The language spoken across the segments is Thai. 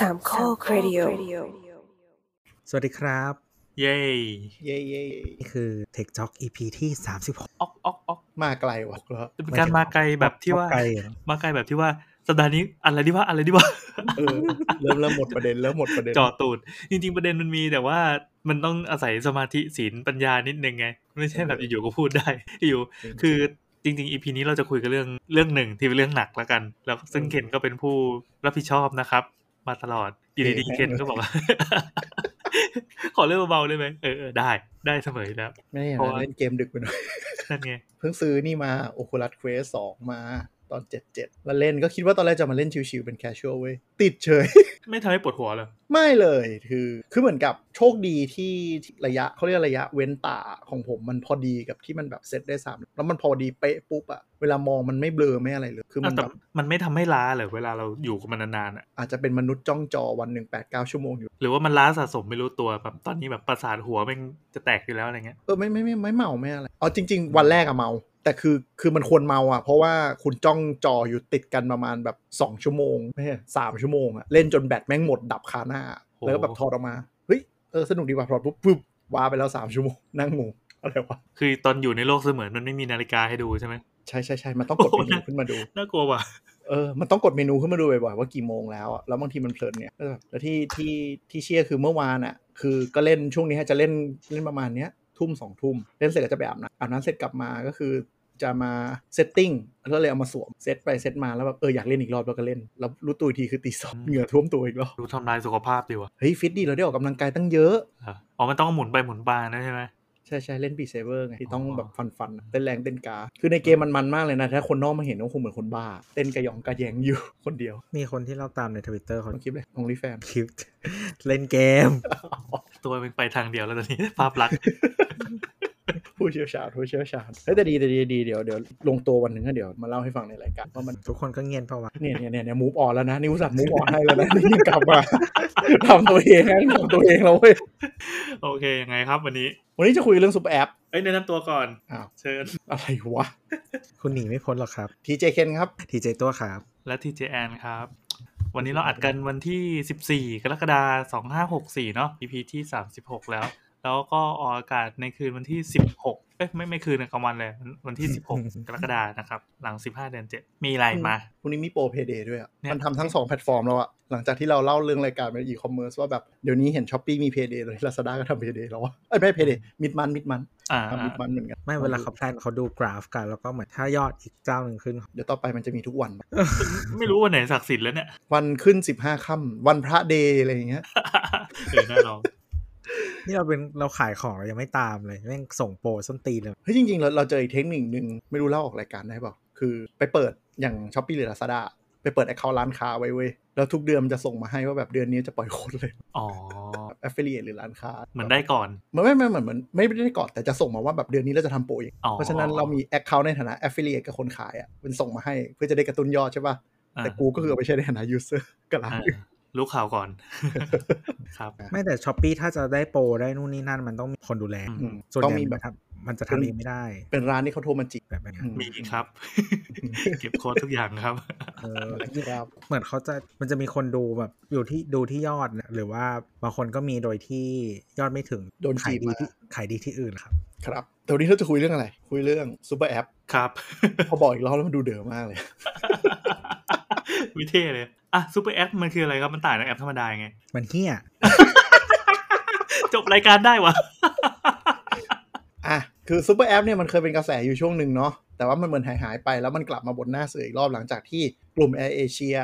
สามข้อครดิโอสวัสดีครับ เย้เย่เย่นี่คือ Tech Talk EP ที่ 36 ออกออกออกมาไกลว่ะแล้วจะเป็นการมาไกลแบบที่ว่าไกลเหรอมาไกลแบบที่ว่าสัปดาห์นี้อะไรดีว่าอะไรดีว่าเออเริ่มเริ่มหมดประเด็นเริ่มหมดประเด็นจอตูด จริง ๆ ประเด็นมันมีแต่ว่ามันต้องอาศัยสมาธิศีลปัญญานิดนึงไง ไม่ใช่แบบอยู่ๆก็พูดได้อยู่คือจริงๆ EP นี้เราจะคุยกันเรื่องเรื่องหนึ่งที่เป็นเรื่องหนักแล้วกัน แล้วซึ่งเคนก็เป็นผู้รับผิดชอบนะครับ มาตลอดอยู่ดีๆเคนก็บอกว่าขอเรื่องเบาๆได้ไหมเออเออได้ได้เสมออยู่แล้วไม่ได้อย่างเพราะนั้นว่าเล่นเกมดึกไปหน่อยนั่นไงเพิ่งซื้อนี่มา Oculus Quest 2 มา ตอน77แล้วเล่นก็คิดว่าตอนแรกจะมาเล่นชิวๆเป็นแคชชวลเว้ย ติดเฉย ไม่ทำให้ปวดหัวเลยไม่เลยคือคือเหมือนกับโชคดีที่ระยะเขาเรียกระยะเว้นตาของผมมันพอดีกับที่มันแบบเซตได้สามแล้วมันพอดีเป๊ะปุ๊บอะเวลามองมันไม่เบลอไม่อะไรเลย คือมันแต่แบบมันไม่ทำให้ล้าเหรอเวลาเราอยู่กับมันนานๆอะอาจจะเป็นมนุษย์จ้องจอวันหนึ่งแปดเก้าชั่วโมงอยู่ หรือว่ามันล้าสะสมไม่รู้ตัวแบบตอนนี้แบบประสาทหัวมันจะแตกอยู่แล้วอะไรเงี้ยเออไม่ไม่ไม่ไม่เมาไม่อะไรเอาจริง ๆ วันแรกอะเมา แต่คือคือมันควรเมาอะเพราะว่าคุณจ้องจออยู่ติดกันประมาณแบบ 2 ชั่วโมงไม่ใช่สามชั่วโมงอะเล่นจนแบตแม่งหมดดับคาหน้า แล้วก็แบบถอดออกมา เฮ้ยเออสนุกดีว่ะถอดปุ๊บปุ๊บว้าไปแล้วสามชั่วโมง นั่งงงอะไรวะคือตอนอยู่ในโลกเสมือนมันไม่มีนาฬิกาให้ดูใช่ไหมใช่ใช่ใช่มันต้องกดเมนูขึ้นมาดูนาฬิกาว่ะเออ มันต้องกดเมนูขึ้นมาดูบ่อยๆว่ากี่โมงแล้วอะแล้วบางทีมันเพลินเนี่ยเออแล้วที่ที่ที่เชี่ยคือเมื่อวานอะคือก็เล่นช่วงนี้จะเล่นเล่นประมาณเนี้ยทุ่มสองทุ่มเล่นเสร็จก็จะไปอาบน้ำอาบน้ำเสร็จกลับมาก็คือ จะมา setting แล้วเลยเอามาสวมเซตไปเซตมาแล้วแบบเอออยากเล่นอีกรอบแล้วก็เล่นแล้วรู้ตัวอีกทีคือตีสองเหงื่อท่วมตัวอีกรอบดูทำลายสุขภาพดีว่ะเฮ้ยฟิตดีเราได้ออกกำลังกายตั้งเยอะอะอ๋อมันต้องหมุนไปหมุนมานะใช่ไหมใช่ใช่เล่นปีเซเวอร์ไงที่ต้องอ๋อแบบฟันฟันๆเต้นแรงเต้นกา คือในเกมมันมันมากเลยนะ ถ้าคนนอกมาเห็นก็คงเหมือนคนบ้า เต้นกระหยองกระแยงอยู่คนเดียว มีคนที่เราตามในทวิตเตอร์เขาลองคลิปเลยองลีแฟนคลิปเล่นเกม ตัวมันไปทางเดียวแล้วตอนนี้ภาพลักษณ์ ผู้เชี่ยวชาญผู้เชี่ยวชาญเฮ้ยแต่ดีแต่ดีดีเดี๋ยวเดี๋ยวลงตัววันหนึ่งก็เดี๋ยวมาเล่าให้ฟังในรายการว่ามันทุกคนก็เงียนเพราะว่าเนี่ยเนี่ยเนี่ยเนี่ยมูฟออนแล้วนะนี่อุตส่าห์มูฟออนให้แล้วนะนี่ยังกลับมาทำตัวเองนะทำตัวเองแล้วเว้ยโอเคยังไงครับวันนี้ วันนี้จะคุยเรื่อง super app เอ้ยแนะนำตัวก่อนอ้าวเชิญอะไรวะ คุณหนีไม่พ้นหรอกครับ TJ เคนครับ TJ ตัวครับ และ TJ แอนครับวันนี้เราอัดกันวันที่ 14 กรกฎาคม 2564 เนาะ EP ที่ 36 แล้ว แล้วก็ออกอากาศในคืนวันที่ 16เอ้ยไม่ไม่คืนนะกลางวันเลย วันที่ 16 กรกฎาคมนะครับ หลัง 15 เดือน 7 มีอะไรมาพรุ่งนี้มีโปร payday ด้วยอะเนี่ยมันทำทั้งสองแพลตฟอร์มแล้วอะ หลังจากที่เราเล่าเรื่องรายการเป็นอีคอมเมิร์ซว่าแบบ เดี๋ยวนี้เห็นช้อปปี้มี payday เลยลาซาด้าก็ทำ payday แล้ววะเอ้ยไม่ payday mid-month mid-month อ่าทำ mid-month เหมือนกันไม่เวลาเขา plan เขาดูกราฟกัน แล้วก็เหมือนถ้ายอดอีกเจ้าหนึ่งขึ้น เดี๋ยวต่อไปมันจะมีทุกวัน ไม่รู้วันไหนศักดิ์สิทธิ์แล้วเนี่ยวันขึ้นสิบห้าค่ำวันพระ day อะไรอย่างเงี้ยเออน่าลอง นี่เราเป็นเราขายของเรายังไม่ตามเลยแม่งส่งโปรส้นตีนเลยเฮ้ยจริงๆเราเราเจออีกเทคนิคหนึ่งไม่รู้เล่าออกรายการได้เปล่าคือไปเปิดอย่างช้อปปี้หรือลาซาด้าไปเปิด account ร้านค้าไว้เว้ยแล้วทุกเดือนมันจะส่งมาให้ว่าแบบเดือนนี้จะปล่อยโค้ดเลย อ๋อ affiliateรือร้านค้าเหมือนได้ก่อน มันไม่ไม่เหมือนเหมือนไม่ได้ก่อนแต่จะส่งมาว่าแบบเดือนนี้เราจะทำโปรอีกอ๋อเพราะฉะนั้นเรามี account ในฐานะ affiliate กับคนขายอะเป็นส่งมาให้เพื่อจะได้กระตุ้นยอดใช่ป่ะอ่าแต่กูก็คือเอาไปใช้ในฐานะ user กับร้านอ่าอื่น รู้ข่าวก่อน ครับ ไม่แต่ช้อปปีถ้าจะได้โปรได้นู่นนี่นั่น มันต้องมีคนดูแลอืมส่วนต้องใหญ่มีมัแบนบทำมันจะทำเองไม่ได้ เป็นร้านที่เขาโทรมาจีบแบบนั้นอืมมีครับ เก็บโค้ดทุกอย่างครับเออครับเหมือนเขาจะมันจะมีคนดูแบบอยู่ที่ดูที่ยอดนะหรือว่าบางคนก็มีโดยที่ยอดไม่ถึงโดนขายจีบดีมาที่ขายดีที่อื่นครับ ครับแต่วันนี้เราจะคุยเรื่องอะไร คุยเรื่อง super app ครับพอบอกอีกรอบแล้วมันดูเด๋อมากเลยวิเท่เลย อะ super app มันคืออะไรครับ มันต่างจากแอปธรรมดายังไง มันเหี้ย จบรายการได้วะอะคือ super app เนี่ยมันเคยเป็นกระแสอยู่ช่วงหนึ่งเนาะแต่ว่ามันเหมือนหายหายๆไปแล้วมันกลับมาบนหน้าสื่ออีกรอบหลังจากที่กลุ่มแอร์เอเชีย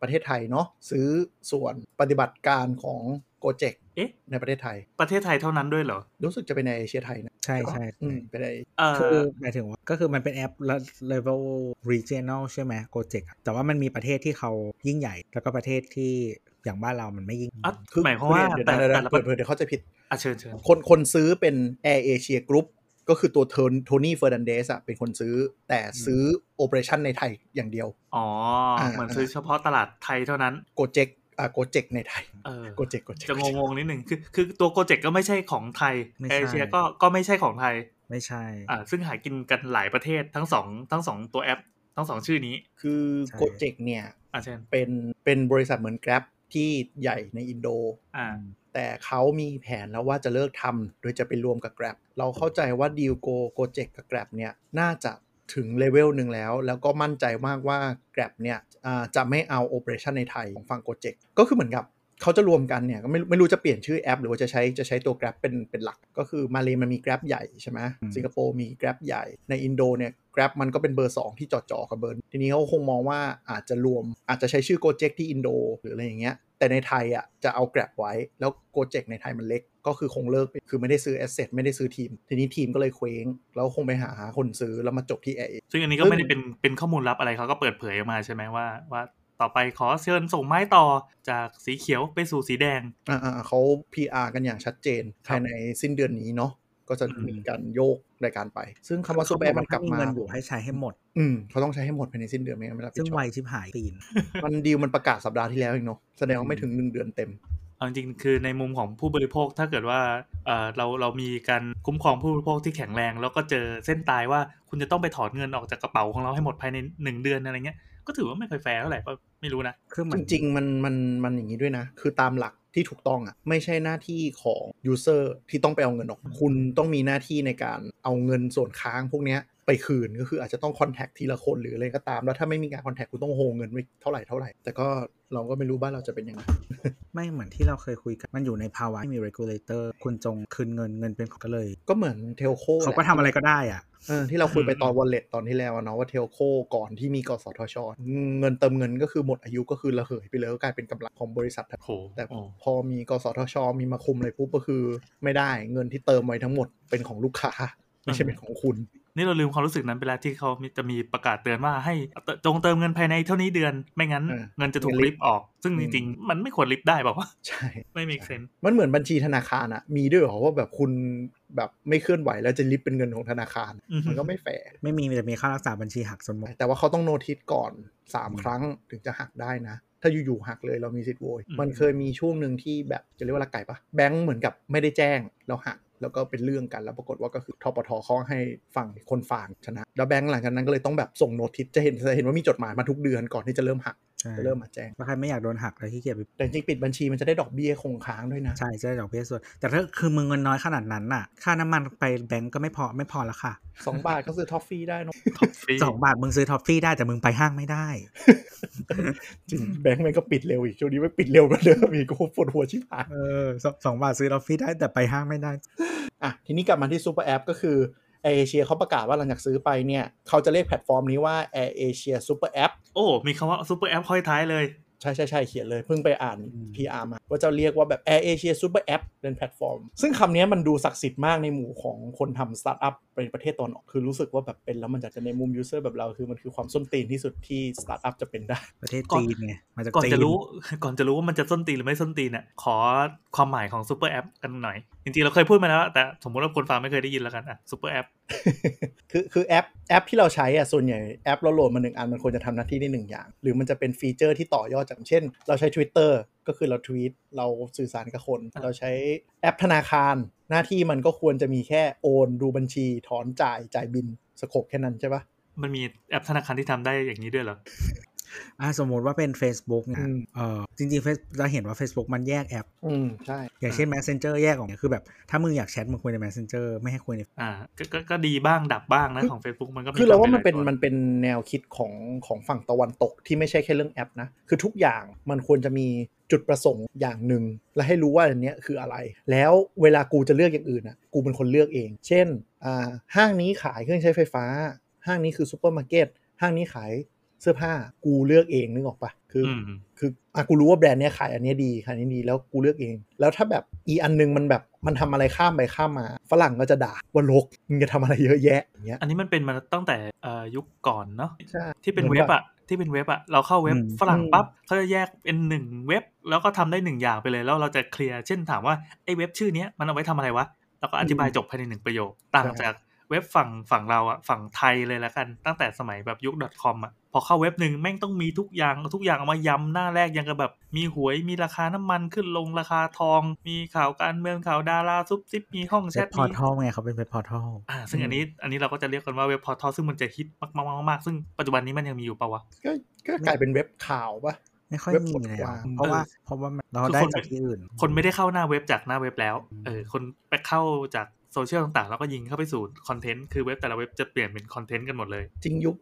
ประเทศไทยเนาะซื้อส่วนปฏิบัติการของ g o j e k เอ๊ะ ในประเทศไทย ประเทศไทยเท่านั้นด้วยเหรอ รู้สึกจะเป็นในเอเชียไทยนะ ใช่ใช่อืใช่มเป็นในเออคือหมายถึงว่า ก็คือมันเป็นแอป level regional ใช่ไหมโ o เจกแต่ว่ามันมีประเทศที่เขายิ่งใหญ่ แล้วก็ประเทศที่อย่างบ้านเรามันไม่ยิ่งอะคือหมายความว่าเดี๋ยวแต่เดี๋ยวแต่เดี๋ยวละเปิดเผยเดี๋ยวเข้าใจผิดอะเชิญเชิญคนคนซื้อเป็น Air Asia Group ก็คือตัวโทนี่เฟอร์นันเดสอะเป็นคนซื้อแต่ซื้อ operation ในไทยอย่างเดียว อ๋ออ่าเหมือนซื้อเฉพาะตลาดไทยเท่านั้น Gojek อ่า Gojek ในไทยเออ Gojek Gojek จะงงๆนิดหนึ่งคือคือตัว Gojek ก็ไม่ใช่ของไทยไม่ใช่เอเชียก็ก็ไม่ใช่ของไทย ไม่ใช่อ่าซึ่งหากินกันหลายประเทศทั้งสองทั้งสองตัวแอป ทั้งสองชื่อนี้ คือใช่ Gojek เนี่ยอะเช่นเป็นเป็นบริษัทเหมือน Grab ที่ใหญ่ในอินโดอ่าแต่เขามีแผนแล้วว่าจะเลิกทำโดยจะไปรวมกับ Grab เราเข้าใจว่าดีล Go Gojek กับ Grab เนี่ยน่าจะ ถึงเลเวลหนึ่งแล้ว แล้วก็มั่นใจมากว่า Grab เนี่ยอ่าจะไม่เอา operation ในไทยของฝั่ง Gojek ก็คือเหมือนกับเขาจะรวมกันเนี่ยก็ไม่ไม่รู้จะเปลี่ยนชื่อแอป หรือว่าจะใช้จะใช้ตัว Grab เป็นเป็นหลัก ก็คือมาเลมันมี Grab ใหญ่ใช่ไหมอืมสิงคโปร์มี Grab ใหญ่ในอินโดเนี่ย Grab มันก็เป็นเบอร์ 2 ที่จ่อๆกับเบอร์ ทีนี้เขาคงมองว่าอาจจะรวมอาจจะใช้ชื่อ Gojek ที่อินโดหรืออะไรอย่างเงี้ย แต่ในไทยอะจะเอา Grab ไว้ แล้ว Gojek ในไทยมันเล็ก ก็คือคงเลิกไปคือไม่ได้ซื้อ asset ไม่ได้ซื้อทีม ทีนี้ทีมก็เลยเคว้ง แล้วคงไปหาคนซื้อแล้วมาจบที่ a ซึ่งอันนี้ก็ไม่ได้เป็นเป็นข้อมูลลับอะไรเขาก็เปิดเผยออกมาใช่ไหมว่าว่าต่อไปขอเชิญส่งไม้ต่อจากสีเขียวไปสู่สีแดง อ่าๆเขา PR กันอย่างชัดเจนครับภายในสิ้นเดือนนี้เนาะ ก็จะอืมมีการโยกรายการไป ซึ่งคำว่าซูเปอร์แอปมันกลับมีมาเงินอยู่ให้ใช้ให้หมด อืมเขาต้องใช้ให้หมดภายในสิ้นเดือนไม่งั้นไม่รับผิดซึ่งชอบไวชิบหายปีนมันดีลมันประกาศสัปดาห์ที่แล้วเองเนาะแสดงว่าไม่ถึงหนึ่งเดือนเต็มเอาจริงๆคือในมุมของผู้บริโภคถ้าเกิดว่าเอ่อเราเรามีการคุ้มครองผู้บริโภคที่แข็งแรง แล้วก็เจอเส้นตายว่าคุณจะต้องไปถอนเงินออกจากกระเป๋าของเราให้หมดภายในหนึ่งเดือนอะไรเงี้ยก็ถือว่าไม่ค่อยแฟร์เท่าไหร่ก็ไม่รู้นะคือเหมืจอนริงๆมันมันมันอย่างนี้ด้วยนะ คือตามหลัก ที่ถูกต้องอะไม่ใช่หน้าที่ของ user ที่ต้องไปเอาเงินออก คุณต้องมีหน้าที่ในการเอาเงินส่วนค้างพวกเนี้ย ไปคืนก็คืออาจจะต้อง contact ทีละคนหรืออะไรก็ตาม แล้วถ้าไม่มีการ contact คุณต้องโฮเงินไว้เท่าไหร่เท่าไหร่ แต่ก็เราก็ไม่รู้บ้านเราจะเป็นยังไงไม่เหมือนที่เราเคยคุยกันมันอยู่ในภาวะที่มี regulator คุณจงคืนเงินเงินเป็นของก็เลย ก็เหมือน telco เขาก็ทำอะไรก็ได้อะเออที่เราคุยไปอืมตอน wallet ตอนที่แล้วอะเนาะว่า telcoก่อนที่มีกสทช เงินเติมเงินก็คือหมดอายุก็คือระเหยไปเลยก็กลายเป็นกำไรของบริษัทโหแต่โอ้พอมีกสทช มีมาคุมอะไรปุ๊บก็คือ ไม่ได้เงินที่เติมไว้ทั้งหมดเป็นของลูกค้าไม่ใช่เป็นของคุณ นี่เราลืมความรู้สึกนั้นไปแล้วที่เขามีจะมีประกาศเตือนว่าให้จงเติมเงินภายในเท่านี้เดือน ไม่งั้นเออเงินจะถูกเงินลิลิฟฟต์ต์ออก ซึ่งอืจมริงๆ มันไม่ควรลิฟต์ได้บอกว่าใช่ ไม่ make sense มันเหมือนบัญชีธนาคารอะมีด้วยเหรอว่าแบบคุณแบบไม่เคลื่อนไหวแล้วจะลิฟต์เป็นเงินของธนาคารอือฮึมันก็ไม่แฟร์ไม่มีแต่มีค่ารักษาบัญชีหักสมมติแต่ว่าเขาต้อง notice ก่อนอืม3ครั้งถึงจะหักได้นะถ้าอยู่ๆหักเลยเรามีสิทธิ์โวยอืมมันเคยมีช่วงหนึ่งที่แบบจะเรียกว่าลักไก่ปะแบงก์เหมือนกับไม่ได้แจ้งแล้วหัก แล้วก็เป็นเรื่องกันแล้วปรากฏว่าก็คือทปทเขาให้ฝั่งคนฝางชนะ แล้วแบงก์หลังจากนั้นก็เลยต้องแบบส่งโน้ติสจะเห็นจะเห็นว่ามีจดหมายมาทุกเดือนก่อนที่จะเริ่มหัก จะเริ่มมาแจ้งถ้าใครไม่อยากโดนหักแล้วที่เกียจไปแต่จริงๆปิดบัญชีมันจะได้ดอกเบี้ยคงค้างด้วยนะ ใช่จะได้ดอกเบี้ยส่วน แต่ถ้าคือมึงเงินน้อยขนาดนั้นน่ะ ค่าน้ำมันไปแบงก์ก็ไม่พอไม่พอละค่ะสองบาทก็ซื้อทอฟฟี่ได้เนอะทอฟฟี่สองบาทมึงซื้อท็อฟฟี่ได้แต่มึงไปห้างไม่ได้ จริงแบงก์มันก็ปิดเร็วอีกช่วงนี้ไม่ปิดเร็วกว่าเดิมอีกกูปวดหัวชิบหายเออสองสองบาทซื้อท็อฟฟี่ได้แต่ไปห้างไม่ได้อะทีนี้กลับมาที่ซูเปอร์แอปก็คือ Air Asia เขาประกาศว่าหลังจากซื้อไปเนี่ยเขาจะเรียกแพลตฟอร์มนี้ว่า Air Asia Super App โอ้ มีคำว่าซูเปอร์แอปห้อยท้ายเลยใช่ใช่ใช่เขียนเลยเพิ่งไปอ่านอืม PR มา ว่าจะเรียกว่าแบบ Air Asia Super App เป็นแพลตฟอร์ม ซึ่งคำนี้มันดูศักดิ์สิทธิ์มากในหมู่ของคนทำสตาร์ทอัพในประเทศตะวันออก คือรู้สึกว่าแบบเป็นแล้วมันจะในมุม user แบบเราคือมันคือความส้นตีนที่สุดที่สตาร์ทอัพจะเป็นได้ ประเทศก่อนจีนไงมาจากก่อนจีนจะรู้ก่อนจะรู้ว่ามันจะส้นตีนหรือไม่ส้นตีนเนี่ยขอความหมายของซูเปอร์แอปกันหน่อย จริงๆ เราเคยพูดมาแล้วแต่สมมติว่าคนฟังไม่เคยได้ยินแล้วกันอะซูเปอร์แอปคือคือแอปแอปที่เราใช้อะส่วนใหญ่แอปเราโหลดมาหนึ่งอันมันควรจะทำหน้าที่ได้หนึ่งอย่าง หรือมันจะเป็นฟีเจอร์ที่ต่อยอดจากเช่น เราใช้ Twitter ก็คือเราทวีตเราสื่อสารกับคนอะเราใช้แอปธนาคาร หน้าที่มันก็ควรจะมีแค่โอนดูบัญชี ถอนจ่ายจ่ายบิลสโคปแค่นั้นใช่ปะมันมีแอปธนาคารที่ทำได้อย่างนี้ด้วยเหรอ อะสมมติว่าเป็น Facebook เนี่ยอืมเออจริงๆ Face- เราเห็นว่า Facebook มันแยกแอป อืมใช่ อย่างเช่น Messenger แยกออกเนี่ยคือแบบถ้ามึงอยากแชทมึงคุยใน Messenger ไม่ให้คุยในอ่าก็ก็ก็ดีบ้างดับบ้างนะของ Facebook มันก็คือเราว่าทำมันเป็นหลยตัวมันเป็นแนวคิดของของฝั่งตะวันตกที่ไม่ใช่แค่เรื่องแอปนะคือทุกอย่างมันควรจะมีจุดประสงค์อย่างหนึ่งและให้รู้ว่าอันเนี้ยคืออะไร แล้วเวลากูจะเลือกอย่างอื่นนะกูเป็นคนเลือกเอง เช่นอ่าห้างนี้ขายเครื่องใช้ไฟฟ้า ห้างนี้คือซูเปอร์มาร์เก็ตห้างนี้ขาย เสื้อผ้ากูเลือกเองนึกออกปะคือออืมคืออะกูรู้ว่าแบรนด์เนี้ยขายอันเนี้ยดีขายอันนี้ดีแล้วกูเลือกเอง แล้วถ้าแบบอีอันนึงมันแบบมันทำอะไรข้ามไปข้ามมา ฝรั่งก็จะด่าว่ารกมึงจะทำอะไรเยอะแยะอย่างเงี้ยอันนี้มันเป็นมาตั้งแต่เอ่อยุคก่อนเนาะใช่ที่เป็นหมืเว็บแบบอะที่เป็นเว็บอะเราเข้าเว็บอืมฝรั่งอืมปั๊บเขาจะแยกเป็นหนึ่งเว็บ แล้วก็ทำได้หนึ่งอย่างไปเลยแล้วเราจะเคลียร์เช่นถามว่าไอ้เว็บชื่อเนี้ยมันเอาไว้ทำอะไรวะแล้วก็อธิบายจบภายในหนึ่งประโยคต่างจากเว็บฝั่งฝั่งเราอะฝั่งไทยเลยละกันตั้งแต่สมัยแบบยุค .com อะ พอเข้าเว็บหนึ่งแม่งต้องมีทุกอย่างทุกอย่างเอามายำหน้าแรกยังกับแบบ มีหวยมีราคาน้ำมันขึ้นลงราคาทอง มีข่าวการเมืองข่าวดาราซุบซิบมีห้องแชเว็ทบพอมีทัลไงเขาเป็นเว็บพอทัลอ่าซึ่งอันนี้อันนี้เราก็จะเรียกกันว่าเว็บพอร์ทัลซึ่งมันจะฮิตมากๆๆๆซึ่งปัจจุบันนี้มันยังมีอยู่ปะวะก็ก็กลายเป็นเว็บข่าวปะไม่ค่อยเว็บมีเปิดแล้กวว้างเพราะว่าเพราะว่ามันเราได้จากที่อื่น คนไม่ได้เข้าหน้าเว็บจากหน้าเว็บแล้ว เออ คนไปเข้าจาก โซเชียลต่างๆ แล้วก็ยิงเข้าไปสู่คอนเทนต์คือเว็บแต่ละเว็บจะเปลี่ยนเป็นคอนเทนต์กันหมดเลย จริงยุค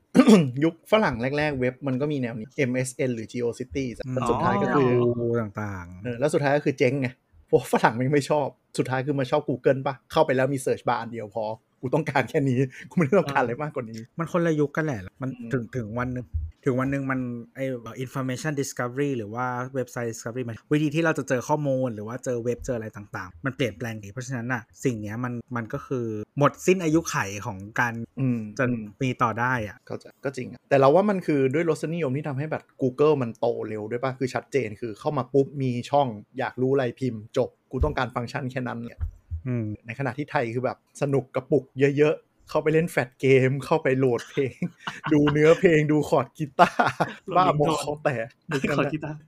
ยุคฝรั่งแรก ๆ เว็บมันก็มีแนวนี้ MSN หรือ GeoCities อะอืมแล้วสุดท้ายก็คือดูต่างเออแล้วสุดท้ายก็คือเจ๊งไงเพราะฝรั่งมันไม่ชอบ สุดท้ายคือมาชอบ Google ปะเข้าไปแล้วมี Search Bar อันเดียวพอ กูต้องการแค่นี้กูไม่ได้ต้องการอะไรมากกว่านี้ๆมันคนละยุคกันแหละ มันอืมถึงถึงวันหนึงถึงวันหนึ่งมันไอ้ information discovery หรือว่าเว็บไซต์ discovery มันวิธีที่เราจะเจอข้อมูลหรือว่าเจอเว็บเจออะไรต่างๆ มันเปลี่ยนแปลงไปเพราะฉะนั้นน่ะสิ่งเนี้ยมันมันก็คือหมดสิ้นอายุไขของการอืมจะอืมมีต่อได้อะก็จะก็จริงอะแต่เราว่ามันคือด้วยรสนิยมที่ทำให้แบบ Google มันโตเร็วด้วยป่ะ คือชัดเจนคือเข้ามาปุ๊บมีช่องอยากรู้อะไรพิมพ์จบ กูต้องการฟังก์ชันแค่นั้นเนี่ยอืม ในขณะที่ไทยคือแบบสนุกกระปุกเยอะๆ เข้าไปเล่น flash game เข้าไปโหลดเพลง ดูเนื้อเพลงดูคอร์ดกีตาร์โหลดบ้าลิงบก์อโทนเขาแต่นึกกันขอนะกีตาร์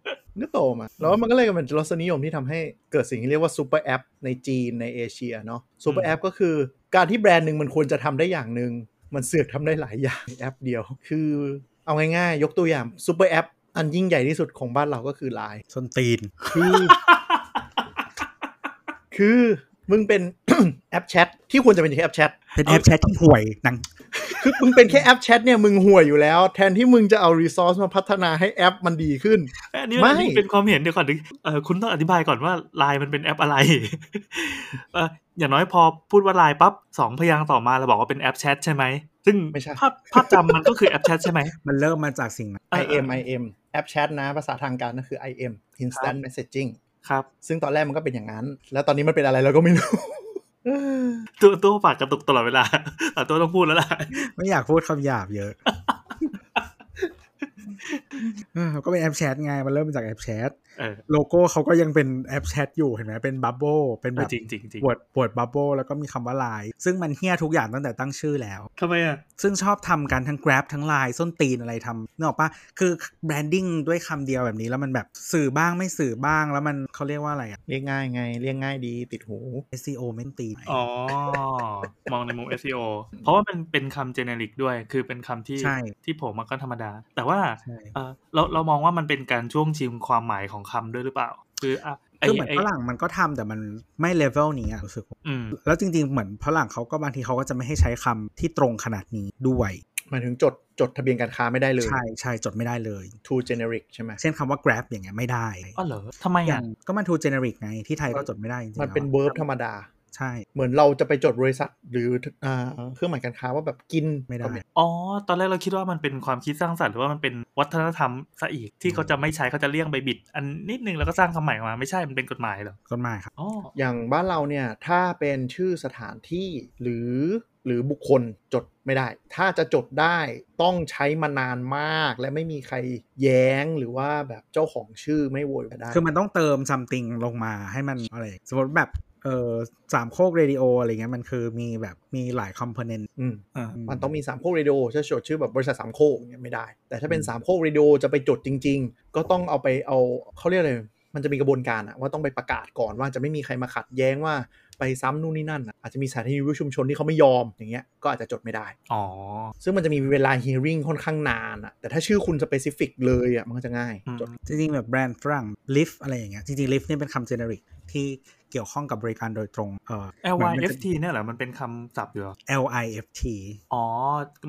ก็โตมาแล้วมันก็เลยเป็นรสนิยมที่ทำให้เกิดสิ่งที่เรียกว่าซูเปอร์แอปในจีนในเอเชียเนาะซูเปอร์แอปก็คือการที่แบรนด์หนึ่งมันควรจะทำได้อย่างหนึ่งมันเสือกทำได้หลายอย่างในแอปเดียว คือเอาง่ายๆ ยกตัวอย่างซูเปอร์แอปอันยิ่งใหญ่ที่สุดของบ้านเราก็คือ Line ส้นตีนคือ คือ มึงเป็นแอปแชทที่ควรจะเป็นแค่แอปแชทเป็นแอปแชทที่ห่วยหนังคือมึงเป็นแค่แอปแชทเนี่ยมึงห่วยอยู่แล้ว แทนที่มึงจะเอา resource มาพัฒนาให้แอปมันดีขึ้นอันนี้ไม่อันนี้เป็นความเห็นเดี๋ยวก่อนดิเออคุณต้องอธิบายก่อนว่าไลน์มันเป็นแอปอะไรเอออย่างน้อยพอพูดว่าไลน์ปั๊บสองพยางค์ต่อมาเราบอกว่าเป็นแอปแชทใช่ไหมซึ่งไม่ใช่ภาพภาพจำมันก็คือแอปแชทใช่ไหมมันเริ่มมาจากสิ่งนั้นเออ IM IM แอปแชทนะภาษาทางการก็คือ IM Instant Messaging ครับ ซึ่งตอนแรกมันก็เป็นอย่างนั้น แล้วตอนนี้มันเป็นอะไรเราก็ไม่รู้ตัวตัวปากกระตุกตลอดเวลาแต่ตัวต้องพูดแล้วล่ะ ไม่อยากพูดคำหยาบเยอะเออ ก็เป็นแอปแชทไงมันเริ่มมาจากแอปแชทเออโลโก้เขาก็ยังเป็นแอปแชทอยู่เห็นไหมเป็น bubble เป็นแบบจริงจริงจริงปวดปวด bubble แล้วก็มีคำว่าไลน์ซึ่งมันเหี้ยทุกอย่างตั้งแต่ตั้งชื่อแล้วทำไมอะ ซึ่งชอบทำกันทั้ง Grab ทั้ง Line ส้นตีนอะไรทำนึกออกปะคือ branding ด้วยคำเดียวแบบนี้แล้วมันแบบสื่อบ้างไม่สื่อบ้างแล้วมันเขาเรียกว่าอะไรอะเรียกง่ายไงเรียกง่ายดีติดหู SEO แม่นตีนอ๋อมองในมุม SEO เพราะว่ามันเป็นคำ generic ด้วย คือเป็นคำที่ใช่ที่ผมมันก็ธรรมดา แต่ว่าใช่เออเราเรามองว่ามันเป็นการช่วงชิมความหมายของคำด้วยหรือเปล่า คืออะไรคือเหมือนฝรั่งมันก็ทำแต่มันไม่เลเวลนี้อะรู้สึกอืมแล้วจริง ๆ เหมือนฝรั่งเขาก็บางทีเขาก็จะไม่ให้ใช้คำที่ตรงขนาดนี้ด้วยหมายถึงจดจดทะเบียนการค้าไม่ได้เลย ใช่ใช่จดไม่ได้เลย too generic ใช่ไหมเช่นคำว่า grab อย่างเงี้ยไม่ได้อ๋อเหรอทำไมอย่าอะงก็มัน too generic ไงที่ไทยก็จดไม่ได้จริงๆมันเป็นแล้ว verb ธรรมดา ใช่ เหมือนเราจะไปจดบริษัทหรืออ่าเครื่องหมายการค้าว่าแบบกินไม่ได้ก็อ๋อ ตอนแรกเราคิดว่ามันเป็นความคิดสร้างสรรค์หรือว่ามันเป็นวัฒนธรรมซะอีกที่เขาจะไม่ใช้เขาจะเลี่ยงไปบิด อันนิดนึงแล้วก็สร้างคำใหม่ออกมาไม่ใช่มันเป็นกฎหมายเหรอกฎหมายครับอ๋ออย่างบ้านเราเนี่ยถ้าเป็นชื่อสถานที่หรือหรือบุคคลจดไม่ได้ ถ้าจะจดได้ต้องใช้มานานมาก และไม่มีใครแย้งหรือว่าแบบเจ้าของชื่อไม่โวยได้ คือมันต้องเติม something ลงมาให้มันอะไร สมมติแบบ เออสามโคกเรดิโออะไรเงี้ยมันคือมีแบบมีหลาย component อืมอ่ามันต้องมีสามโคกเรดิโอจะจดชื่อแบบบริษัทสามโคกเนี่ยไม่ได้ แต่ถ้าเป็นอืมสามโคกเรดิโอจะไปจดจริง ๆ ก็ต้องเอาไปเอาเขาเรียกอะไรมันจะมีกระบวนการอะว่าต้องไปประกาศก่อนว่าจะไม่มีใครมาขัดแย้งว่าไปซ้ำนู่นนี่นั่นอะอาจจะมีสถานที่วิวชุมชนที่เขาไม่ยอมอย่างเงี้ยก็อาจจะจดไม่ได้ อ๋อ ซึ่งมันจะมีเวลา hearing ค่อนข้างนานอะแต่ถ้าชื่อคุณ specific เลยอะมันก็จะง่ายอืมจดจริงๆแบบแบรนด์ฝรั่ง Lyft อะไรอย่างเงี้ยจริงๆ Lyft เนี่ยเป็นคำ generic ที่เกี่ยวข้องกับบริการโดยตรงเออ L มัน Y มัน F จะ T เนี่ยเหรอ มันเป็นคำศัพท์อยู่เหรอ L I F T อ๋อ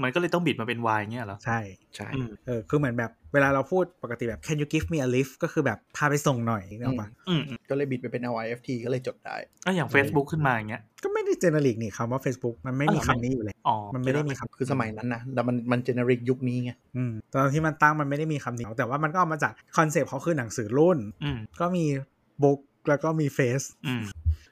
มันก็เลยต้องบิดมาเป็น Y เงี้ยเหรอ ใช่ ใช่อืมเออคือเหมือนแบบเวลาเราพูดปกติแบบ can you give me a lift ก็คือแบบพาไปส่งหน่อยนึกออกปะอืมอืมก็เลยบิดไปเป็น LIFT ก็เลยจดได้ก็อย่าง Facebook ขึ้นมาอย่างเงี้ย ก็ไม่ได้ generic นี่คำว่า Facebook มันไม่อ๋อมีเหรอคำนี้อยู่เลยอ๋อมันไม่ได้มีคำคือสมัยนั้นนะแต่มันมัน generic ยุคนี้ไงอืมตอนที่มันตั้งมันไม่ได้มีคำนี้แต่ว่ามันก็เอามาจาก concept เขาคือหนังสือรุ่นอืมก็มี book แล้วก็มี face อืม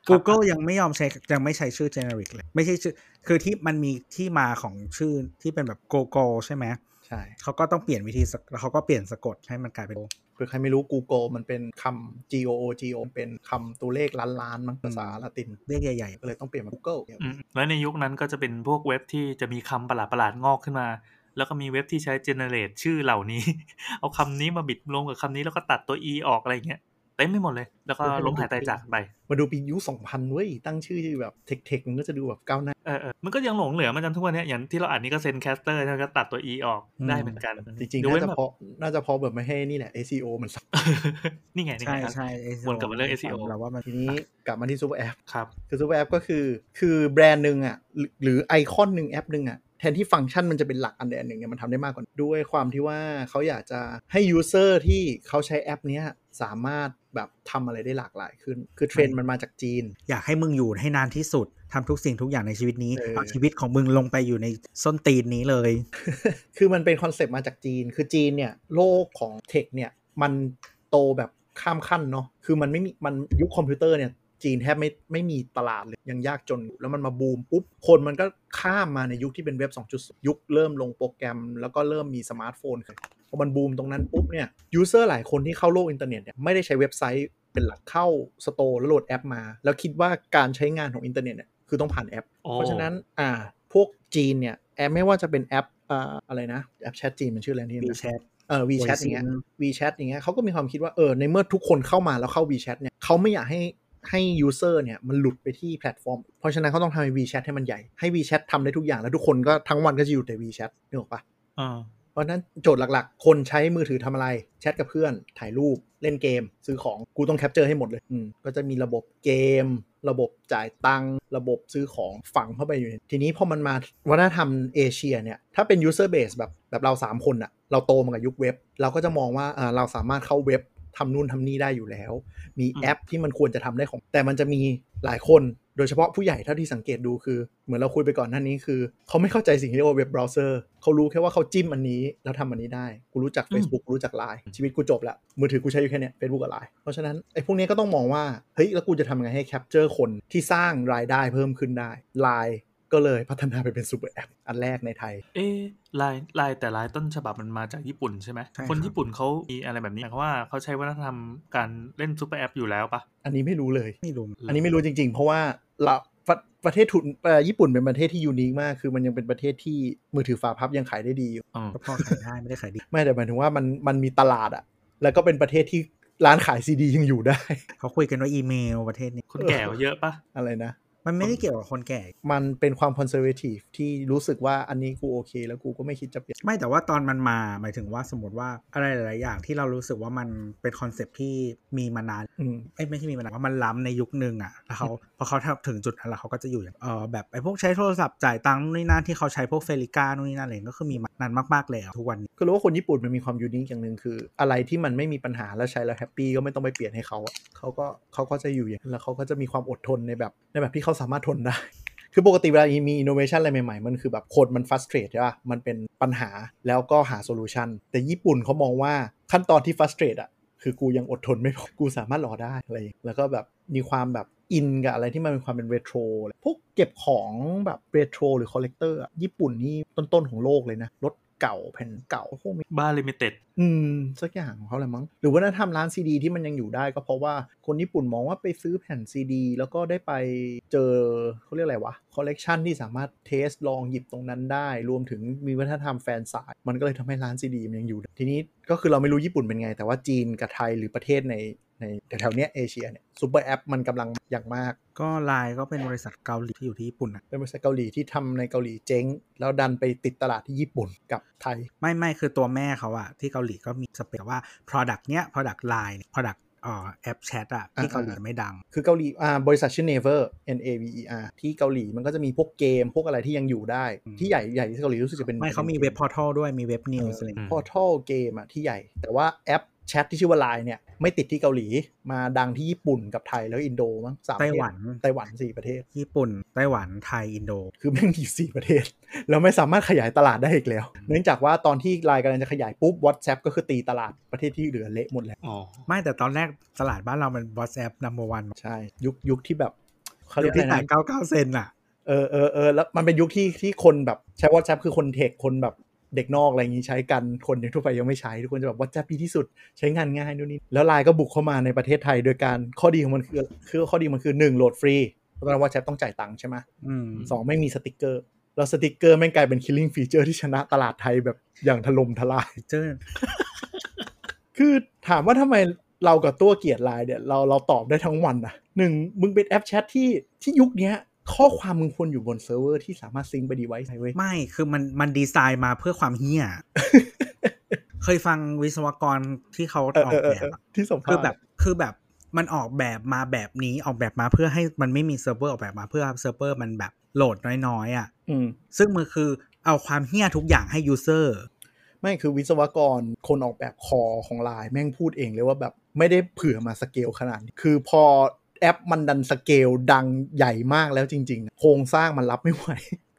Google ยังไม่ยอมใช้ยังไม่ใช้ชื่อ generic เลย ไม่ใช่ชื่อ คือที่มันมีที่มาของชื่อที่เป็นแบบ Google ใช่ไหมใช่เขาก็ต้องเปลี่ยนวิธีสะแล้วเขาก็เปลี่ยนสะกดให้มันกลายเป็นเผื่อใครไม่รู้ Google มันเป็นคำ G O O G O เป็นคำตัวเลขล้านล้านๆมั้งภาษาละตินเรียกใหญ่ก็เลยต้องเปลี่ยนมา Google อืมแล้วในยุคนั้นก็จะเป็นพวกเว็บที่จะมีคำประหลาดประหลาดๆงอกขึ้นมา แล้วก็มีเว็บที่ใช้ generate ชื่อเหล่านี้ เอาคำนี้มาบิดลงกับคำนี้แล้วก็ตัดตัว e ออกอะไรอย่างเงี้ย เต็มไปหมดเลย แล้วก็ล้มหายตายจากไปมาดูปียุค2000เว้ยตั้งชื่อแบบ tech ๆมันก็จะดูแบบก้าวหน้าเออเออมันก็ยังหลงเหลือมาจนทุกวันเนี้ยอย่างที่เราอ่านนี่ก็ Zencastr แล้วก็ตัดตัว e ออกอืมได้เหมือนกัน จริงๆยกน่าเว้นจะแบบเพราะน่าจะเพราะแบบไม่ให้นี่แหละ SEO มันสับนี่ไงนี่ใช่ไงครับใช่วนกลับมาเรื่อง SEO เราว่ามันทีนี้กลับมาที่ super app ครับคือ super app ก็คือคือแบรนด์หนึ่งอะหรือหรือไอคอนหนึ่งแอปหนึ่งอะแทนที่ฟังก์ชันมันจะเป็นหลักอันใดอันหนึ่งเนี่ยมันทำได้มากกว่านั้นด้วยความที่ว่าเขาอยากจะให้ user ที่เขาใช้แอปเนี้ยสามารถ แบบทำอะไรได้หลากหลายขึ้น คือเทรนด์มันมาจากจีน อยากให้มึงอยู่ให้นานที่สุดทำทุกสิ่งทุกอย่างในชีวิตนี้เออเอาชีวิตของมึงลงไปอยู่ในส้นตีนนี้เลย คือมันเป็น concept มาจากจีน คือจีนเนี่ยโลกของ tech เนี่ยมันโตแบบข้ามขั้นเนาะ คือมันไม่มีมันยุคคอมพิวเตอร์เนี่ยจีนแทบไม่ไม่มีตลาดเลยยังยากจนอยู่แล้วมันมาบูมปุ๊บ คนมันก็ข้ามมาในยุคที่เป็นเว็บ 2.0 ยุคเริ่มลงโปรแกรม แล้วก็เริ่มมีสมาร์ทโฟน พอมันบูมตรงนั้นปุ๊บเนี่ย user หลายคนที่เข้าโลกอินเทอร์เน็ตเนี่ยไม่ได้ใช้เว็บไซต์เป็นหลักเข้า store แล้วโหลดแอปมา แล้วคิดว่าการใช้งานของอินเทอร์เน็ตเนี่ยคือต้องผ่านแอปโอ้เพราะฉะนั้นอ่าพวกจีนเนี่ยแอปไม่ว่าจะเป็นแอปอ่าอะไรนะแอปแชทจีนมันชื่ออะไรนี่วีนะแชทเออ WeChat อย่างเงี้ย WeChat อย่างเงี้ยเขาก็มีความคิดว่าเออในเมื่อทุกคนเข้ามาแล้วเข้า WeChat เนี่ยเขาไม่อยากให้ให้ user เนี่ยมันหลุดไปที่แพลตฟอร์ม เพราะฉะนั้นเขาต้องทำให้ WeChat ให้มันใหญ่ ให้ WeChat ทำได้ทุกอย่างแล้วทุกคนก็ทั้งวันก็จะอยู่แต่ WeChat นึกออกปะอ่าเพ ราะนั้นโจทย์หลักๆ คนใช้มือถือทำอะไร แชทกับเพื่อน ถ่ายรูป เล่นเกม ซื้อของ กูต้อง capture ให้หมดเลย อืม ก็จะมีระบบเกม ระบบจ่ายตังค์ ระบบซื้อของฝังเข้าไปอยู่ ทีนี้พอมันมาวัฒนธรรมเอเชียเนี่ย ถ้าเป็น user base แบบแบบเรา 3 คนอะเราโตมากับยุคเว็บ เราก็จะมองว่าเราสามารถเข้าเว็บทำนู่นทำนี่ได้อยู่แล้ว มีแอปที่มันควรจะทำได้ของ แต่มันจะมีหลายคน โดยเฉพาะผู้ใหญ่เท่าที่สังเกตดูคือ เหมือนเราคุยไปก่อนหน้านี้คือ เขาไม่เข้าใจสิ่งที่เรียกว่า web browser เขารู้แค่ว่าเขาจิ้มอันนี้ แล้วทำอันนี้ได้ กูรู้จักอืม Facebook กูรู้จัก Line ชีวิตกูจบละมือถือกูใช้อยู่แค่เนี้ย Facebook กับ Line เพราะฉะนั้นไอ้พวกนี้ก็ต้องมองว่าเฮ้ยแล้วกูจะทำยังไงให้ capture คนที่สร้างรายได้เพิ่มขึ้นได้ Line ก็เลยพัฒนาไปเป็น super app อันแรกในไทย เอ๊ะลายลายแต่ลายต้นฉบับมันมาจากญี่ปุ่นใช่ไหมใช่ครับคนญี่ปุ่นเขามีอะไรแบบนี้เพราะว่าเขาใช้วัฒนธรรมการเล่น super app อยู่แล้วปะอันนี้ไม่รู้เลยไม่รู้อันนี้ไม่รู้จริง ๆ เพราะว่าเราประประเทศทุนเอ่อญี่ปุ่นเป็นประเทศที่ unique มาก คือมันยังเป็นประเทศที่มือถือฝาพับยังขายได้ดีอยู่อ๋อก็พอขายได้ไม่ได้ขายดี ไม่แต่หมายถึงว่ามันมันมีตลาดอะแล้วก็เป็นประเทศที่ร้านขายซีดียังอยู่ได้ เขาคุยกันว่าอีเมลประเทศนี้คนแก่เยอะปะอะไรนะ มันไม่ได้เกี่ยวกับคนแก่ มันเป็นความ conservative ที่รู้สึกว่าอันนี้กูโอเค แล้วกูก็ไม่คิดจะเปลี่ยน ไม่แต่ว่าตอนมันมาหมายถึงว่าสมมติว่าอะไรหลาย ๆ อย่างที่เรารู้สึกว่ามันเป็น concept ที่มีมานานอืมเอ้ยไม่ใช่มีมานานว่ามันล้ำในยุคหนึ่งอะแล้วเขาพอเขาทำถึงจุดนั้นแล้วเขาก็จะอยู่อย่างเออแบบไอ้พวกใช้โทรศัพท์จ่ายตังค์นู่นนี่นั่นที่เขาใช้พวก FeliCa นู่นนี่นั่นอะไรก็คือมีมานานมาก ๆ แล้วทุกวันนี้ก็รู้ว่าคนญี่ปุ่นมันมีความ unique อย่างหนึ่งคือ อะไรที่มันไม่มีปัญหาแล้วใช้แล้ว happy ก็ไม่ต้องไปเปลี่ยนให้เขาอะเขาก็เขาก็จะอยู่อย่างนั้นแล้วเขาก็จะมีความอดทนในแบบในแบบที่เขาสามารถทนได้ คือปกติเวลามีอินโนเวชันอะไรใหม่ๆ มันคือแบบคนมัน frustrate ใช่ป่ะ มันเป็นปัญหาแล้วก็หา solution แต่ญี่ปุ่นเขามองว่าขั้นตอนที่ frustrate อะคือกูยังอดทนไม่พอ กูสามารถรอได้อะไรแล้วก็แบบมีความแบบอินกับอะไรที่มันเป็นความเป็นเรโทรพวกเก็บของแบบเรโทรหรือ collector อะญี่ปุ่นนี่ต้นๆของโลกเลยนะ รถเก่าแผ่นเก่าพวกนี้บ้า limited อืม สักอย่างของเขาแหละมั้ง หรือว่าถ้าทำร้านซีดีที่มันยังอยู่ได้ก็เพราะว่าคนญี่ปุ่นมองว่าไปซื้อแผ่นซีดี แล้วก็ได้ไปเจอเขาเรียกอะไรวะคอลเลกชันที่สามารถ test ลองหยิบตรงนั้นได้ รวมถึงมีวัฒนธรรม fan sign มันก็เลยทำให้ร้านซีดีมันยังอยู่ได้ทีนี้ก็คือเราไม่รู้ญี่ปุ่นเป็นไง แต่ว่าจีนกับไทยหรือประเทศในในแถวๆเนี้ยเอเชียเนี่ย super app มันกำลังอย่างมาก ก็ไลน์ก็เป็นบริษัทเกาหลีที่อยู่ที่ญี่ปุ่นอะเป็นบริษัทเกาหลีที่ทำในเกาหลีเจ๊ง แล้วดันไปติดตลาดที่ญี่ปุ่นกับไทย ไม่ไม่คือตัวแม่เขาอะที่เกาหลีก็มีสเปคว่า Product เนี้ย Product Line Product เอ่อแอปแชทอะที่อ่าเกาหลีไม่ดัง คือเกาหลีอ่าบริษัทชื่อ Naver N A V E R ที่เกาหลีมันก็จะมีพวกเกมพวกอะไรที่ยังอยู่ได้อืมที่ใหญ่ใหญ่ที่เกาหลีรู้สึกจะเป็น ไม่เขามีเว็บ portal ด้วยมีเว็บ news อะไรอย่างอืเงี้ยมพอร์ทัลเกมอะที่ใหญ่ แต่ว่าแอป แชทที่ชื่อว่า Line เนี่ยไม่ติดที่เกาหลี มาดังที่ญี่ปุ่นกับไทยแล้วอินโดมั้งสามประไต้หวันไต้หวันสี่ประเทศ ญี่ปุ่น ไต้หวันไทยอินโด คือแม่งมีอยู่สี่ประเทศ แล้วไม่สามารถขยายตลาดได้อีกแล้ว เนื่องจากว่าตอนที่ไลน์กำลังจะขยายปุ๊บ WhatsApp ก็คือตีตลาดประเทศที่เหลือเละหมดแล้วอ๋อไม่แต่ตอนแรกตลาดบ้านเรามัน WhatsApp number one ใช่ยุคยุคที่แบบเขาเรียุยคกที่อะไรขายนะเก้าเก้าเซนอะเออเออเออแล้วมันเป็นยุคที่ที่คนแบบใช้ WhatsApp คือคนเทคคนแบบ เด็กนอกอะไรอย่างนี้ใช้กันคนทั่วไปยังไม่ใช้ทุกคนจะแบบ WhatsApp ดีที่สุดใช้งานง่ายนู่นนี่แล้วไลน์ก็บุกเข้ามาในประเทศไทย โดยการข้อดีของมันคือคือข้อดีมันคือ1โหลดฟรีเพราะตอนนั้น WhatsApp ต้องจ่ายตังค์ใช่ไหมอืมสองไม่มีสติกเกอร์แล้วสติกเกอร์แม่งกลายเป็น killing feature ที่ชนะตลาดไทยแบบอย่างถล่มทลายเจอคือถามว่าทำไมเรากับตัวเกลียดไลน์เนี่ยเราเราตอบได้ทั้งวันนะหนึ่งมึงเป็นแอปแชทที่ที่ยุคเนี้ย ข้อความมึงควรอยู่บนเซิร์ฟเวอร์ที่สามารถ sync ไป device เว้ย ไม่คือมันมันดีไซน์มาเพื่อความเหี้ยเคยฟังวิศวกรที่เขาเออออเอกอเออแบเอบออะที่สัมภาษณ์คือแบบคือแบบมันออกแบบมาแบบนี้ออกแบบมาเพื่อให้มันไม่มีเซิร์ฟเวอร์ออกแบบมาเพื่อเซิร์ฟเวอร์มันแบบโหลดน้อยๆอะอืมซึ่งมันคือเอาความเหี้ยทุกอย่างให้ userไม่คือวิศวกรคนออกแบบ core ของไลน์แม่งพูดเองเลยว่าแบบไม่ได้เผื่อมาสเกลขนาดนี้คือพอ แอปมันดันสเกลดังใหญ่มากแล้วจริง ๆ โครงสร้างมันรับไม่ไหว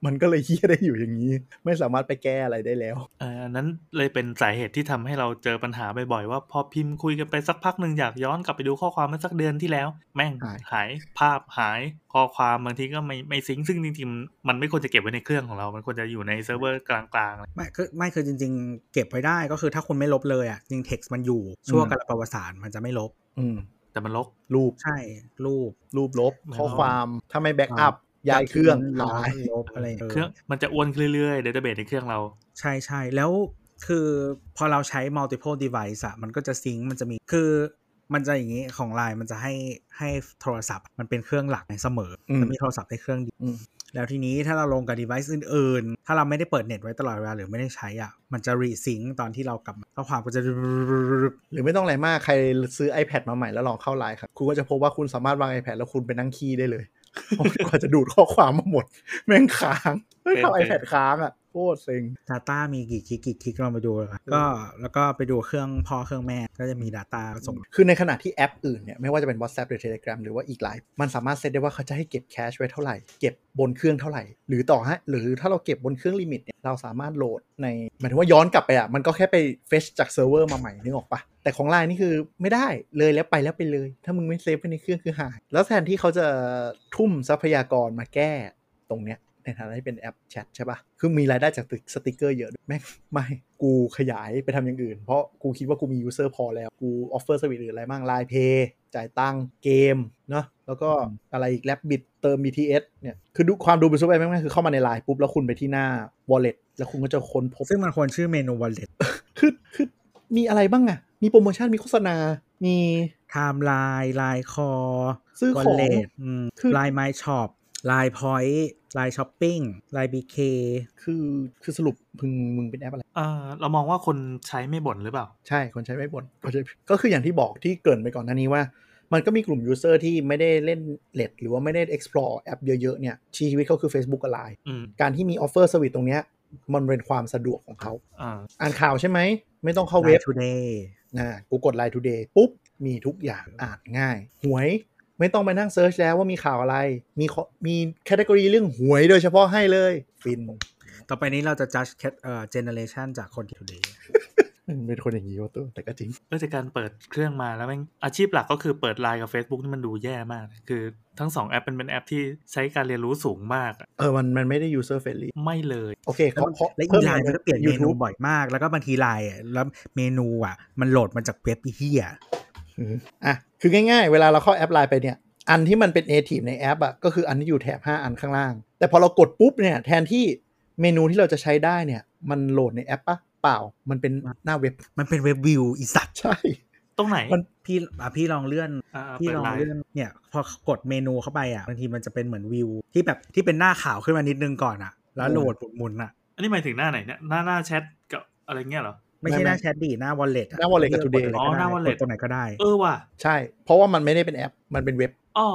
มันก็เลยเหี้ยได้อยู่อย่างนี้ ไม่สามารถไปแก้อะไรได้แล้วเอ่ออันนั้นเลยเป็นสาเหตุที่ทำให้เราเจอปัญหาบ่อยๆว่าพอพิมพ์คุยกันไปสักพักหนึ่งอยากย้อนกลับไปดูข้อความเมื่อสักเดือนที่แล้ว แม่งหายหายภาพหายข้อความบางทีก็ไม่ไม่ sync ซึ่งจริงๆมันไม่ควรจะเก็บไว้ในเครื่องของเรา มันควรจะอยู่ในเซิร์ฟเวอร์กลางๆไม่คือไม่คือจริง ๆ เก็บไว้ได้ก็คือถ้าคุณไม่ลบเลยอะจริงเท็กซ์มันอยู่ชั่วกาลประวัติศาสตร์มันจะไม่ลบ อืม แต่มันลบรูปใช่ รูปรูปลบข้อความไม่ลบถ้าไม่ backupย้ายเครื่องลหายลบอะไรเครื่องมันจะอ้วนขึ้นเรื่อยๆเดต้าเบสในเครื่องเรา ใช่ใช่แล้วคือพอเราใช้ multiple device อะมันก็จะซิงค์มันจะมีคือมันจะอย่างนี้ของไลน์มันจะให้ให้โทรศัพท์ มันเป็นเครื่องหลักในเสมออืมจะมีโทรศัพท์ได้เครื่องเดียวอืม แล้วทีนี้ถ้าเราลงกับ device อื่นๆ ถ้าเราไม่ได้เปิดเน็ตไว้ตลอดเวลาหรือไม่ได้ใช้อะ มันจะ resync ตอนที่เรากลับมาข้อความก็จะ หรือไม่ต้องอะไรมากใครซื้อ iPad มาใหม่แล้วลองเข้าไลน์ครับคุณก็จะพบว่าคุณสามารถวาง iPad แล้วคุณไปนั่งคีย์ได้เลยเพราะกว่าจะดูดข้อความมาหมด แม่งค้างไม่ทำเป็น iPad ค้างอะ โคตรเซ็ง Data มีกี่กิ๊กกี่กิ๊กเราไปดูเลยก็แล้วก็ไปดูเครื่องพ่อเครื่องแม่ก็จะมี Data ส่ง คือในขณะที่แอปอื่นเนี่ย ไม่ว่าจะเป็น WhatsApp หรือ Telegram หรือว่าอีกหลาย มันสามารถเซตได้ว่าเขาจะให้เก็บ cache ไว้เท่าไหร่ เก็บบนเครื่องเท่าไหร่ หรือต่อให้หรือถ้าเราเก็บบนเครื่อง limit เนี่ยเราสามารถโหลดในหมายถึงว่าย้อนกลับไปอะมันก็แค่ไปfetch จากเซิร์ฟเวอร์มาใหม่นึกออกปะแต่ของไลน์นี่คือไม่ได้เลยแล้วไปแล้วไปเลย ถ้ามึงไม่ save ไว้ในเครื่องคือหายแล้วแทนที่เขาจะทุ่มทรัพยากรมาแก้ตรงเนี้ย ในฐานะที่เป็นแอปแชทใช่ปะคือมีรายได้จากสติกเกอร์เยอะด้วยแม่งไม่ กูขยายไปทำอย่างอื่น เพราะกูคิดว่ากูมี user พอแล้ว กู offer service อื่นอะไรบ้างไลน์เพย์จ่ายตังค์เกมเนาะแล้วก็อะไรอีก Rabbit เติม BTS เนี่ย คือดูความดูเป็นซูเปอร์แม่งคือเข้ามาในไลน์ปุ๊บ แล้วคุณไปที่หน้า wallet แล้วคุณก็จะค้นพบ ซึ่งมันควรชื่อเมนู wallet คือคือมีอะไรบ้างอะมีโปรโมชั่นมีโฆษณา มี timeline line call ซื้อของ wallet อืมคือ line my shop line point line shopping line bk คือคือสรุปมึงมึงเป็นแอปอะไรเออเรามองว่าคนใช้ไม่บ่นหรือเปล่า ใช่คนใช้ไม่บ่นก็ใช้ก็คืออย่างที่บอกที่เกริ่นไปก่อนหน้านี้ว่า มันก็มีกลุ่ม user ที่ไม่ได้เล่นเลดหรือว่าไม่ได้ explore แอปเยอะๆเนี่ยชีวิตเขาคือ Facebook กับ Line อืมการที่มี offer service ตรงเนี้ยมันเป็นความสะดวกของเขาอ่าอ่านข่าวใช่ไหม ไม่ต้องเข้าเว็บ line today นะกูกด Line Today ปุ๊บ มีทุกอย่างอ่านง่าย หวย ไม่ต้องไปนั่ง search แล้วว่ามีข่าวอะไร มีข้อมี category เรื่องหวยโดยเฉพาะให้เลย ฟิน ต่อไปนี้เราจะ judge cat- เอ่อ generation จากคนที่ today เป็นคนอย่างนี้วะตัวแต่ก็จริงเออจากการเปิดเครื่องมาแล้วแม่งอาชีพหลักก็คือเปิดไลน์กับ Facebook นี่มันดูแย่มาก คือทั้งสองแอปเป็นเป็นแอปที่ใช้การเรียนรู้สูงมากอะเออมันมันไม่ได้ user friendly ไม่เลยโอเคแล้วเขาเขาและอีเพิ่มไลน์มันก็เปลี่ยนเมนู YouTube บ่อยมาก แล้วก็บางทีไลน์อะแล้วเมนูอะ มันโหลดมาจากเว็บอีเหี้ย อืมอะคือง่ายๆ เวลาเราเข้าแอปไลน์ไปเนี่ย อันที่มันเป็น native ในแอปอะก็คืออันที่อยู่แถบ 5 อันข้างล่าง แต่พอเรากดปุ๊บเนี่ยแทนที่เมนูที่เราจะใช้ได้เนี่ย มันโหลดในแอปปะเปล่า มันเป็นหน้าเว็บ มันเป็น web view อีสัตว์ใช่ ตรงไหนมันพี่อะพี่ลองเลื่อนอ่าพี่เปิดลองไลน์เลื่อนเนี่ยพอกดเมนูเข้าไปอะบางทีมันจะเป็นเหมือนวิว ที่แบบที่เป็นหน้าขาวขึ้นมานิดนึงก่อนอะ แล้วโหลดหมุนๆอะ อันนี้หมายถึงหน้าไหนเนี่ยหน้าหน้าแชทกับอะไรเงี้ยเหรอ ไม่ใช่ไม่หน้าแชทดีหน้า wallet อะหน้า wallet กับเลื Today กดอ๋อหน้า wallet กดตัวไหนก็ได้ เออว่ะใช่ เพราะว่ามันไม่ได้เป็นแอป มันเป็นเว็บอ๋อ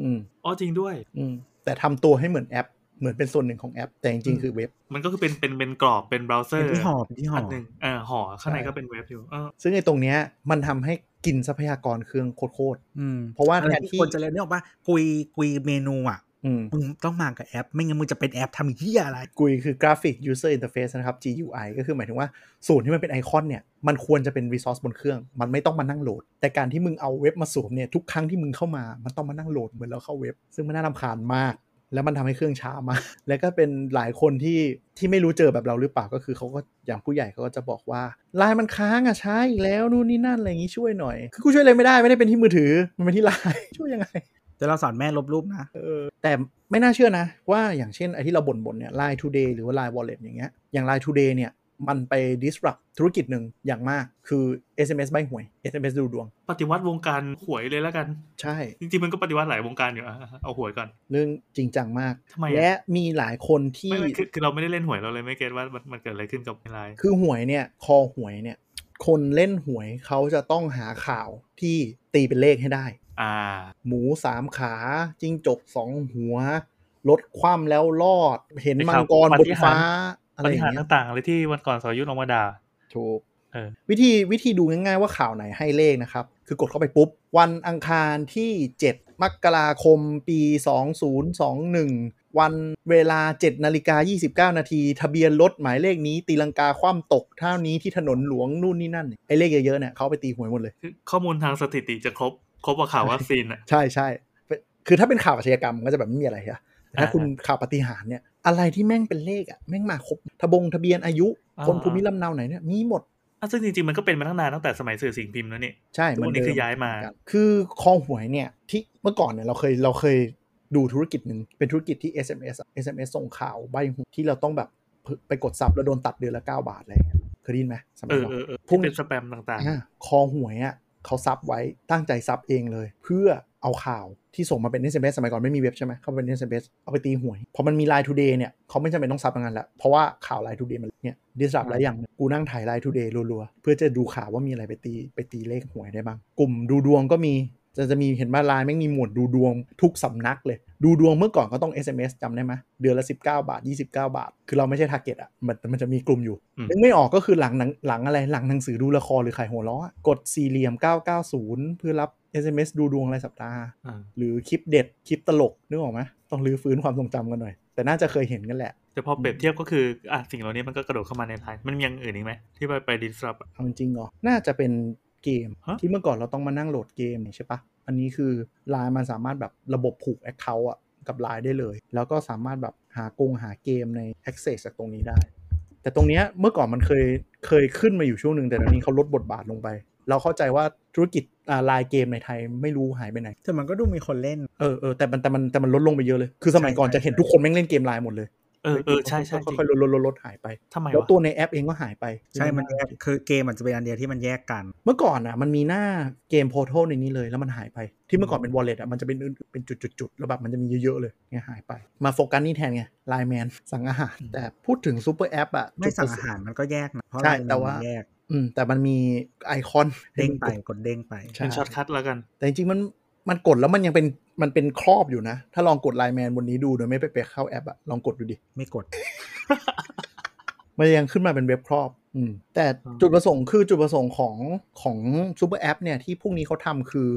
อืมอ๋อจริงด้วย อืมแต่ทำตัวให้เหมือนแอป เหมือนเป็นส่วนหนึ่งของแอป แต่จริงๆคือเว็บ มันก็คือเป็นเป็นเป็นกรอบเป็นเบราว์เซอเป็นร์ที่ห่อเป็นที่ห่ออันหนึ่งเออห่อข้างในใช่ก็เป็นเว็บอยู่เออซึ่งไอ้ตรงเนี้ยมันทำให้กินทรัพยากรเครื่องโคตรอืมเพราะว่าอะไรแทนที่ที่คนจะเรียนนี่ออกปะกุยกุยเมนูอะๆอื มมึงต้องมากับแอป ไม่งั้นมึงจะเป็นแอปทำเหี้ยอะไรกุยคือกราฟิก user interface นะครับ GUI ก็คือหมายถึงว่าส่วนที่มันเป็นไอคอนเนี่ย มันควรจะเป็น resource บนเครื่อง มันไม่ต้องมานั่งโหลด แต่การที่มึงเอาเว็บมาสวมเนี่ย ทุกครั้งที่มึงเข้ามา มันต้องมานั่งโหลดเหมือนเราเข้าเว็บ ซึ่งมันน่ารำคาญมาก แล้วมันทำให้เครื่องช้ามาก แล้วก็เป็นหลายคนที่ที่ไม่รู้เจอแบบเราหรือเปล่าก็คือเขาก็อย่างผู้ใหญ่เขาก็จะบอกว่าไลน์มันค้างอะใช้อีกแล้วนู่นนี่นั่นอะไรอย่างงี้ช่วยหน่อย คือกูช่วยอะไรไม่ได้ไม่ได้เป็นที่มือถือมันเป็นที่ไลน์ช่วยยังไง เดี๋ยวเราสอนแม่ลบรูปนะเออแต่ไม่น่าเชื่อนะ ว่าอย่างเช่นไอที่เราบ่นๆเนี่ย Line Today หรือว่า Line Wallet อย่างเงี้ยอย่าง Line Today เนี่ยมันไป disrupt ธุรกิจหนึ่งอย่างมากคือ SMS ใบหวย SMS ดูดวง ปฏิวัติวงการหวยเลยแล้วกัน ใช่ จริงๆ มันก็ปฏิวัติหลายวงการอยู่อะเอาหวยก่อน เรื่องจริงจังมากทำไมอะและมีหลายคนที่ไม่ไม่คือคือเราไม่ได้เล่นหวยเราเลยไม่เก็ตว่ามันมันเกิดอะไรขึ้นกับไลน์คือหวยเนี่ย คอหวยเนี่ย คนเล่นหวยเขาจะต้องหาข่าวที่ตีเป็นเลขให้ได้ อ่า หมูสามขาจิ้งจกสองหัวรถคว่ำแล้วรอด เห็นไอ้มัข่าวงกรปาบฏินหาริย์ฟ้า อะปไรอฏิย่าหางรย์เงี้ยต่างๆเลยที่วันก่อนสอยุทธออกมาด่าถูกเออวิธีวิธีดูง่ายๆว่าข่าวไหนให้เลขนะครับ คือกดเข้าไปปุ๊บ วันอังคารที่ 7 มกราคมปี 2021 วันเวลา 7นาฬิกา29 นาที ทะเบียนรถหมายเลขนี้ ตีลังกาคว่ำตกเท่านี้ที่ถนนหลวงนู่นนี่นั่น ไอ้เลขเยอะๆเนี่ยเขาเอาไปตีหวยหมดเลยคือข้อมูลทางสถิติจะครบ ครบกว่าข่าววัคซีนอะใช่ใช่คือถ้าเป็นข่าวอาชญากรรมมันก็จะแบบไม่มีอะไรอะแต่ถ้าอ่าคุณข่าวปาฏิหารย์เนี่ย อะไรที่แม่งเป็นเลขอะแม่งมาครบทะบงทะเบียนอายุอ่าคนภูมิลำเนาไหนเนี่ยมีหมดอะซึ่งจริงๆมันก็เป็นมาตั้งนานตั้งแต่สมัยสื่อสิ่งพิมพ์แล้วนี่ใช่ทุกวันนี้เดิคือย้ายมา คือคอหวยเนี่ยที่เมื่อก่อนเนี่ยเราเคยเราเคย ดูธุรกิจหนึ่งเป็นธุรกิจที่ SMS อะ SMS ส่งข่าวใบหูที่เราต้องแบบไปกดซับแล้วโดนตัดเดือนละ 9 บาทอะไรอย่างเงี้ยเคยได้ยินไหมสมัเอยอก่อนเออเออพวกที่เป็นสแปมต่างอ่าคอหวยอะเขาซับไว้ตั้งใจซับเองเลย เพื่อเอาข่าวที่ส่งมาเป็น SMS สมัยก่อนไม่มีเว็บใช่ไหมเขาเป็น SMS เอาไปตีหวย พอมันมี Line Today เนี่ยเขาไม่จำเป็นต้องซับอย่างนั้นแล้วเพราะว่าข่าว Line Today มันเนี่ยดิสรับหลายอย่างกูนั่งถ่าย Line Today รัวๆ เพื่อจะดูข่าวว่ามีอะไรไปตีไปตีเลขหวยได้บ้าง กลุ่มดูดวงก็มี จะจะมีเห็นว่าไลน์แม่งมีหมวดดูดวงทุกสำนักเลย ดูดวงเมื่อก่อนก็ต้อง SMS จำได้ไหมเดือนละ 19 บาท 29 บาท คือเราไม่ใช่ target อะมันมันจะมีกลุ่มอยู่นึกไม่ออกก็คือหลังหนังหลังอะไรหลังหนังสือดูละครหรือขายหัวเราะอะกดสี่เหลี่ยม 990 เพื่อรับ SMS ดูดวงรายสัปดาห์ๆอ่าหรือคลิปเด็ดคลิปตลกนึกออกไหมต้องรื้อฟื้นความทรงจำกันหน่อย แต่น่าจะเคยเห็นกันแหละแต่พอเปรียบเทียบก็คืออะสิ่งเหล่านี้มันก็กระโดดเข้ามาในไลน์มันมีอย่างอื่นอีกไหมที่ไปไป disruptเอาจริงๆเหรอน่าจะเป็น เกมฮะที่เมื่อก่อนเราต้องมานั่งโหลดเกมเนี่ยใช่ปะอันนี้คือไลน์มันสามารถแบบระบบผูก Account อะกับไลน์ได้เลย แล้วก็สามารถแบบหากงหาเกมใน Access จากตรงนี้ได้ แต่ตรงเนี้ยเมื่อก่อนมันเคยเคยขึ้นมาอยู่ช่วงหนึ่งแต่ตอนนี้เขาลดบทบาทลงไป เราเข้าใจว่าธุรกิจอ่าไลน์เกมในไทยไม่รู้หายไปไหนแต่มันก็ดูมีคนเล่นเออเออแต่มันแต่มันแต่มันลดลงไปเยอะเลย คือสมัยก่อนใช่จะเห็นใช่ทุกคนแม่งเล่นเกมไลน์หมดเลย เออเออใช่ใช่จริงค่อยๆลดลดลดลดหายไปทำไมแล้ววะตัวในแอปเองก็หายไป ใช่มันแยกคือเกมมันจะเป็นอันเดียวที่มันแยกกัน เมื่อก่อนอะ มันมีหน้าเกม portal ในนี้เลยแล้วมันหายไป ที่เมื่อก่อนเป็น wallet อะมันจะเป็นอื่นเป็นจุดๆๆแล้วแบบมันจะมีเยอะๆเลยเนี่ยหายไป มาโฟกัสนี่แทนไงไลน์แมนสั่งอาหาร แต่พูดถึงซูเปอร์แอปอะไม่สั่งจุดอาหารมันก็แยกนะเพราะใช่ไลน์แต่ว่ามันแยกอืมแต่มันมีไอคอนเด้งไปกดเด้งไปใช่เป็นช็อตคัทแล้วกัน แต่จริงๆมัน มันกดแล้วมันยังเป็นมันเป็นครอบอยู่นะ ถ้าลองกดไลน์แมนบนนี้ดูโดยไม่ไปไปเข้าแอปอะลองกดดูดิ ไม่กด มันยังขึ้นมาเป็นเว็บครอบ อืม แต่อ๋อจุดประสงค์คือจุดประสงค์ของของซูเปอร์แอปเนี่ยที่พวกนี้เขาทำคือ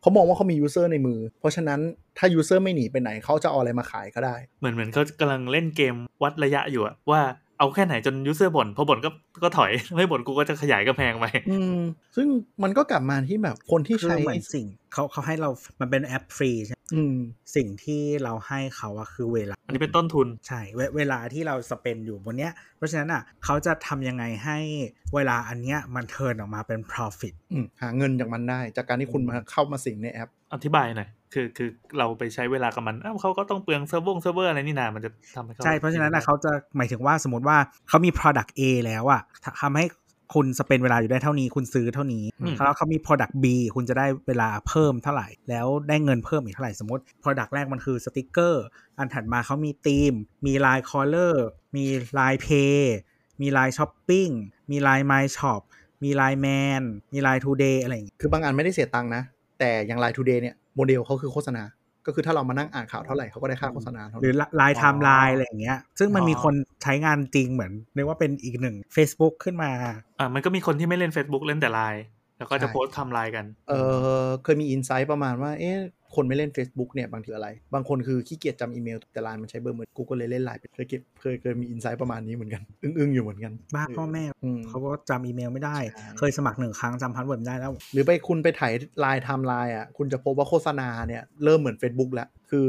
เขามองว่าเขามี user ในมือ เพราะฉะนั้นถ้า user ไม่หนีไปไหนเขาจะเอาอะไรมาขายก็ได้ เหมือนเหมือนเขากำลังเล่นเกมวัดระยะอยู่อะว่า เอาแค่ไหนจน user บ่นพอบ่นก็ก็ถอย ไม่บ่นกูก็จะขยายกำแพงไปอืมซึ่งมันก็กลับมาที่แบบคนที่คือใช้เหมือนสิ่งเขาเขาให้เรามันเป็นแอปฟรีใช่ไหมอืมสิ่งที่เราให้เขาอะคือเวลา อันนี้เป็นต้นทุนใช่เวเวลาที่เรา spend อยู่บนเนี้ย เพราะฉะนั้นอะเขาจะทำยังไงให้เวลาอันเนี้ยมัน turn ออกมาเป็น profit อืมหาเงินจากมันได้ จากการที่คุณมาเข้ามาสิงในแอป อธิบายหน่อยคือคือเราไปใช้เวลากับมันอ้าวเขาก็ต้องเปลืองเซิร์ฟวงเซิร์ฟเวอร์อะไรนี่นามันจะทำให้เขาใช่ เพราะฉะนั้นอะเขาจะหมายถึงว่าสมมติว่าเขามี product A แล้วอะทำให้คุณ spend เวลาอยู่ได้เท่านี้คุณซื้อเท่านี้แล้วเขามี product B คุณจะได้เวลาเพิ่มเท่าไหร่ แล้วได้เงินเพิ่มอีกเท่าไหร่สมมติ product แรกมันคือสติกเกอร์อันถัดมาเขามีธีม มี Line Caller มี Line Pay มี Line Shopping มี Line My Shop มี Line Man มี Line Today อะไรอย่างเงี้ยคือบางอันไม่ได้เสียตังค์นะ แต่อย่าง Line Today เนี่ยโมเดลเขาคือโฆษณา ก็คือถ้าเรามานั่งอ่านข่าวเท่าไหร่เขาก็ได้ค่าโฆษณาเท่าหรือนั้น Line Timeline อะไรอย่างเงี้ย ซึ่งมันมีคนใช้งานจริงเหมือนเรียกว่าเป็นอีกหนึ่ง Facebook ขึ้นมาอ่ามันก็มีคนที่ไม่เล่น Facebook เล่นแต่ไลน์ แล้วก็จะใช่โพสต์ทำไลน์กัน เออเคยมี in sight ประมาณว่า เอ๊ะ คนไม่เล่น Facebook เนี่ย บางทีอะไร บางคนคือขี้เกียจจำอีเมล แต่ไลน์มันใช้เบอร์มือกูก็เลยเล่นไลน์ไปเคยเก็บเคยเคยมี insight ประมาณนี้เหมือนกัน อึ้งๆอยู่เหมือนกัน บ้าพ่อแม่อืมเขาก็จำอีเมลไม่ได้ใช่เคยสมัครหนึ่งครั้งจำ password ไม่ได้แล้ว หรือไปคุณไปถ่าย Line Timeline อะ คุณจะพบว่าโฆษณาเนี่ยเริ่มเหมือน Facebook แล้ว คือ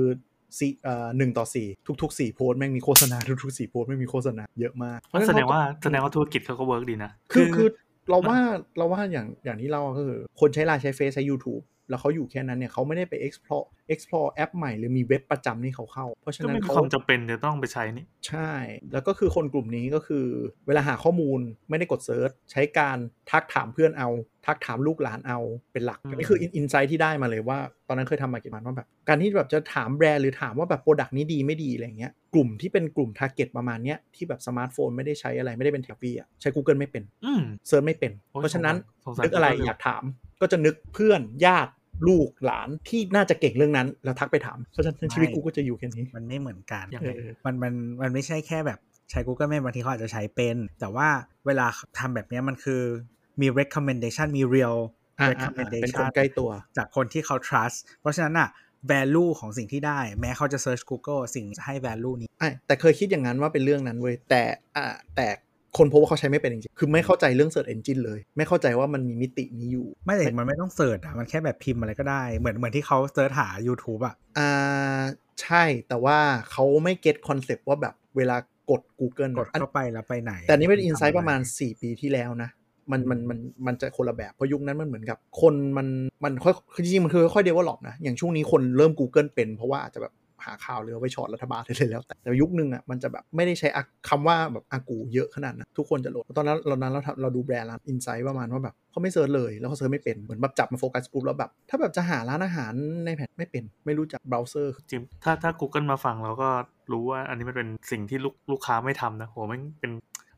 สี่เอ่อหนึ่งต่อสี่ทุกๆสี่โพสต์แม่งมีโฆษณาทุกๆสี่โพสต์แม่งมีโฆษณาเยอะมากก็แสดงว่าแสดงว่าธุรกิจเขาก็ work ดีนะ คือคือ เราว่าเราว่าอย่างอย่างที่เราก็คือ คนใช้ไลน์ใช้เฟซใช้ YouTube แล้วเขาอยู่แค่นั้นเนี่ยเขาไม่ได้ไป explore explore แอปใหม่หรือมีเว็บประจำที่เขาเข้า เพราะฉะก็นั้นไม่มีเขาความจำเป็นจะต้องไปใช้นี่ ใช่ แล้วก็คือคนกลุ่มนี้ก็คือ เวลาหาข้อมูลไม่ได้กด search ใช้การทักถามเพื่อนเอา ทักถามลูกหลานเอาเป็นหลักอืมนี่คือ insight ที่ได้มาเลยว่า ตอนนั้นเคยทำมากี่มันว่าแบบการที่แบบจะถามแบรนด์หรือถามว่าแบบ product นี้ดีไม่ดีอะไรเงี้ยกลุ่มที่เป็นกลุ่ม target ประมาณเนี้ยที่แบบสมาร์ทโฟนไม่ได้ใช้อะไรไม่ได้เป็น tech savvy อะใช้ Google ไม่เป็นอืม search ไม่เป็นโอ้ยเพราะฉะนั้นสงสารนึกอะไรสงสารอยากถามก็จะนึกเพื่อนญาติ ลูกหลานที่น่าจะเก่งเรื่องนั้น แล้วทักไปถามเพราะฉะนั้นชีวิตกูก็จะอยู่แค่นี้ มันไม่เหมือนกันยังไงเออมันมันมันไม่ใช่แค่แบบใช้ Google ไม่บางทีเขาอาจจะใช้เป็น แต่ว่าเวลาทำแบบเนี้ยมันคือมี recommendation มี real อ่าอ่าอ่าเป็นคน recommendation ใกล้ตัว จากคนที่เขา trust เพราะฉะนั้นอะ value ของสิ่งที่ได้ แม้เขาจะ search Google สิ่งจะให้ value นี้อะแต่เคยคิดอย่างนั้นว่าเป็นเรื่องนั้นเว้ยแต่อ่าแต่ คนพบว่าเขาใช้ไม่เป็นจริงๆ คือไม่เข้าใจเรื่อง Search Engine เลย ไม่เข้าใจว่ามันมีมิตินี้อยู่ ไม่แต่มันไม่ต้องเสิร์ชอะมันแค่แบบพิมพ์อะไรก็ได้ เหมือนเหมือนที่เขาเสิร์ชหา YouTube อะอ่า ใช่ แต่ว่าเขาไม่ getคอนเซปต์ว่าแบบเวลากด Google กดเข้าไปแล้วไปไหน แต่นี่เป็น insight ทำประมาณ 4 ปีที่แล้วนะ มันมันมันมันจะคนละแบบ เพราะยุคนั้นมันเหมือนกับคนมันมันค่อยคือจริงๆมันคือค่อยๆ develop นะ อย่างช่วงนี้คนเริ่ม Google เป็น เพราะว่าอาจจะแบบ หาข่าวเรือไปช็อตรัฐบาลเลยแล้ว แต่แต่ยุคนึงอะมันจะแบบไม่ได้ใช้อะคำว่าแบบอากู๋เยอะขนาดนั้นทุกคนจะโหลดตอนนั้นเรานั้นเราเราดูแบรนด์ร้าน insight ประมาณว่าแบบเขาไม่ search เลยแล้วเขา search ไม่เป็นเหมือนแบบจับมาโฟกัสกลุ่มแล้วแบบถ้าแบบจะหาร้านอาหารในแผนไม่เป็นไม่รู้จักเบราว์เซอร์จริงถ้าถ้า Google มาฟังเราก็รู้ว่าอันนี้มันเป็นสิ่งที่ลูกลูกค้าไม่ทำนะโหมันเป็น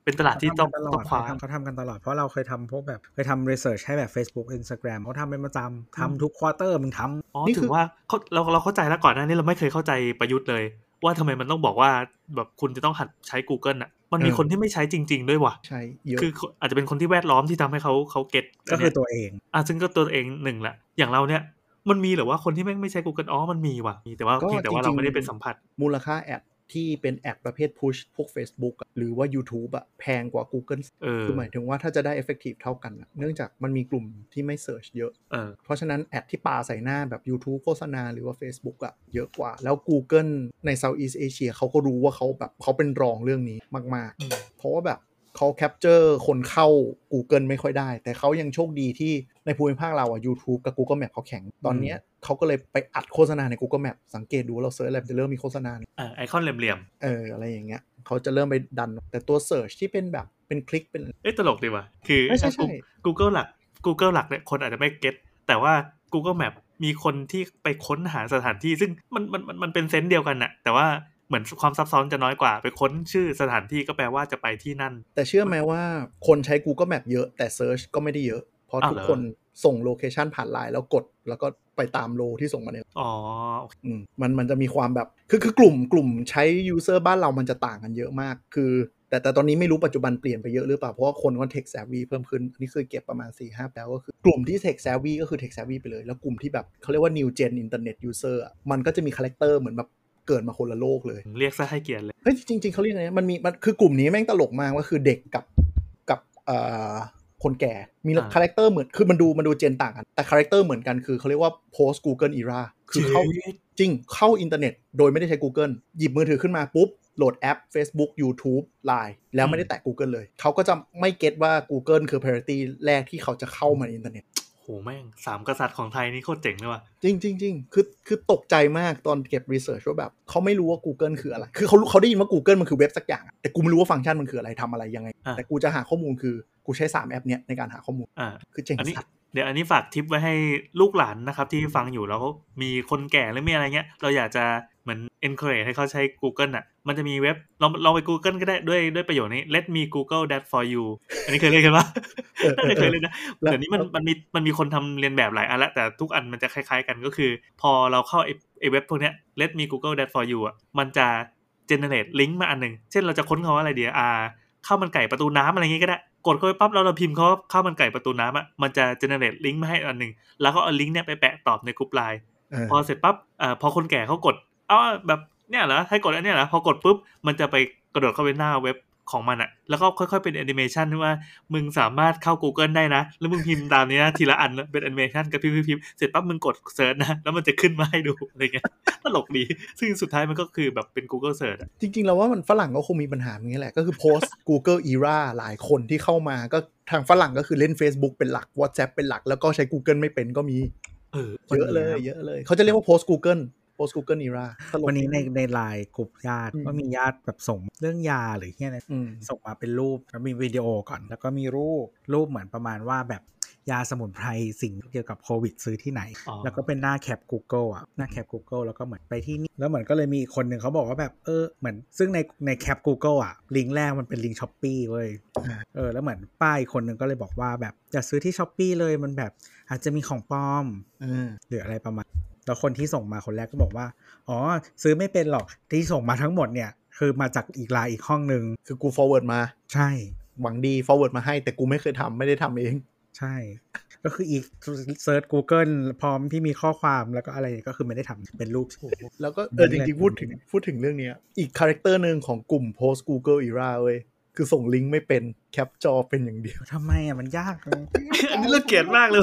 เป็นตลาดที่ต้องเขาทำกันตลต้ออดงคว้าเขาทำกันตลอด เพราะเราเคยทำพวกแบบเคยทำ research ให้แบบ Facebook Instagram เขาทำเป็นประจำทำทุก quarter มึงทำอ๋อนี่คือถือว่าเขาเราเราเข้าใจแล้วก่อนหน้านี้เราไม่เคยเข้าใจประยุทธ์เลย ว่าทำไมมันต้องบอกว่าแบบคุณจะต้องหัดใช้ Google อะมันมีเออคนที่ไม่ใช้จริง ๆ ด้วยว่ะใช่เยอะคืออาจจะเป็นคนที่แวดล้อมที่ทำให้เขาเขา getก็คือตัวเองอะซึ่งก็ตัวเองหนึ่งแหละอย่างเราเนี่ยมันมีหรือว่าคนที่ไม่ไม่ใช้ Google อ๋อมันมีว่ะมีแต่ว่าก็เพียงแต่ว่าจริงๆเราไม่ได้ไปสัมผัสมูลค่าแอด ที่เป็นแอดประเภท push พวก Facebook อะหรือว่า YouTube อะแพงกว่า Google เออคือหมายถึงว่าถ้าจะได้ effective เท่ากันอะเนื่องจากมันมีกลุ่มที่ไม่ search เยอะเออเพราะฉะนั้นแอดที่ปาใส่หน้าแบบ YouTube โฆษณาหรือว่า Facebook อะเยอะกว่า แล้ว Google ใน Southeast Asia เขาก็รู้ว่าเขาแบบเขาเป็นรองเรื่องนี้มากอืมๆเพราะว่าแบบ เขา capture คนเข้า Google ไม่ค่อยได้ แต่เขายังโชคดีที่ในภูมิภาคเราอะ YouTube กับ Google Map เขาแข็ง ตอนเนี้ยเขาก็เลยไปอัดโฆษณาใน Google Map สังเกตดูว่าเรา search อะไรมันจะเริ่มมีโฆษณาอะไอคอนเหลี่ยมเอออะไรอย่างเงี้ยเขาจะเริ่มไปดัน แต่ตัว Search ที่เป็นแบบเป็นคลิกเป็นๆเอ้ยตลกดีว่ะคือใช่ใช่ใช่ Google หลัก Google หลักเนี่ยคนอาจจะไม่ get แต่ว่า Google Map มีคนที่ไปค้นหาสถานที่ซึ่งมันมันมันมันเป็น sense เดียวกันน่ะแต่ว่า เหมือนความซับซ้อนจะน้อยกว่า ไปค้นชื่อสถานที่ก็แปลว่าจะไปที่นั่น แต่เชื่อไหมว่าคนใช้ Google Map เยอะแต่ Search ก็ไม่ได้เยอะ เพราะอ้าวทุกเหรอคนส่ง location ผ่านไลน์แล้วกดแล้วก็ไปตามโลที่ส่งมาเนี่ยอ๋อโอเคอืมมันมันจะมีความแบบคือคือกลุ่มกลุ่มใช้ user บ้านเรามันจะต่างกันเยอะมาก คือ แต่แต่ตอนนี้ไม่รู้ปัจจุบันเปลี่ยนไปเยอะหรือเปล่า เพราะว่าคนก็ tech savvy เพิ่มขึ้น อันนี้เคยเก็บประมาณ4 5แล้วก็คือกลุ่มที่ tech savvy ก็คือ tech savvy ไปเลย แล้วกลุ่มที่แบบเขาเรียกว่า new gen internet user อะมันก็จะมี character เหมือนแบบ เกิดมาคนละโลกเลย เรียกซะให้เกียรติเลยเฮ้ยจริงๆเขาเรียกไงมันมีมันคือกลุ่มนี้แม่งตลกมากว่าคือเด็กกับกับเอ่อคนแก่มีอ่า character เหมือนคือมันดูมันดูเจนต่างกัน แต่ character เหมือนกันคือเขาเรียกว่า post Google era คือเข้าจริงเข้าอินเทอร์เน็ต โดยไม่ได้ใช้ Google หยิบมือถือขึ้นมาปุ๊บโหลดแอป Facebook YouTube Line แล้วไม่ได้แตะ Google เลย เขาก็จะไม่ get ว่า Google คือ priority แรกที่เขาจะเข้ามาในอินเทอร์เน็ตโห แม่งสามกษัตริย์ของไทยนี่โคตรเจ๋งเลยว่ะจริงจริงจริงคือคือตกใจมากตอนเก็บ research ว่าแบบเขาไม่รู้ว่า Google คืออะไร คือเขารู้เขาได้ยินว่า Google มันคือเว็บสักอย่างอะแต่กูไม่รู้ว่าฟังก์ชันมันคืออะไรทำอะไรยังไงอะแต่กูจะหาข้อมูลคือกูใช้ 3 แอปเนี้ยในการหาข้อมูลอ่าคือเจ๋งอันนี้สัตว์เดี๋ยวอันนี้ฝากทิปไว้ให้ลูกหลานนะครับ ที่ฟังอยู่แล้วมีคนแก่หรือมีอะไรเงี้ย เราอยากจะเหมือน encourage ให้เขาใช้ Google อะ มันจะมีเว็บลองลองไป Google ก็ได้ด้วยด้วยประโยชน์นี้ let me Google that for you อันนี้เคยเล่นกันปะเออเออน่าจะเคยเล่นนะแล้วเดี๋ยวนี้มันมันมีมันมีคนทำเรียนแบบหลายอันแล้วแต่ทุกอันมันจะคล้ายๆกันก็คือ พอเราเข้าไอ้ไอ้เว็บพวกเนี้ย let me Google that for you อะมันจะ generate ลิงก์มาอันหนึ่งเช่นเราจะค้นคำว่าอะไรเดียอ่าข้าวมันไก่ประตูน้ำอะไรเงี้ยก็ได้ กดเข้าไปปั๊บแล้วเราพิมพ์เขาว่าข้าวมันไก่ประตูน้ำอะมันจะ generate ลิงก์มาให้อันหนึ่งแล้วก็เอาลิงก์เนี้ยไปแปะตอบในกลุ่มไลน์เออพอเสร็จปั๊บอ่าพอคนแก่เขากดเอ้าแบบ เนี่ยเหรอให้กดอันเนี้ยเหรอพอกดปุ๊บมันจะไปกระโดดเข้าไปหน้าเว็บของมันอะแล้วก็ค่อยๆเป็นแอนิเมชันที่ว่ามึงสามารถเข้า Google ได้นะ แล้วมึงพิมพ์ตามนี้นะทีละอันนะเป็นแอนิเมชันกับพิมพ์พิมพ์เสร็จปั๊บมึงกด search นะ แล้วมันจะขึ้นมาให้ดูอะไรเงี้ยตลกดี ซึ่งสุดท้ายมันก็คือแบบเป็น Google Search อะจริงๆเราว่ามันฝรั่งก็คงมีปัญหาอย่างนี้แหละ ก็คือ post Google era หลายคนที่เข้ามาก็ทางฝรั่งก็คือเล่น Facebook เป็นหลัก WhatsApp เป็นหลัก แล้วก็ใช้ Google ไม่เป็นก็มีเออเยอะเลยเยอะเลย เขาจะเรียกว่า post Google post Google era ตลกวันนี้ในในไลน์กลุ่มญาติอืมก็มีญาติแบบส่งเรื่องยาหรือเฮียอะไรอืมส่งมาเป็นรูปแล้วมีวิดีโอก่อน แล้วก็มีรูปรูปเหมือนประมาณว่าแบบยาสมุนไพรสิ่งเกี่ยวกับโควิดซื้อที่ไหนอ๋อแล้วก็เป็นหน้าแคป Google อะหน้าแคป Google แล้วก็เหมือนไปที่นี่แล้วเหมือนก็เลยมีอีกคนหนึ่งเขาบอกว่าแบบเออเหมือนซึ่งในในแคป Google อะลิงก์แรกมันเป็นลิงก์ Shopee เว้ยอ่าเออแล้วเหมือนป้ายคนหนึ่งก็เลยบอกว่าแบบอย่าซื้อที่ Shopee เลยมันแบบอาจจะมีของปลอมอ่าหรืออะไรประมาณ แล้วคนที่ส่งมาคนแรกก็บอกว่า อ๋อ ซื้อไม่เป็นหรอกที่ส่งมาทั้งหมดเนี่ย คือมาจากอีกไลน์อีกห้องหนึ่งคือกู forward มา ใช่ หวังดี forward มาให้ แต่กูไม่เคยทำไม่ได้ทำเอง ใช่ ก็คืออีกเซิร์ช Google พร้อมที่มีข้อความแล้วก็อะไรก็คือไม่ได้ทำเป็นรูป แล้วก็เออจริงๆพูดถึงพูดถึงเรื่องเนี้ย อีกคาแรคเตอร์หนึ่งของกลุ่ม post Google era เว้ยคือส่งลิงก์ไม่เป็นแคปจอเป็นอย่างเดียวทำไมอะมันยากเลยอันนี้เราเกลียดมากเลย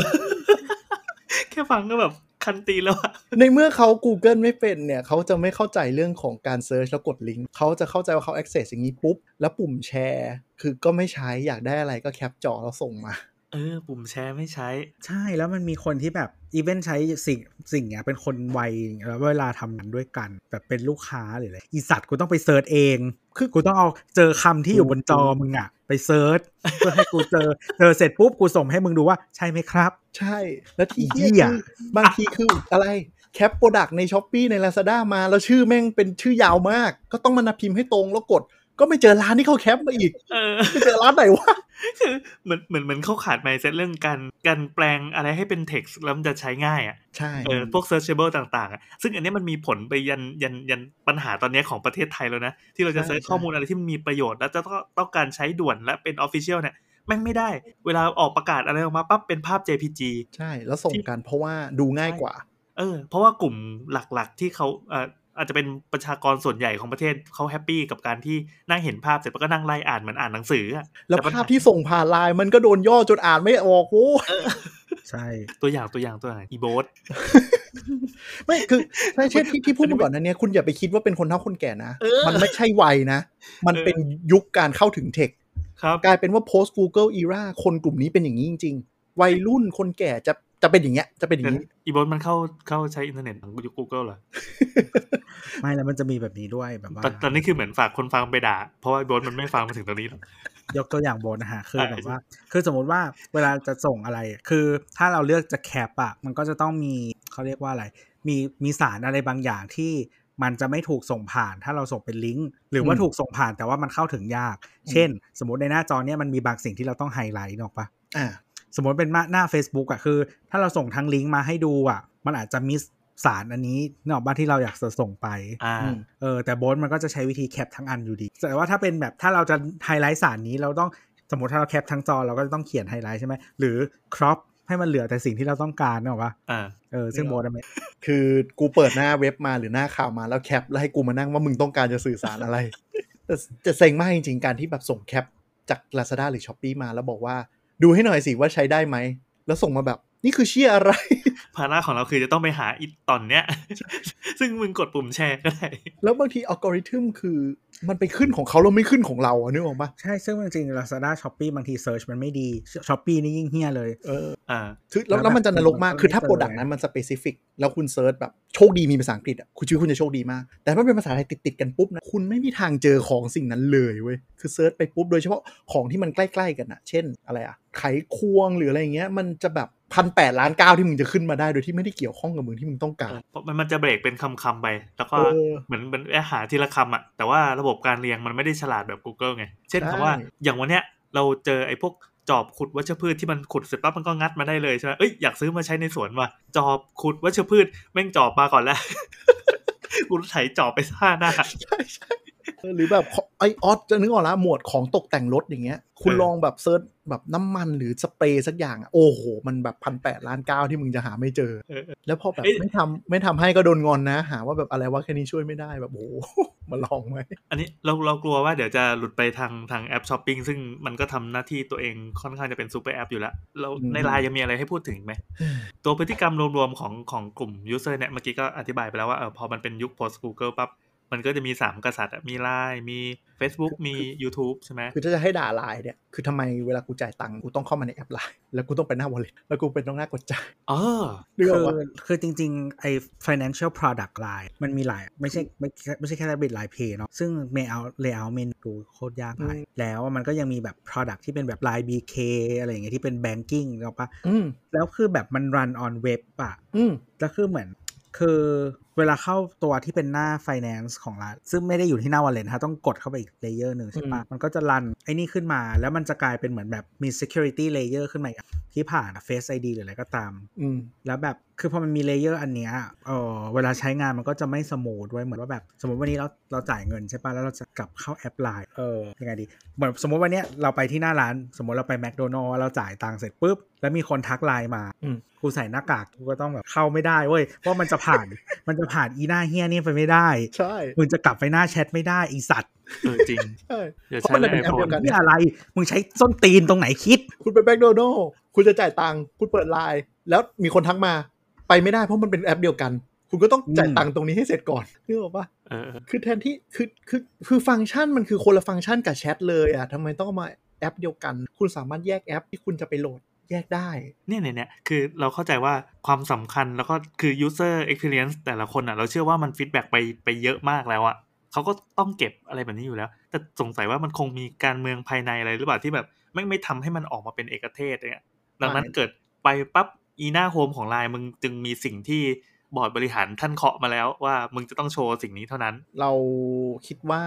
แค่ฟังก็แบบ คันตีนแล้วอะในเมื่อเขา Google ไม่เป็นเนี่ย เขาจะไม่เข้าใจเรื่องของการ search แล้วกดลิงก์เขาจะเข้าใจว่าเขา access อย่างนี้ปุ๊บ แล้วปุ่มแชร์ คือก็ไม่ใช้อยากได้อะไรก็แคปจอแล้วส่งมา เออ ปุ่มแชร์ไม่ใช้ ใช่แล้วมันมีคนที่แบบ even ใช้สิ่งสิ่งเนี้ยเป็นคนวัยแล้วเวลาทำงานด้วยกัน แบบเป็นลูกค้าหรืออะไรอีสัตว์กูต้องไป search เอง คือกูต้องเอาเจอคำที่อยู่บนจอมึงอะ ไป search เพื่อให้กูเจอเจอเสร็จปุ๊บกูส่งให้มึงดูว่าใช่ไหมครับ ใช่ แล้วที่อีเหี้ยเหี้ยคือบางทีคืออะไรแคปโปรดักใน s h อ p e e ใน Lazada มา แล้วชื่อแม่งเป็นชื่อยาวมาก ก็ต้องมานับพิมพ์ให้ตรงแล้วกด ก็ไม่เจอร้านที่เขาแคปมาอีกเออไม่เจอร้านไหนวะคือเหมือนเหมือนเหมือนเขาขาด mindset เรื่องการการแปลงอะไรให้เป็น text แล้วมันจะใช้ง่ายอะใช่เออพวก searchable ต่างๆอะซึ่งอันเนี้ยมันมีผลไปยันยันยันปัญหาตอนเนี้ยของประเทศไทยแล้วนะ ที่เราจะเซิร์ชข้อมูลอะไรที่มันมีประโยชน์ แล้วจะต้องต้องการใช้ด่วนและเป็น official เนี่ยแม่งไม่ได้ เวลาออกประกาศอะไรออกมาปั๊บเป็นภาพ JPG ใช่แล้วส่งกันเพราะว่าดูง่ายกว่า เออ เพราะว่ากลุ่มหลักๆที่เขาเอ่ออาจจะเป็นประชากรส่วนใหญ่ของประเทศเขาแฮปปี้กับการที่นั่งเห็นภาพเสร็จแล้วก็นั่งไล่อ่านเหมือนอ่านหนังสืออะแล้วต่ปัญหภาพที่ส่งผ่านไลน์มันก็โดนย่อจนอ่านไม่ออกโว้ยใช่ตัวอย่างตัวอย่างตัวอย่างอีโบสไม่คือใช่ใช่ที่ที่พูดมาก่อนนั้นเนี่ยคุณอย่าไปคิดว่าเป็นคนเฒ่าคนแก่นะ มันไม่ใช่วัยนะ มันเป็นยุคการเข้าถึงเทคครับกลายเป็นว่า post Google era คนกลุ่มนี้เป็นอย่างนี้จริง ๆ วัยรุ่นคนแก่จะ จะเป็นอย่างเงี้ยจะเป็นอย่างนี้อีโบสมันเข้าเข้าใช้อินเทอร์เน็ตของยุค Google เหรอไม่แล้วมันจะมีแบบนี้ด้วยแบบว่าตอนตอนนี้คือเหมือนฝากคนฟังไปด่า เพราะว่าอีโบสมันไม่ฟังมาถึงตรงนี้หรอกยกตัวอย่างโบนนะฮะคืออ่าแบบว่า คือสมมุติว่าเวลาจะส่งอะไร คือถ้าเราเลือกจะแคปอะมันก็จะต้องมีเขาเรียกว่าอะไร มีมีสารอะไรบางอย่างที่มันจะไม่ถูกส่งผ่านถ้าเราส่งเป็นลิงก์หรือว่าอืมถูกส่งผ่านแต่ว่ามันเข้าถึงยาก เช่น สมมติในหน้าจอเนี้ยมันมีบางสิ่งที่เราต้องไฮไลท์นึกออกปะอ่า สมมติเป็นหน้า Facebook อะคือ ถ้าเราส่งทั้งลิงก์มาให้ดูอะมันอาจจะ miss สารอันนี้นึกออกปะที่เราอยากจะส่งไปอ่าอืมเออแต่โบนมันก็จะใช้วิธีแคปทั้งอันอยู่ดี แต่ว่าถ้าเป็นแบบถ้าเราจะไฮไลท์สารนี้เราต้องสมมติถ้าเราแคปทั้งจอเราก็จะต้องเขียนไฮไลท์ใช่ไหมหรือ crop ให้มันเหลือแต่สิ่งที่เราต้องการนะว่าอ่าเออซึ่งโบนไม่คือกูเปิดหน้าเว็บมาหรือหน้าข่าวมาแล้วแคปแล้วให้กูมานั่งว่ามึงต้องการจะสื่อสารอะไรแต่จะเซ็งมากจริงๆการที่แบบส่งแคปจาก Lazada หรือ Shopee มาแล้วบอกว่า ดูให้หน่อยสิว่าใช้ได้ไหม แล้วส่งมาแบบ นี่คือเชี่ยอะไร ภาระของเราคือจะต้องไปหาอีตอนเนี้ย ซึ่งมึงกดปุ่มแชร์ก็ได้ แล้วบางทีอัลกอริทึมคือมันไปขึ้นของเขาแล้วไม่ขึ้นของเราอะนึกออกปะใช่ ซึ่งจริงๆ Lazada Shopee บางที search มันไม่ดี Shopee นี่ยิ่งเหี้ยเลย เออ อ่าคือแล้วแล้วแล้วมันจะนรกมากมันก็คือถ้าไม่ product นั้นมัน specific แล้วคุณ search แบบโชคดีมีภาษาอังกฤษอะ คุณชีวิตคุณจะโชคดีมาก แต่ถ้าเป็นภาษาไทยติดๆกันปุ๊บนะ คุณไม่มีทางเจอของสิ่งนั้นเลยเว้ย คือ search ไปปุ๊บ โดยเฉพาะของที่มันใกล้ๆกันอะ เช่นอะไรอะ ไขควงหรืออะไรอย่างเงี้ย มันจะแบบ พันแปดล้านเก้าที่มึงจะขึ้นมาได้โดยที่ไม่ได้เกี่ยวข้องกับสิ่งที่มึงต้องการเพราะมันมันจะเบรกเป็นคำๆไป แล้วก็เออเหมือนเหมือนหาทีละคำอะแต่ว่าระบบการเรียงมันไม่ได้ฉลาดแบบ Google ไง เช่นใช่คำว่าอย่างวันเนี้ยเราเจอไอ้พวกจอบขุดวัชพืชที่มันขุดเสร็จปั๊บมันก็งัดมาได้เลยใช่ไหมเอ้ยอยากซื้อมาใช้ในสวนว่ะจอบขุดวัชพืชแม่งจอบมาก่อนแล้วกูไถจอบไปซ่าหน้าใช่ใช่เออ หรือแบบขอไอออสจะนึกออกแล้วหมวดของตกแต่งรถอย่างเงี้ย คุณเออลองแบบเซิร์ชแบบน้ำมันหรือสเปรย์สักอย่างอะโอ้โห มันแบบพันแปดล้านเก้าที่มึงจะหาไม่เจอเออแล้วพอแบบเอ้ยไม่ทำไม่ทำให้ก็โดนงอนนะ หาว่าแบบอะไรวะแค่นี้ช่วยไม่ได้แบบโอ้โหมาลองไหม อันนี้เราเรากลัวว่าเดี๋ยวจะหลุดไปทางทางแอปช้อปปิ้งซึ่งมันก็ทำหน้าที่ตัวเองค่อนข้างจะเป็นซูเปอร์แอปอยู่แล้วเราในไลน์ยังมีอะไรให้พูดถึงอีกไหม ตัวพฤติกรรมรวมๆของของกลุ่ม user เนี่ยเมื่อกี้ก็อธิบายไปแล้วว่าเออพอมันเป็นยุค post Google ปั๊บ มันก็จะมีสามกษัตริย์อะมีไลน์มี Facebook มี YouTube ใช่ไหมคือถ้าจะให้ด่าไลน์เนี่ย คือทำไมเวลากูจ่ายตังค์กูต้องเข้ามาในแอปไลน์แล้วกูต้องไปหน้า wallet แล้วกูเป็นต้องหน้ากดจ่ายอ๋อคือนึกออกปะคือจริง ๆ ไอ้ financial product line มันมีหลาย ไม่ใช่ไม่ไม่ใช่แค่ Rabbit Line Pay เนาะซึ่ง layout layout เมนูโคตรยากไปแล้วมันก็ยังมีแบบ product ที่เป็นแบบ Line BK อะไรอย่างเงี้ยที่เป็น banking เนาะปะอืมแล้วคือแบบมัน run on web อะอืมแล้วคือเหมือนคือ เวลาเข้าตัวที่เป็นหน้า finance ของร้านซึ่งไม่ได้อยู่ที่หน้า wallet นะฮะต้องกดเข้าไปอีก layer หนึ่งใช่ปะมันก็จะ run ไอ้นี่ขึ้นมา แล้วมันจะกลายเป็นเหมือนแบบมี security layer ขึ้นมาอีกอะที่ผ่าน face ID หรืออะไรก็ตามอืมแล้วแบบคือพอมันมี layer อันเนี้ยเออเวลาใช้งานมันก็จะไม่ smooth เว้ยเหมือนว่าแบบสมมติวันนี้เราเราจ่ายเงินใช่ปะแล้วเราจะกลับเข้าแอปไลน์เออยังไงดีเหมือนสมมติวันเนี้ยเราไปที่หน้าร้าน สมมติเราไปแมคโดนัลด์เราจ่ายตังค์เสร็จปุ๊บแล้วมีคนทักไลน์มาอืมกูใส่หน้ากากกูก็ต้องแบบเข้าไม่ได้เว้ยเพราะมันจะผ่านมันจะผ่านอีหน้าเหี้ยนี่ไปไม่ได้ ใช่ มึงจะกลับไปหน้าแชทไม่ได้อีสัตว์เออจริงใช่เดี๋ยวเพราะใช้มันในเป็นแอป iPhone เดียวกันนี่อะไร มึงใช้ส้นตีนตรงไหนคิด คุณไปแมคโดนัลด์คุณจะจ่ายตังค์คุณเปิดไลน์แล้วมีคนทักมาไปไม่ได้เพราะมันเป็นแอปเดียวกัน คุณก็ต้องจ่ายตังค์ตรงนี้ให้เสร็จก่อนนึกออกปะเออเออคือแทนที่คือคือคือฟังก์ชันมันคือคนละฟังก์ชันกับแชทเลยอะทำไมต้องเอามาแอปเดียวกัน คุณสามารถแยกแอปที่คุณจะไปโหลด แยกได้ เนี่ยเนี่ยเนี่ยคือเราเข้าใจว่าความสำคัญแล้วก็คือ user experience แต่ละคนอะ เราเชื่อว่ามัน feedback ไปไปเยอะมากแล้วอะเขาก็ต้องเก็บอะไรแบบนี้อยู่แล้ว แต่สงสัยว่ามันคงมีการเมืองภายในอะไรหรือเปล่าที่แบบไม่ไม่ทำให้มันออกมาเป็นเอกเทศเนี่ยดังนั้นไม่เกิดไปปั๊บอีหน้า home ของไลน์มึงจึงมีสิ่งที่บอร์ดบริหารท่านเคาะมาแล้วว่ามึงจะต้องโชว์สิ่งนี้เท่านั้น เราคิดว่า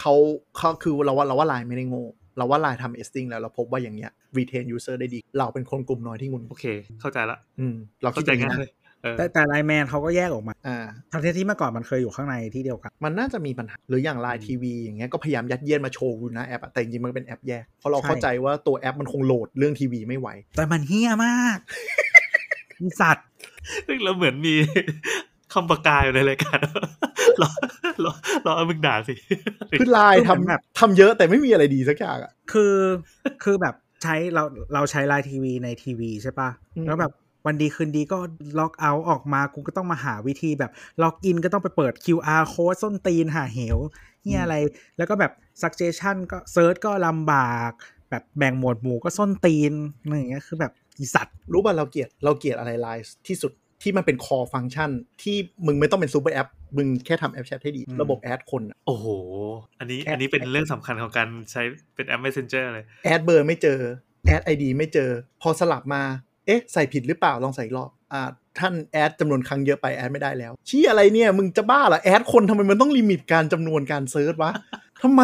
เขาเขาคือเราว่าเราว่าไลน์ไม่ได้โง่ เราว่าไลน์ทำ testing แล้วเราพบว่าอย่างเงี้ย retain user ได้ดี เราเป็นคนกลุ่มน้อยที่งุนโอเค เข้าใจละอืมเราคิเข้าใจอย่างง่ายนี้เลยเออแต่แต่ไลน์แมนเขาก็แยกออกมาอ่าทั้งที่ที่เมื่อก่อนมันเคยอยู่ข้างในที่เดียวกัน มันน่าจะมีปัญหา หรืออย่างไลน์ทีวีอย่างเงี้ยก็พยายามยัดเยียดมาโชว์อยู่นะแอปอะแต่จริงๆมันเป็นแอปแยก เพราะเราใช่เข้าใจว่าตัวแอปมันคงโหลดเรื่องทีวีไม่ไหว แต่มันเหี้ยมากอีสัตว์ซึ่งเราเหมือนมีคำประกาศอยู่ในรายการรอ รอรอเอามึงด่าสิคือไลน์คือเหมือนแบบทำทำเยอะแต่ไม่มีอะไรดีสักอย่างอะคือคือแบบใช้เราเราใช้ไลน์ทีวีในทีวีใช่ปะอืมแล้วแบบวันดีคืนดีก็ logout ออกมากูก็ต้องมาหาวิธีแบบ login ก็ต้องไปเปิด QR code ส้นตีนหาเหวเฮียอะไร แล้วก็แบบ suggestion ก็ search ก็ลำบาก แบบแบ่งหมวดหมู่ก็ส้นตีนอะไรอย่างเงี้ยคือแบบอีสัตว์ รู้ป่ะเราเกลียดเราเกลียดอะไรไลน์ที่สุดที่มันเป็นคอฟัง c t ชันที่มึงไม่ต้องเป็นซูเปอร์แอป มึงแค่ทำแอปแชทให้ดีอืมระบบ add คนอะโอ้โห อันนี้แค่อันนี้เป็นเรื่องสำคัญของการใช้เป็นแอป Messenger เลย add เบอร์ไม่เจอ add ID ไม่เจอ พอสลับมา เอ๊ะ ใส่ผิดหรือเปล่าลองใส่อีกรอบอ่าท่าน add จำนวนครั้งเยอะไป add ไม่ได้แล้ว shit อะไรเนี่ย มึงจะบ้าเหรอ add คนทำไมมันต้อง limit การจำนวนการ search วะทำไม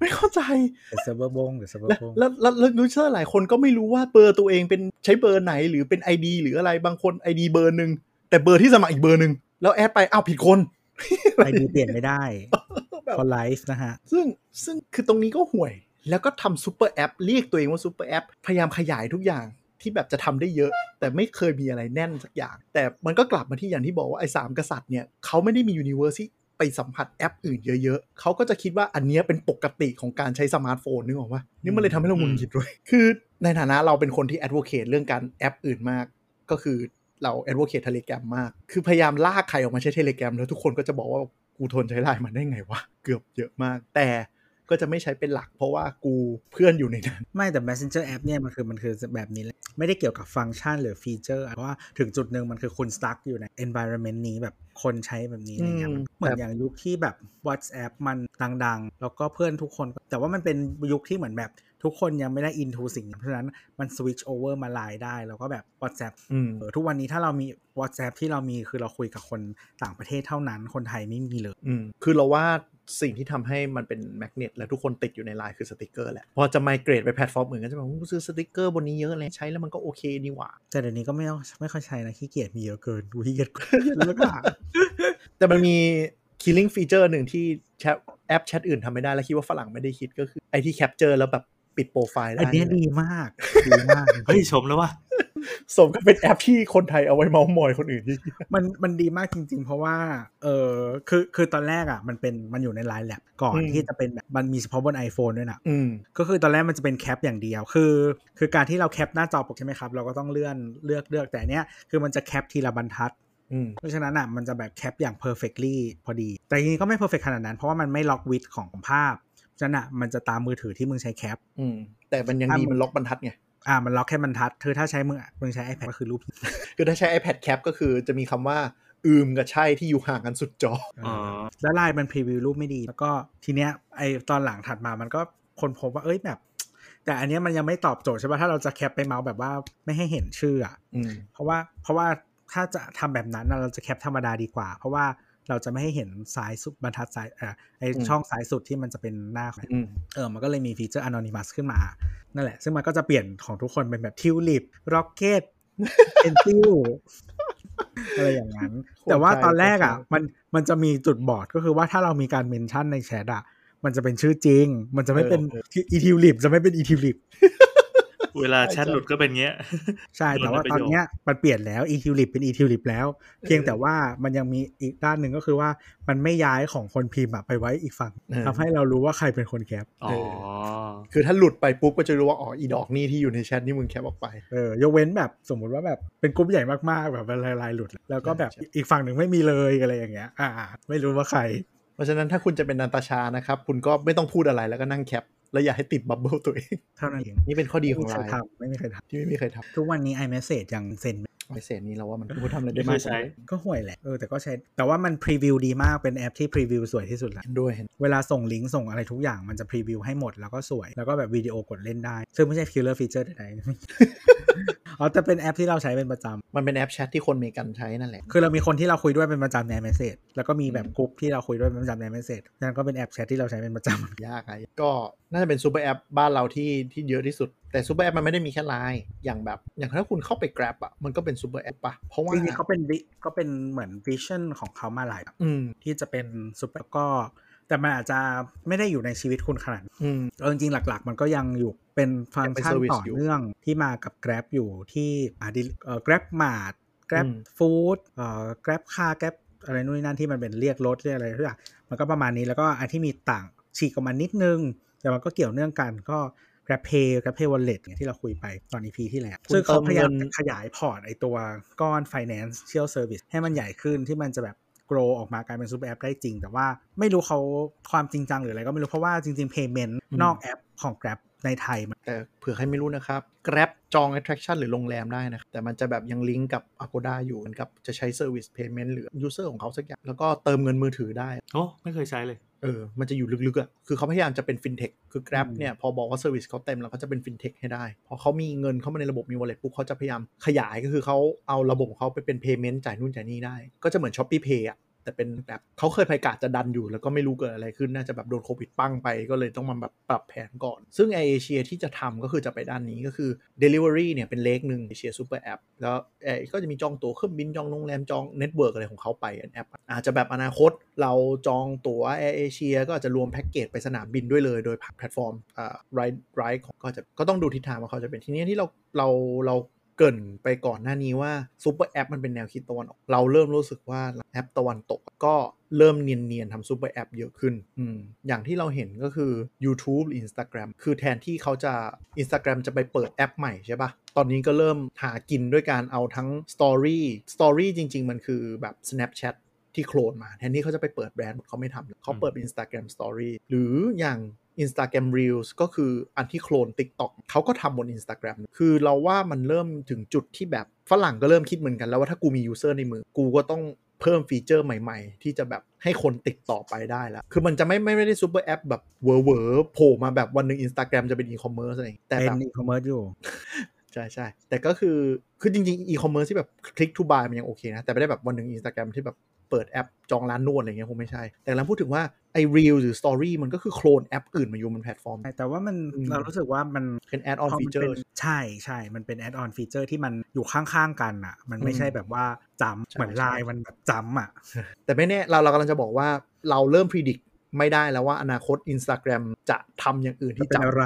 ไม่เข้าใจเดี๋ยวเซิร์ฟเวอร์บงเดี๋ยวเซิร์ฟเวอแล้วร์บงแล้วแล้วแล้ว user หลายคนก็ไม่รู้ว่าเบอร์ตัวเองเป็นใช้เบอร์ไหนหรือเป็น ID หรืออะไรบางคน ID เบอร์หนึ่งแต่เบอร์ที่สมัครอีกเบอร์หนึ่ง แล้ว add ไปอ้าวผิดคน ID เปลี่ยนไม่ได้แบบเพราะไลน์นะฮะ ซึ่งซึ่งคือตรงนี้ก็ห่วย แล้วก็ทำซูเปอร์แอปเรียกตัวเองว่าซูเปอร์แอปพยายามขยายทุกอย่างที่แบบจะทำได้เยอะ แต่ไม่เคยมีอะไรแน่นสักอย่าง แต่มันก็กลับมาที่อย่างที่บอกว่าไอ้สามกษัตริย์เนี่ยเขาไม่ได้มี universe ที่ไปสัมผัสแอปอื่นเยอะๆ เขาก็จะคิดว่าอันเนี้ยเป็นปกติของการใช้สมาร์ทโฟนนึกออกปะนี่มันเลยทำให้เราหงุดหงิดด้วย คือในฐานะเราเป็นคนที่ advocate เรื่องการแอปอื่นมาก ก็คือ เราแอด o c a t e เทเล gram มาก คือพยายามลากใครออกมาใช้เทเล gram แล้วทุกคนก็จะบอกว่ากูทนใช้ไลน์มันได้ไงวะ เกือบเยอะมาก แต่ก็จะไม่ใช้เป็นหลักเพราะว่ากูเพื่อนอยู่ในนั้น ไม่แต่ Messenger App เนี่ยมันคือมันคือแบบนี้แหละไม่ได้เกี่ยวกับฟังก์ชันหรือฟีเจอร์เพราะว่าถึงจุดหนึ่งมันคือคุณ stuck อยู่ใน environment นี้แบบคนใช้แบบนี้อะไรเงี้ยอืมเหมือนแบบอย่างยุคที่แบบ WhatsApp มันดังๆ แล้วก็เพื่อนทุกคน แต่ว่ามันเป็นยุคที่เหมือนแบบ ทุกคนยังไม่ได้ into สิ่งนี้เพราะฉะนั้นมัน switch over มาไลน์ได้ แล้วก็แบบ WhatsApp อืมเออทุกวันนี้ถ้าเรามี WhatsApp ที่เรามีคือเราคุยกับคนต่างประเทศเท่านั้น คนไทยไม่มีเลย อืมคือเราว่าสิ่งที่ทำให้มันเป็น magnet และทุกคนติดอยู่ในไลน์คือสติกเกอร์แหละ พอจะ migrate ไปแพลตฟอร์มอื่นก็จะบอกว่ากูซื้อสติกเกอร์บนนี้เยอะเลยใช้แล้วมันก็โอเคนี่หว่า แต่เดี๋ยวนี้ก็ไม่เอาไม่ค่อยใช้นะขี้เกียจมีเยอะเกินกูขี้เกียจแล้วก็แต่มันมี killing feature หนึ่งที่แชทแอปแชทอื่นทำไม่ได้ แล้วคิดว่าฝรั่งไม่ได้คิดก็คือไอที่ capture แล้วแบบ ปิดโปรไฟล์ได้อันเนี้ยดีมากดีมากเฮ้ยชมแล้วว่าสมกับเป็นแอปที่คนไทยเอาไว้เมาส์มอยคนอื่นที่มันมันดีมากจริง ๆ เพราะว่า เออคือคือตอนแรกอะ มันเป็นมันอยู่ใน LINE Labs ก่อนอืมที่จะเป็นแบบมันมีเฉพาะบน iPhone ด้วยนะอืมก็คือตอนแรกมันจะเป็นแคปอย่างเดียวคือ คือการที่เราแคปหน้าจอปกติใช่ไหมครับ เราก็ต้องเลื่อนเลือกเลือกแต่อันเนี้ยคือมันจะแคปทีละบรรทัดอืมเพราะฉะนั้นอะมันจะแบบแคปอย่าง perfectly พอดี แต่ทีนี้ก็ไม่ perfect ขนาดนั้น เพราะว่ามันไม่ล็อกวิดของภาพฉะ นั้นอะมันจะตามมือถือที่มึงใช้แคป อืม แต่มันยังดีอะมันล็อกบรรทัดไง อ่า มันล็อกแค่บรรทัด คือถ้าใช้มึงมึงใช้ iPad ก็คือรูป คือถ้าใช้ iPad Cap ก็คือจะมีคำว่า อืมกับใช่ที่อยู่ห่างกันสุดจออ๋อแล้วไลน์มันพรีวิวรูปไม่ดี แล้วก็ทีเนี้ยไอตอนหลังถัดมามันก็คนพบว่าเอ้ยแบบ แต่อันเนี้ยมันยังไม่ตอบโจทย์ใช่ป่ะถ้าเราจะแคปไปเมาส์แบบว่าไม่ให้เห็นชื่ออะอืมเพราะว่าเพราะว่าถ้าจะทำแบบนั้นน่ะเราจะแคปธรรมดาดีกว่า เพราะว่า เราจะไม่ให้เห็นซ้ายสุดบรรทัดซ้ายเอ่อไออืมช่องซ้ายสุดที่มันจะเป็นหน้าของอืมเออมันก็เลยมีฟีเจอร์ anonymous ขึ้นมา นั่นแหละ ซึ่งมันก็จะเปลี่ยนของทุกคนเป็นแบบ tulip rocket pencil อะไรอย่างนั้น แต่ว่าตอนแรกอะ มันมันจะมีจุดบอดก็คือว่าถ้าเรามีการ mention ในแชทอะมันจะเป็นชื่อจริง มันจะไม่เป็นอีทิวลิปจะไม่เป็นอีทิวลิป เวลาแชทหลุดก็เป็นเงี้ย ใช่แต่ว่าโดนตปอนระโยชน์เนี้ยมันเปลี่ยนแล้ว e t i l i p เป็น e t i l i p แล้ว เพียงแต่ว่ามันยังมีอีกด้านหนึ่งก็คือว่ามันไม่ย้ายของคนพิมพ์อะไปไว้อีกฝั่งเออทำให้เรารู้ว่าใครเป็นคนแคปอ๋อคือถ้าหลุดไปปุ๊บก็จะรู้ว่าอ๋ออีดอกนี่ที่อยู่ในแชทนี่มึงแคปออกไปเออยกเว้นแบบสมมุติว่าแบบเป็นกลุ่มใหญ่มากๆแบบเป็นลายๆหลุด แล้วก็แบบใช่อีกฝั่งหนึ่งไม่มีเลยอะไรอย่างเงี้ย อ่า ไม่รู้ว่าใคร เพราะฉะนั้นถ้าคุณจะเป็นนันตาชานะครับ คุณก็ไม่ต้องพูดอะไรแล้วก็นั่งแคป แล้วอย่าให้ติดบับเบิลตัวเอง เท่านั้นเอง นี่เป็นข้อดีไม่ขอมีงใครไลน์ทำไม่มีใครทที่ไม่มีใครทำทุกวันนี้ iMessage ยังเซ็นำไอเศษนี้เราว่ามันคุณทำอะไรได้ไม่มากเคยใช้ก็ห่วยแหละเออแต่ก็ใช้ แต่ว่ามันพรีวิวดีมากเป็นแอปที่พรีวิวสวยที่สุดละเห็นด้วยเห็นเวลาส่งลิงก์ส่งอะไรทุกอย่างมันจะพรีวิวให้หมดแล้วก็สวย แล้วก็แบบวิดีโอกดเล่นได้ ซึ่งไม่ใช่คิลเลอร์ฟีเจอร์ใดๆอ๋อแต่เป็นแอปที่เราใช้เป็นประจำมันเป็นแอปแชทที่คนอเมริกันใช้นั่นแหละคือเรามีคนที่เราคุยด้วยเป็นประจำในเมสเซจแล้วก็มีแบบกลุ่มที่เราคุยด้วยเป็นประจำในเมสเซจนั่นก็เป็นแอปแชทที่เราใช้เป็นประจำยังไงก็น่าจะเป็นซูเปอร์แอปบ้านเราที่ที่เยอะที่สุด แต่ซูเปอร์แอปมันไม่ได้มีแค่ไลน์อย่างแบบ อย่างถ้าคุณเข้าไป Grab อะมันก็เป็นซูเปอร์แอปปะเพราะว่าจริงๆเขาเป็นวิก็เป็นเหมือน vision ของเขามาหลายแบบอืมที่จะเป็นซูเปอร์ก็ แต่มันอาจจะไม่ได้อยู่ในชีวิตคุณขนาดนั้นอืมเออจริงๆหลัก ๆ มันก็ยังอยู่เป็นฟังก์ชันยังเป็น service ต่อเนื่องที่มากับ Grab อยู่ที่อ่าดิเอ่อ Grab Mart Grab อืม Food เอ่อ Grab Car Grab อะไรนู่นนนั่นที่มันเป็นเรียกรถเรียกอะไรทุกอย่างมันก็ประมาณนี้แล้วก็อันที่มีต่างฉีกออกมานิดนึง แต่มันก็เกี่ยวเนื่องกันก็ Grab Pay Grab Pay Wallet เนี่ยที่เราคุยไปตอน EP ที่แล้วคุณซึ่งเขาพยายามเติมเงินจะขยายพอร์ตไอตัวก้อน Financial Service ให้มันใหญ่ขึ้นที่มันจะแบบ grow ออกมากลายเป็นซูเปอร์แอปได้จริง แต่ว่าไม่รู้เขาความจริงจังหรืออะไรก็ไม่รู้เพราะว่าจริงๆ payment นอกแอปของ Grab ในไทยมันแต่เผื่อใครไม่รู้นะครับ Grab จอง attraction หรือโรงแรมได้นะครับแต่มันจะแบบยังลิงก์กับ Agoda อยู่เหมือนกับจะใช้ service payment หรือ user ของเขาสักอย่าง แล้วก็เติมเงินมือถือได้ โอ้ ไม่เคยใช้เลย เออ มันจะอยู่ลึกๆอะ คือเขาพยายามจะเป็น fintech คือ Grab อืมเนี่ยพอบอกว่า service เขาเต็มแล้วเขาจะเป็น fintech ให้ได้ พอเขามีเงินเข้ามาในระบบมี wallet ปุ๊บเขาจะพยายามขยายก็คือเขาเอาระบบของเขาไปเป็น payment จ่ายนู่นจ่ายนี่ได้ ก็จะเหมือน Shopee Pay อะ แต่เป็นแบบเขาเคยประกาศจะดันอยู่ แล้วก็ไม่รู้เกิดอะไรขึ้นน่าจะแบบโดนโควิดปั้งไปก็เลยต้องมาแบบปรับแผนก่อน ซึ่งแอร์เอเชียที่จะทำก็คือจะไปด้านนี้ก็คือ Delivery เนี่ยเป็นเลขหนึ่งเอเชียซูเปอร์แอปแล้วเออก็จะมีจองตั๋วเครื่องบินจองโรงแรมจอง network อะไรของเขาไปแอปอาจจะแบบอนาคตเราจองตั๋วแอร์เอเชียก็อาจจะรวมแพ็กเกจไปสนามบินด้วยเลย โดยผ่านแพลตฟอร์มอ่าไรไรของก็จะก็ต้องดูทิศทางว่าเขาจะเป็นทีนี้ที่เราเราเรา เกริ่นไปก่อนหน้านี้ว่าซูเปอร์แอปมันเป็นแนวคิดตะวันออก เราเริ่มรู้สึกว่าแอปตะวันตกก็เริ่มเนียนๆทำซูเปอร์แอปเยอะขึ้นอืมอย่างที่เราเห็นก็คือ YouTube หรือ Instagram คือแทนที่เขาจะ Instagram จะไปเปิดแอปใหม่ใช่ปะตอนนี้ก็เริ่มหากินด้วยการเอาทั้ง Story Story จริง ๆ มันคือแบบ Snapchat ที่โคลนมา แทนที่เขาจะไปเปิดแบรนด์เขาไม่ทำเขาเปิดเป็น Instagram Story หรืออย่าง Instagram Reels ก็คืออันที่ clone TikTok เขาก็ทำบน Instagram คือเราว่ามันเริ่มถึงจุดที่แบบฝรั่งก็เริ่มคิดเหมือนกันแล้วว่าถ้ากูมี user ในมือ กูก็ต้องเพิ่มฟีเจอร์ใหม่ๆ ที่จะแบบให้คนติดต่อไปได้แล้ว คือมันจะไม่ไม่ไม่ได้ซูเปอร์แอปแบบเวอร์เวอร์โผล่มาแบบวันหนึ่ง Instagram จะเป็นอีคอมเมิร์ซอะไรอย่างเงี้ยแต่เป็นแบบอีคอมเมิร์ซอยู่ใช่ใช่แต่ก็คือคือจริงๆอีคอมเมิร์ซที่แบบ click to buy มันยังโอเคนะ แต่ไม่ได้แบบวันหนึ่งอินสตาแกรมที่แบบ เปิดแอปจองร้านนวดอะไรเงี้ยคงไม่ใช่ แต่เราพูดถึงว่าไอ้รีลหรือสตอรี่มันก็คือโคลนแอปอื่นมาอยู่บนแพลตฟอร์ม แต่ว่ามันอืมเรารู้สึกว่ามันเป็นแอดออนพฟีมันเจอป็ร์นใช่ใช่ มันเป็นแอดออนฟีเจอร์ที่มันอยู่ข้างๆกันอะ มันไม่ใช่แบบว่าจำใช่เหมือนไลน์มันแบบจำอะ แต่ไม่แน่เราเรากำลังจะบอกว่าเราเริ่มพิจิต ไม่ได้แล้วว่าอนาคต Instagram จะทำอย่างอื่นจะที่เป็นจำอะไร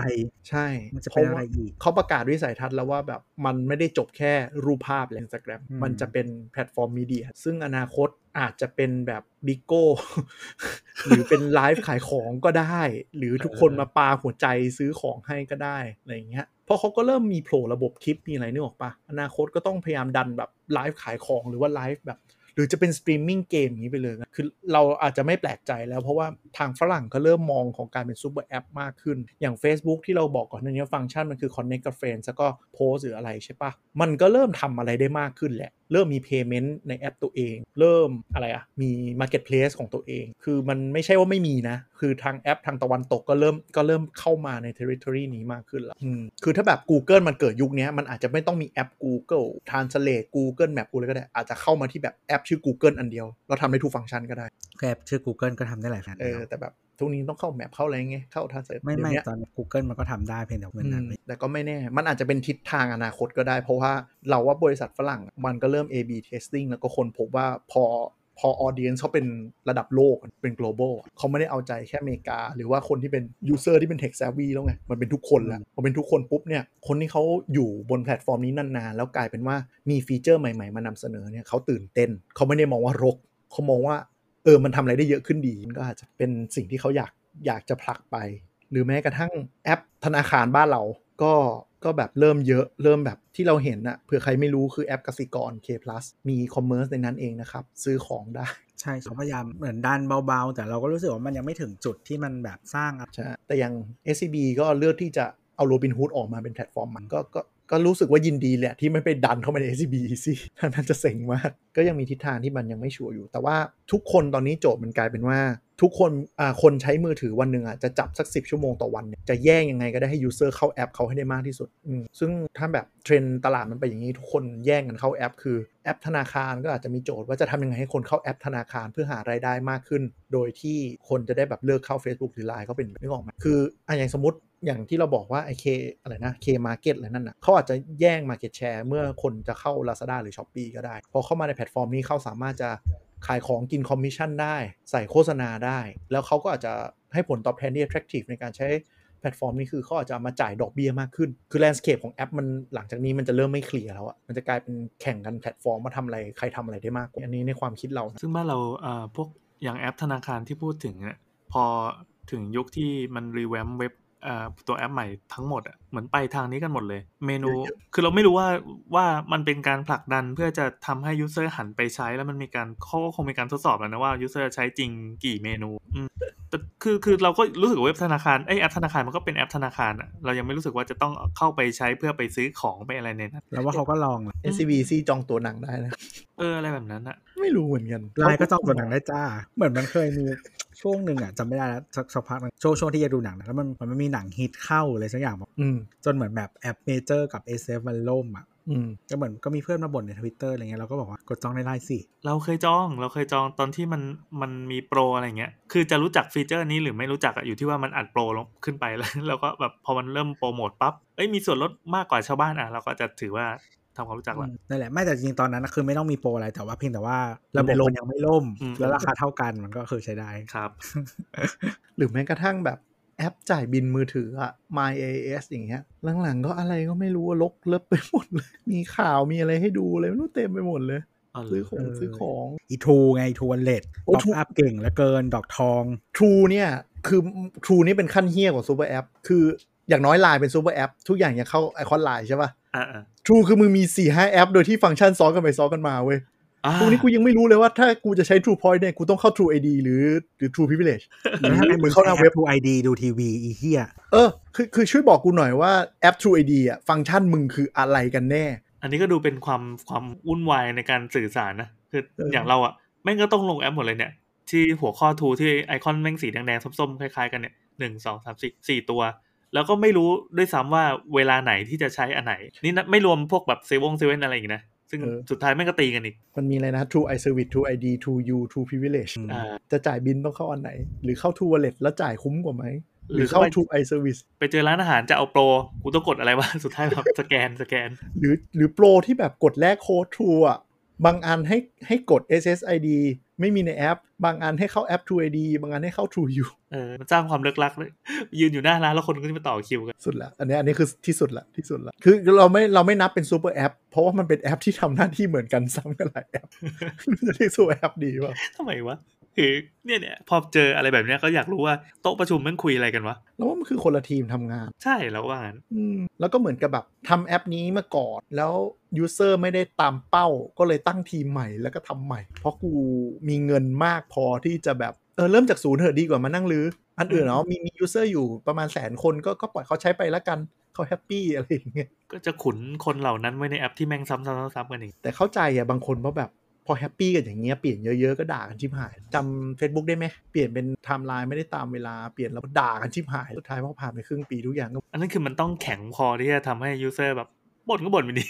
ใช่มันจะเพเป็นราะอะไรว่าอีกเขาประกาศวิสัยทัศน์แล้วว่าแบบมันไม่ได้จบแค่รูปภาพและ Instagram อืมมันจะเป็นแพลตฟอร์มมีเดีย ซึ่งอนาคตอาจจะเป็นแบบ Bigo หรือเป็นไลฟ์ขายของก็ได้ หรือทุกคนมาปาหัวใจซื้อของให้ก็ได้อะไรอย่างเงี้ยเพราะเขาก็เริ่มมีโผล่ระบบทิปมีอะไรนึกออกปะอนาคตก็ต้องพยายามดันแบบไลฟ์ขายของหรือว่าไลฟ์แบบห รือจะเป็นสตรีมมิ่งเกมอย่างนี้ไปเลยคือเราอาจจะไม่แปลกใจแล้วเพราะว่าทางฝรั่งก็เริ่มมองของการเป็นซูเปอร์แอปมากขึ้น อย่าง Facebook ที่เราบอกก่อนหน้านี้ฟังก์ชันมันคือ Connect กับ Friends แล้วก็โพสหรืออะไรใช่ปะมันก็เริ่มทำอะไรได้มากขึ้นแหละ เริ่มมี Payment ในแอปตัวเอง เริ่มอะไรอะมี Marketplace ของตัวเอง คือมันไม่ใช่ว่าไม่มีนะ คือทางแอปทางตะวันตกก็เริ่มก็เริ่มเข้ามาใน territory นี้มากขึ้นแล้วคือถ้าแบบ Google มันเกิดยุคนี้มันอาจจะไม่ต้องมีแอป Google Translate Google Map กูเลยก็ได้อาจจะเข้ามาที่แบบแอปชื่อ Google อันเดียว เราทำได้ทุกฟังก์ชันก็ได้แอปชื่อ Google ก็ทำได้หลายฟังก์ชันเออแต่แบบทุกนี้ต้องเข้าแมปเข้าอะไรเงี้ยเข้าทางเสร็จไม่ไม่ตอน Google มันก็ทำได้เพียงแต่มันนานไปแต่ก็ไม่แน่ มันอาจจะเป็นทิศทางอนาคตก็ได้ เพราะว่าเราว่าบริษัทฝรั่งมันก็เริ่ม A/B testing แล้วก็คนพบว่าพอ พอออเดียนเขาเป็นระดับโลกเป็น global เขาไม่ได้เอาใจแค่อเมริกา หรือว่าคนที่เป็น user ที่เป็น tech savvy แล้วไง มันเป็นทุกคนแล้วพอเป็นทุกคนปุ๊บเนี่ย คนที่เขาอยู่บนแพลตฟอร์มนี้นานๆ แล้วกลายเป็นว่ามีฟีเจอร์ใหม่ๆ มานำเสนอเนี่ยเขาตื่นเต้น เขาไม่ได้มองว่ารก เขามองว่า เออ มันทำอะไรได้เยอะขึ้นดี มันก็อาจจะเป็นสิ่งที่เขาอยากอยากจะผลักไป หรือแม้กระทั่งแอปธนาคารบ้านเราก็ ก็แบบเริ่มเยอะเริ่มแบบที่เราเห็นอะเผื่อใครไม่รู้คือแอปกสิกร K plus มี commerce ในนั้นเองนะครับ ซื้อของได้ ใช่เขาพยายามเหมือนดันเบาๆ แต่เราก็รู้สึกว่ามันยังไม่ถึงจุดที่มันแบบสร้างใช่แต่อย่าง SCB ก็เลือกที่จะเอาโรบินฮูดออกมาเป็นแพลตฟอร์มมันก็ก็ ก็รู้สึกว่ายินดีแหละที่ไม่ไปดันเข้ามาใน SCB สิมันจะเซ็งมาก ก็ยังมีทิศทางที่มันยังไม่ชัวร์อยู่ แต่ว่าทุกคนตอนนี้โจทย์มันกลายเป็นว่าทุกคนอ่าคนใช้มือถือวันหนึ่งอะจะจับสัก 10 ชั่วโมงต่อวันเนี่ยจะแย่งยังไงก็ได้ให้ user เข้าแอปเขาให้ได้มากที่สุด ซึ่งถ้าแบบเทรนด์ตลาดมันไปอย่างนี้ทุกคนแย่งกันเข้าแอป คือแอปธนาคารก็อาจจะมีโจทย์ว่าจะทำยังไงให้คนเข้าแอปธนาคารเพื่อหารายได้มากขึ้น โดยที่คนจะได้แบบเลิกเข้า Facebook หรือ Line เขาเป็นนึกออกไหมคืออะอย่างสมมติ อย่างที่เราบอกว่าไอ K อะไรนะ K Market อะไรนั่นน่ะเขาอาจจะแย่ง Market Share เมื่อคนจะเข้า Lazada หรือ Shopee ก็ได้ พอเข้ามาในแพลตฟอร์มนี้เขาสามารถจะขายของกินคอมมิชชั่นได้ ใส่โฆษณาได้ แล้วเขาก็อาจจะให้ผลตอบแทนที่ attractive ในการใช้แพลตฟอร์มนี้คือเขาอาจจะมาจ่ายดอกเบี้ยมากขึ้น คือ landscape ของแอปมันหลังจากนี้มันจะเริ่มไม่เคลียร์แล้วอะมันจะกลายเป็นแข่งกันแพลตฟอร์มมาทำอะไรใครทำอะไรได้มากกว่า อันนี้ในความคิดเรานะซึ่งบ้านเราเอ่อพวกอย่างแอปธนาคารที่พูดถึงเนี่ยพอถึงยุคที่มัน revamp เว็บ ตัวแอปใหม่ทั้งหมดอะเหมือนไปทางนี้กันหมดเลย เมนู คือเราไม่รู้ว่าว่ามันเป็นการผลักดันเพื่อจะทำให้ user หันไปใช้แล้วมันมีการเขาก็คงมีการทดสอบแล้วนะว่า user ใช้จริงกี่เมนูแต่คือคือเราก็รู้สึกว่าเว็บธนาคารไอแอปธนาคารมันก็เป็นแอปธนาคารอะเรายังไม่รู้สึกว่าจะต้องเข้าไปใช้เพื่อไปซื้อของไปอะไรเนี่ยนะแล้วว่าเขาก็ลอง SCBC จองตัวหนังได้นะเอออะไรแบบนั้นอะไม่รู้เหมือนกันไลน์ก็จองตั๋วหนังได้จ้า เหมือนมันเคยมี ช่วงหนึ่งอะจำไม่ได้แล้วสักสักพักนึงช่วงช่วงที่จะดูหนังนะแล้วมันมันมีหนังฮิตเข้าเลยสักอย่างแบบอืมจนเหมือนแบบแอปเมเจอร์กับ SF มันล่มอะอืมก็เหมือนก็มีเพื่อนมาบ่นในทวิตเตอร์อะไรเงี้ยเราก็บอกว่ากดจองใน์สิ เราเคยจองเราเคยจองตอนที่มันมันมีโปรอะไรเงี้ยคือจะรู้จักฟีเจอร์นี้หรือไม่รู้จักอะอยู่ที่ว่ามันอัดโปรลงขึ้นไปแล้วแล้วก็แบบพอมันเริ่มโปรโมทปั๊บเอ้ยมีส่วนลดมากกว่าชาวบ้านอะเราก็จะถือว่า ทำความรู้จักละนั่นแหละไม่แต่จริงๆตอนนั้นคือไม่ต้องมีโปรอะไรแต่ว่าเพียงแต่ว่าระบบมันยังไม่ล่มแล้วราคาเท่ากันมันก็คือใช้ได้ครับ หรือแม้กระทั่งแบบแอปจ่ายบินมือถืออะ My AS อย่างเงี้ย หลังๆก็อะไรก็ไม่รู้ว่าลกเลิบไปหมดเลย มีข่าวมีอะไรให้ดูเลยไม่รู้เต็มไปหมดเลยซื้อของซื้อของ อีทูไงทูวันเลดโอ้ท็อป True อัพเก่งแล้วเกินดอกทอง True เนี่ย คือ True นี่เป็นขั้นเฮี้ยกว่าซูเปอร์แอป คืออย่างน้อยไลน์เป็นซูเปอร์แอป ทุกอย่างยังเข้าไอคอนไลน์ใช่ป่ะ อ่า True คือมึงมี4ี่ห้าแอป โดยที่ฟังก์ชันซ้อนกันไปซ้อนกันมาเว้ยอ่าตรงนี้กูยังไม่รู้เลยว่าถ้ากูจะใช้ True Point เนี่ย กูต้องเข้า True ID หรือหรือ True Privilege หรือแล้วถ้ามึมึงงเข้าเข้าหหน้าน้าเว็เว็บบ True ID ดูทีวีอีเหี้ยเออคือคือช่วยบอกกูหน่อยว่าแอป True ID อะฟังก์ชันมึงคืออะไรกันแน่ อันนี้ก็ดูเป็นความความวุ่นวายในการสื่อสารนะ คือเออออย่างเราอะแม่งก็ต้องลงแอปหมดเลยเนี่ย ที่หัวข้อทูที่ไอคอนแม่งสีแดงๆส้มๆคล้ายๆกันเนี่ยหนึ่งสองสามสี่สี่ตัว แล้วก็ไม่รู้ด้วยซ้ำว่าเวลาไหนที่จะใช้อันไหน นี่นะไม่รวมพวกแบบเซเว่นเซเว่นอะไรอย่างงี้นะ ซึ่งเออสุดท้ายแม่งก็ตีกันอีก มันมีอะไรนะ True i Service True ID True U True Privilege อืมอ่าจะจ่ายบิลต้องเข้าอันไหน หรือเข้า True Wallet แล้วจ่ายคุ้มกว่าไหมหหรืรืออเข้าเข้า True i Service ไปเจอร้านอาหารจะเอาโปร กูต้องกดอะไรวะ สุดท้ายแบบสแกนสแกน หรือหรือโปรที่แบบกดแลกโค้ด True อะ บางอันให้ให้กด USSD ไม่มีในแอป บางอันให้เข้าแอป True ID บางอันให้เข้า True U เออมันสร้างความเลิ่กลั่กเลยยืนอยู่หน้าร้านแล้วคนก็จะมาต่อคิวกัน สุดละอันนี้อันนี้คือที่สุดละที่สุดละคือเราไม่เราไม่นับเป็นซูเปอร์แอป เพราะว่ามันเป็นแอปที่ทำหน้าที่เหมือนกันซ้ำกันหลายแอปจะเรียกซูเปอร์แอปดีป่ะทำไมวะ คือเนี่ยเนี่ยพอเจออะไรแบบเนี้ยก็อยากรู้ว่าโต๊ะประชุมมันคุยอะไรกันวะแล้วว่ามันคือคนละทีมทำงาน ใช่แล้วว่างั้นอืมแล้วก็เหมือนกับแบบทำแอปนี้มาก่อน แล้ว user ไม่ได้ตามเป้า ก็เลยตั้งทีมใหม่แล้วก็ทำใหม่ เพราะกูมีเงินมากพอที่จะแบบเออเริ่มจากศูนย์เถอะดีกว่ามานั่งรื้ออันอื่นเนาะมีมี userร์อยู่ประมาณแสนคนก็ก็ปล่อยเขาใช้ไปแล้วกันเขาแฮปปี้อะไรอย่างเงี้ยก็จะขุนคนเหล่านั้นไว้ในแอปที่แม่งซ้ำๆๆๆกันอีกแต่เข้าใจอะบางคนเพราะแบบพ อแฮปปี้กันอย่างเงี้ยเปลี่ยนเยอะๆก็ด่ากันชิบหายจำ Facebook ได้ไหมเปลี่ยนเป็นไทม์ไลน์ไม่ได้ตามเวลาเปลี่ยนแล้วด่ากันชิบหายสุดท้ายพอผ่านไปครึ่งปีทุกอย่างก็อันนั้นคือมันต้องแข็งพอที่จะทำให้ user แบบ บ่นก็บ่นไปดี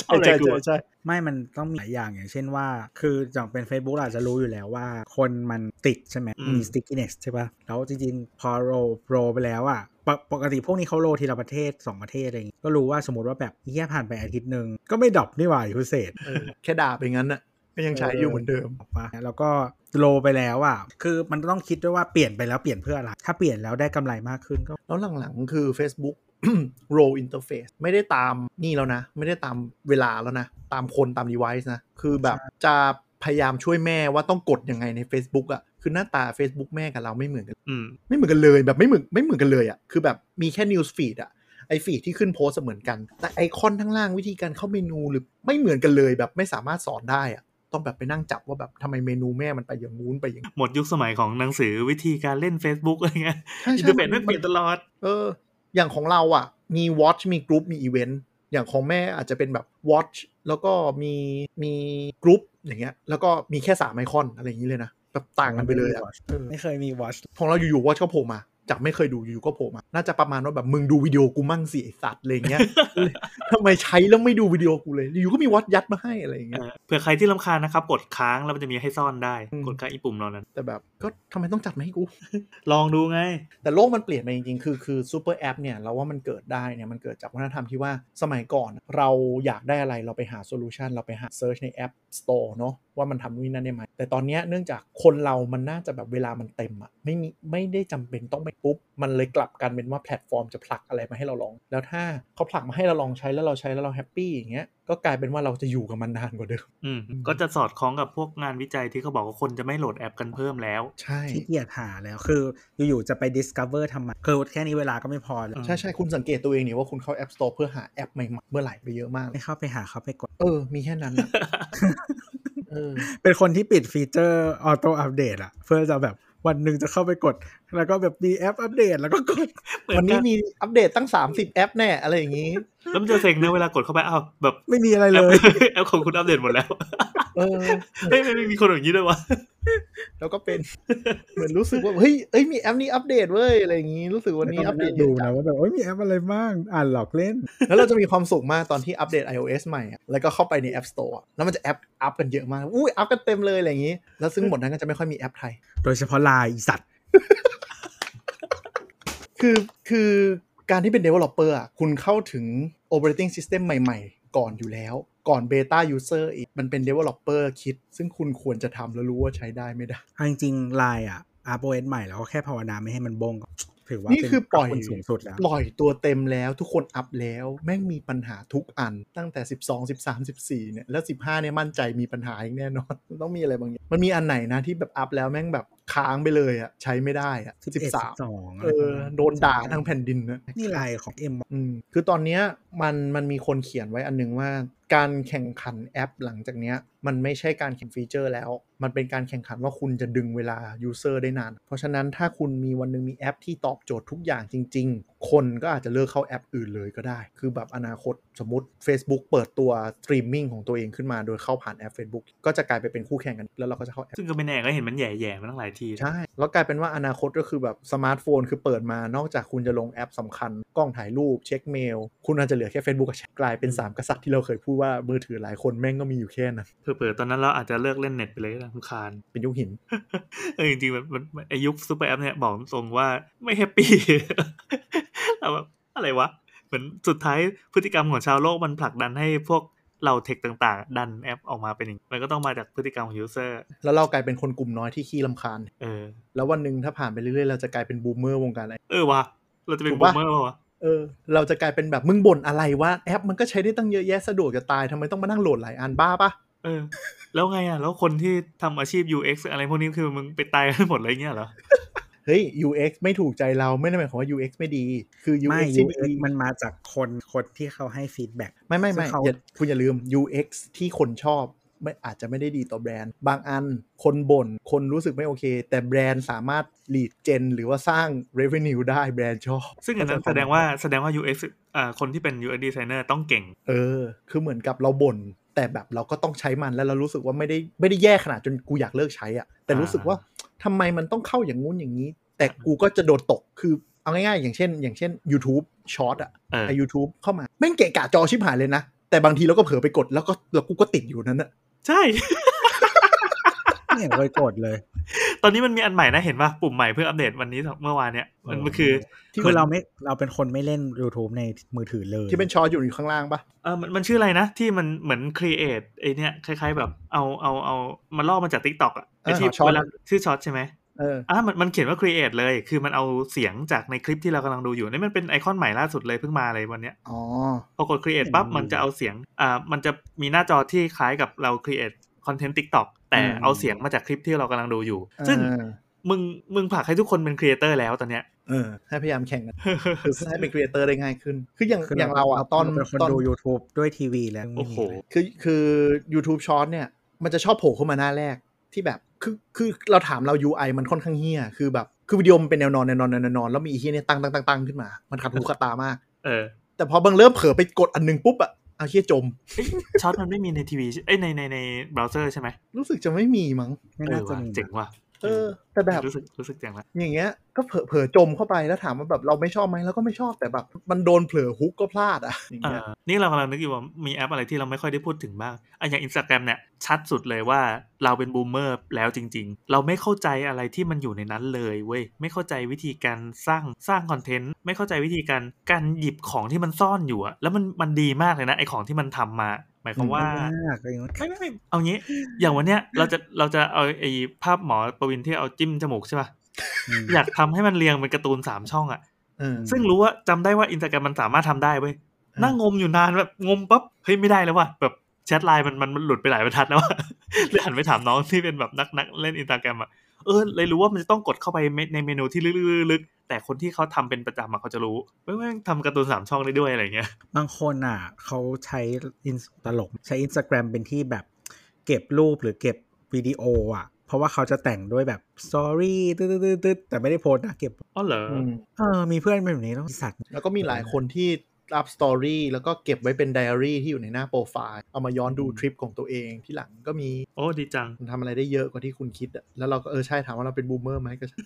ใช่ใช่ใช่ใช่ไม่มันต้องมีหลายอย่างอย่างเช่นว่า คืออย่างเป็น Facebook เราอาจจะรู้อยู่แล้วว่า คนมันติดใช่ไหมอืมมี stickiness ใช่ปะแล้วจริงๆ พอโรโรไปแล้วอะปกปกติพวกนี้เขาโรทีละประเทศ 2 ประเทศอะไรอย่างงี้ก็รู้ว่าสมมติว่าแบบเฮียผ่านไปอาทิตย์หนึ่งก็ไม่ดรอปนี่หว่ายูเซตเออแค่ด่าไปงั้นน่ะก็ยังใช้อยู่เหมือนเดิมออกปะแล้วก็โลไปแล้วอะ คือมันต้องคิดด้วยว่าเปลี่ยนไปแล้วเปลี่ยนเพื่ออะไร ถ้าเปลี่ยนแล้วได้กำไรมากขึ้นก็ แล้วหลังๆ คือ Facebook role interface ไม่ได้ตามนี่แล้วนะ ไม่ได้ตามเวลาแล้วนะ ตามคนตาม device นะ คือแบบจะพยายามช่วยแม่ว่าต้องกดยังไงใน Facebook อะ่ะคือหน้าตา Facebook แม่กับเราไม่เหมือนกันอืมไม่เหมือนกันเลยแบบไม่เหมือนไม่เหมือนกันเลยอะ่ะคือแบบมีแค่ news feed อะ่ะไอฟีดที่ขึ้นโพสต์เหมือนกัน แต่ไอคอนข้างล่างวิธีการเข้าเมนูหรือไม่เหมือนกันเลยแบบไม่สามารถสอนได้อะ่ะต้องแบบไปนั่งจับว่าแบบทำไมเมนูแม่มันไปอย่างงู้นไปอย่างนี้หมดยุคสมัยของหนังสือวิธีการเล่น Facebook อะไรเงี้ยใช่ interface ใช่เทอร์เฟซไม่เปลี่ยนตลอด เออ อย่างของเราอะ มี watch มี group มี event อย่างของแม่อาจจะเป็นแบบ watch แล้วก็มีมี group อย่างเงี้ย แล้วก็มีแค่สามไอคอนอะไรอย่างนี้เลยนะแบบต่างกันไปเลยอะเออไม่เคยมี watch ของเราอยู่ๆ watch ก็โผล่มา จากไม่เคยดูอยู่ๆก็โผล่มา น่าจะประมาณว่าแบบมึงดูวิดีโอกูมั่งสิไอสัตว์อะไรอย่างเงี้ยทำไมใช้แล้วไม่ดูวิดีโอกูเลย อยู่ๆก็มี watch ยัดมาให้อะไรอย่างเงี้ยเผื่อใครที่รำคาญนะครับกดค้างแล้วมันจะมีให้ซ่อนได้อืมกดค้างอีปุ่มเหล่านั้น แต่แบบก็ทำไมต้องจัดมาให้กู ลองดูไง แต่โลกมันเปลี่ยนไปจริงๆ คือคือซูเปอร์แอปเนี่ยเราว่ามันเกิดได้เนี่ยมันเกิดจากวัฒนธรรมที่ว่าสมัยก่อนเราอยากได้อะไรเราไปหา solution เราไปหาเซิร์ชในแอป Store เนอะว่ามันทำนู่นนั่นได้ไหมแต่ตอนเนี้ยเนื่องจากคนเรามันน่าจะแบบเวลามันเต็มอะไม่มีไม่ได้จำเป็นต้องไปปุ๊บ มันเลยกลับกันเป็นว่าแพลตฟอร์มจะผลักอะไรมาให้เราลอง แล้วถ้าเขาผลักมาให้เราลองใช้แล้วเราใช้แล้วเรา happy อย่างเงี้ยก็กลายเป็นว่าเราจะอยู่กับมันนานกว่าเดิมอืมก็จะสอดคล้องกับพวกงานวิจัยที่เขาบอกว่าคนจะไม่โหลดแอปกันเพิ่มแล้วใช่ขี้เกียจหาแล้วคืออยู่ๆจะไป discover ทำไมคือแค่นี้เวลาก็ไม่พอแล้วอืมใช่ใช่คุณสังเกตตัวเองนี่ว่าคุณเข้า App Store เพื่อหาแอปใหม่ๆเมื่อไหร่ไปเยอะมากเลยไม่เข้าไปหาเขาไปกดเออมีแค่นั้นอะ เออเป็นคนที่ปิด feature auto update อะเพื่อจะแบบวันหนึ่งจะเข้าไปกด แล้วก็แบบมีแอปอัปเดตแล้วก็กดเหมือวันนี้กัมีอัปเดตตั้ง30แอปแน่อะไรอย่างนี้ แล้วมันจะเซ็งนะเวลากดเข้าไปอ้าวแบบ ไม่มีอะไรแอเลปยแอปของคุณอัปเดตหมดแล้ว เออเฮ้ยไม่ไม่มีคนอย่างนี้ด้วยวะแล้วก็เป็นเหมือนรู้สึกว่าเฮ้ยเอ้ยมีแอปนี้อัปเดตเว้ยอะไรอย่างนี้รู้สึกวันนี้อัปเดตเยดูอะจันะงว่าแบบโอ้ยมีแอปอะไรบ้างอ่านหลอกเล่น แล้วเราจะมีความสุขมากตอนที่อัปเดต iOS ใหม่อะแล้วก็เข้าไปใน App Store อะแล้วมันจะแอปอัพกันเยอะมากอุ้ยอัพกันเต็มเลยอะไรอย่างนี้ แล้วซึ่งหมดนั้นก็จะไม่ค่อยมีแอปไทย โดยเฉพาะไลน์อีสัตว์คือคือการที่เป็น developer อะคุณเข้าถึง operating system ใหม่ ๆ ก่อนอยู่แล้ว ก่อน beta user อีก มันเป็น developer คิด ซึ่งคุณควรจะทำแล้วรู้ว่าใช้ได้ไม่ได้เอาจริงๆไลน์อะอัปโอเอใหม่แล้วก็แค่ภาวนาไม่ให้มันบงก็ถือว่านี่เป็คือปล่อยขบคุณสูงสุดแล้วปล่อยตัวเต็มแล้วทุกคนอัพแล้ว แม่งมีปัญหาทุกอันตั้งแต่ 12 13 14เนี่ยแล้ว 15เนี่ยมั่นใจมีปัญหาอีกแน่นอนมันต้องมีอะไรบางอย่างมันมีอันไหนนะที่แบบอัพแล้วแม่งแบบค้างไปเลยอะใช้ไม่ได้อะสิบเอ็ดสิบ13สองเออโดนด่าทั้งแผ่นดินนะนี่ไลน์ของเอ็มอืมคือตอนเนี้ยมันมันมีคนเขียนไว้อันนึงว่า การแข่งขันแอปหลังจากเนี้ยมันไม่ใช่การแข่ง feature แล้ว มันเป็นการแข่งขันว่าคุณจะดึงเวลา user ได้นาน เพราะฉะนั้นถ้าคุณมีวันหนึ่งมีแอปที่ตอบโจทย์ทุกอย่างจริง ๆ คนก็อาจจะเลิกเข้าแอปอื่นเลยก็ได้ คือแบบอนาคตสมมติ Facebook เปิดตัวสตรีมมิ่งของตัวเองขึ้นมาโดยเข้าผ่านแอป Facebook ก็จะกลายไปเป็นคู่แข่งกัน แล้วเราก็จะเข้าแอปซึ่งก็ไม่แน่ก็เห็นมันแย่ๆมาตั้งหลายทีใช่แล้วกลายเป็นว่าอนาคตก็คือแบบสมาร์ทโฟนคือเปิดมานอกจากคุณจะลงแอปสำคัญกล้องถ่ายรูปเช็คเมลคุณอาจจะเหลือแค่ Facebook กับแชทกลายเป็น 3 กษัตริย์ที่เราเคยพูดว่ามือถือหลายคนแม่งก็มีอยู่แค่นั้นเผื่อๆตอนนั้นเราอาจจะเลิกเล่นเน็ตไปเลยนะคลานเป็นยุคหินเออจริงๆมันมันมันไอยุคซูเปอร์แอปเนี่ยบอกตรงว่าไม่ happy เราแบบอะไรวะเหมือนสุดท้ายพฤติกรรมของชาวโลกมันผลักดันให้พวกเรา tech ต่างๆ ดันแอปออกมาเป็นอย่างนี้มันก็ต้องมาจากพฤติกรรมของ userแล้วเรากลายเป็นคนกลุ่มน้อยที่ขี้รำคาญเออ แล้ววันหนึ่งถ้าผ่านไปเรื่อยๆ เราจะกลายเป็น boomer วงการอะไรเออวะเราจะเป็นถูก boomer ป่าวะ เออ เราจะกลายเป็นแบบมึงบ่นอะไรว่าแอปมันก็ใช้ได้ตั้งเยอะแยะสะดวกจะตายทำไมต้องมานั่งโหลดหลายอันบ้าปะเออ แล้วไงอะ แล้วคนที่ทำอาชีพ UX อะไรพวกนี้คือมึงไปตายกันหมดเลยเงี้ยเหรอเฮ้ย UX ไม่ถูกใจเราไม่ได้หมายความว่า UX ไม่ดี คือไม่ UX ที่ UX มันมาจากคนคนที่เขาให้ฟีดแบ็กไม่ไม่ไม่ซึ่งเขาอย่าคุณอย่าลืม UX ที่คนชอบ ไม่อาจจะไม่ได้ดีต่อแบรนด์ บางอันคนบ่นคนรู้สึกไม่โอเค แต่แบรนด์สามารถ lead gen หรือว่าสร้าง revenue ได้แบรนด์ชอบ ซึ่งอันนั้นแสดงว่าแสดงว่า UX อ่าคนที่เป็น UX designer ต้องเก่ง เออ คือเหมือนกับเราบ่นแต่แบบเราก็ต้องใช้มันแล้วเรารู้สึกว่าไม่ได้ไม่ได้แย่ขนาดจนกูอยากเลิกใช้อะแต่รู้สึกว่าทำไมมันต้องเข้าอย่างงู้นอย่างนี้ แต่กูก็จะโดนตกคือเอาง่ายๆ อย่างเช่น อย่างเช่น YouTube Short อะเออไอ YouTube เข้ามาแม่งเกะกะจอชิบหายเลยนะ แต่บางทีเราก็เผลอไปกดแล้วก็แล้วกูก็ติดอยู่นั้นอะ ใช่ไม่เห็นเคยกดเลย ตอนนี้มันมีอันใหม่นะเห็นป่ะปุ่มใหม่เพื่ออัปเดตวันนี้เมื่อวานเนี้ยมันมันคือคือเราไม่เราเป็นคนไม่เล่น YouTube ในมือถือเลย ที่เป็นชออยู่อยู่ข้างล่างปะเออมันมันชื่ออะไรนะ ที่มันเหมือน create ไอเนี้ยคล้ายๆแบบเอาเอาเอามาลอกมาจาก TikTok อะไอที่เวลาชื่อช็อตใช่ไหม เอออะมันมันเขียนว่า create เลย คือมันเอาเสียงจากในคลิปที่เรากำลังดูอยู่นี่มันเป็นไอคอนใหม่ล่าสุดเลยเพิ่งมาเลยวันเนี้ยอ๋อพอกด create ปั๊บมันจะเอาเสียงอ่ามันจะมีหน้าจอที่คล้ายกับเรา create content TikTok แต่อืมเอาเสียงมาจากคลิปที่เรากำลังดูอยู่ ซึ่งเออมึงมึงผลักให้ทุกคนเป็น creator แล้วตอนเนี้ยเออให้พยายามแข่งกันคือให้เป็น creator ได้ง่ายขึ้น คืออย่างคืออย่างเราอะตอนเป็นคนตอนดู YouTube ด้วยทีวีแล้วโอ้โหคือคือ YouTube Short เนี่ย มันจะชอบโผล่เข้ามาหน้าแรกที่แบบ คือคือเราถามเรา UI มันค่อนข้างเหี้ยคือแบบคือวิดีโอมันเป็นแนวนอนแนวนอนแนวนอนแล้วมีอีเหี้ยเนี่ยตั้งตั้งตั้งตั้งขึ้นมา มันขัดหูขัดตามาก เออ แต่พอบางเริ่มเผลอไปกดอันหนึ่งปุ๊บอะเอาเหี้ยจม Short มันไม่มีในทีวีเอ้ยในในในเบราว์เซอร์ใช่ไหมรู้สึกจะไม่มีมั้งไม่เอน่าจะว่ะเจ๋งว่ะ เออ แต่แบบรู้สึกรู้สึกเจ๋งละอย่างเงี้ย ก็เผลอเผลอจมเข้าไปแล้วถามว่าแบบเราไม่ชอบไหมเราก็ไม่ชอบแต่แบบ มันโดนเผลอ hook ก็พลาดอะเอออย่างเงี้ยนี่เรากำลังนึกอยู่ว่ามีแอปอะไรที่เราไม่ค่อยได้พูดถึงบ้างอะอย่างอินสตาแกรมเนี่ยชัดสุดเลยว่าเราเป็น boomer แล้วจริง ๆ เราไม่เข้าใจอะไรที่มันอยู่ในนั้นเลยเว้ยไม่เข้าใจวิธีการสร้างสร้าง content ไม่เข้าใจวิธีการการหยิบของที่มันซ่อนอยู่อะแล้วมันมันดีมากเลยนะไอของที่มันทำมา หมายความว่ามากเลยนะไม่ไม่ไม่เอางี้ อย่างวันเนี้ยเราจะเราจะเอาไอ้ภาพหมอประวินที่เอาจิ้มจมูกใช่ป่ะอืมอยากทำให้มันเรียงเป็นการ์ตูนสามช่องอะเออซึ่งรู้ว่าจำได้ว่าอินสตาแกรมมันสามารถทำได้เว้ยอ่านั่นั่งงมอยู่นานแบบงมปั๊บเฮ้ยไม่ได้แล้วว่ะแบบแชทไลน์มันมันมันหลุดไปหลายบรรทัดแล้วอะเลยหันไปถามน้องที่เป็นแบบนักนักเล่นอินสตาแกรมอะ เออเลยรู้ว่ามันจะต้องกดเข้าไปในเมนูที่ลึกๆๆๆแต่คนที่เขาทำเป็นประจำอะเขาจะรู้ว่าแม่งทำการ์ตูนสามช่องได้ด้วยอะไรเงี้ยบางคนอะเขาใช้อินตลกใช้ Instagram เป็นที่แบบ เก็บรูปหรือเก็บวิดีโออะเพราะว่าเขาจะแต่งด้วยแบบ story ตืดๆๆๆแต่ไม่ได้โพสต์นะเก็บอ๋อเหรออืมเออมีเพื่อนเป็นแบบนี้ต้องสัตว์แล้วก็มีหลายคนที่ อัพ story แล้วก็เก็บไว้เป็นไดอารี่ที่อยู่ในหน้าโปรไฟล์ เอามาย้อนดูทริปของตัวเองทีหลังก็มี โอ้ดีจังมันทำอะไรได้เยอะกว่าที่คุณคิดอะแล้วเราก็เออใช่ถามว่าเราเป็น boomer ไหมก็ใช่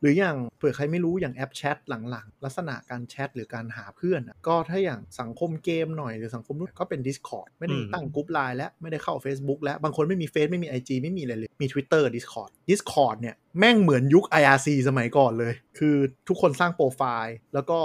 หรืออย่างเผื่อใครไม่รู้อย่างแอปแชทหลังๆ ลักษณะการแชทหรือการหาเพื่อนอะก็ถ้าอย่างสังคมเกมหน่อยหรือสังคมนู้นก็เป็น Discord ไม่ได้อืมตั้งกลุ่มไลน์แล้วไม่ได้เข้า Facebook แล้วบางคนไม่มีเฟซไม่มี IG ไม่มีอะไรเลยมี Twitter Discord Discord เนี่ยแม่งเหมือนยุค IRC สมัยก่อนเลย คือทุกคนสร้างโปรไฟล์ แล้วก็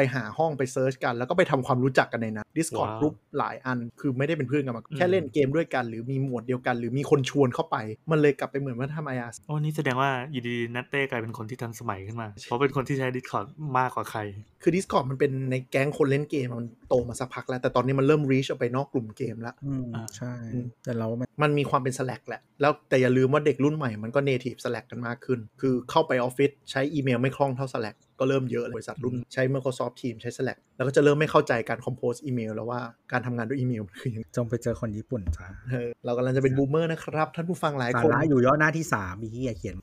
ไปหาห้องไป search กัน แล้วก็ไปทำความรู้จักกันในนั้น Discord ว้าวกรุ๊ปหลายอัน คือไม่ได้เป็นเพื่อนกันมาอืมแค่เล่นเกมด้วยกัน หรือมีหมวดเดียวกัน หรือมีคนชวนเข้าไป มันเลยกลับไปเหมือนว่าทำ IRC โอ้นี่แสดงว่าอยู่ดีๆนัตเต้กลายเป็นคนที่ทันสมัยขึ้นมา เพราะเป็นคนที่ใช้ Discord มากกว่าใคร คือ Discord มันเป็นในแก๊งคนเล่นเกมมันโตมาสักพักแล้ว แต่ตอนนี้มันเริ่ม reach ออกไปนอกกลุ่มเกมแล้วอืมอ่าใช่อืมแต่เรามันมันมีความเป็น Slack แหละ แล้วแต่อย่าลืมว่าเด็กรุ่นใหม่มันก็ native Slack กันมากขึ้น คือเข้าไปออฟฟิศใช้อีเมลไม่คล่องเท่า Slack ก็เริ่มเยอะเลยบริษัทรุ่นใช้ Microsoft Teams ใช้ Slack แล้วก็จะเริ่มไม่เข้าใจการ compose อีเมลแล้วว่าการทำงานด้วยอีเมลมันคือยังไงจงไปเจอคนญี่ปุ่นจ้าเออเรากำลังจะเป็นบูมเมอร์นะครับ ท่านผู้ฟังหลายสาคนระอยู่ย่อหน้าที่สามมีที่อยากเขียน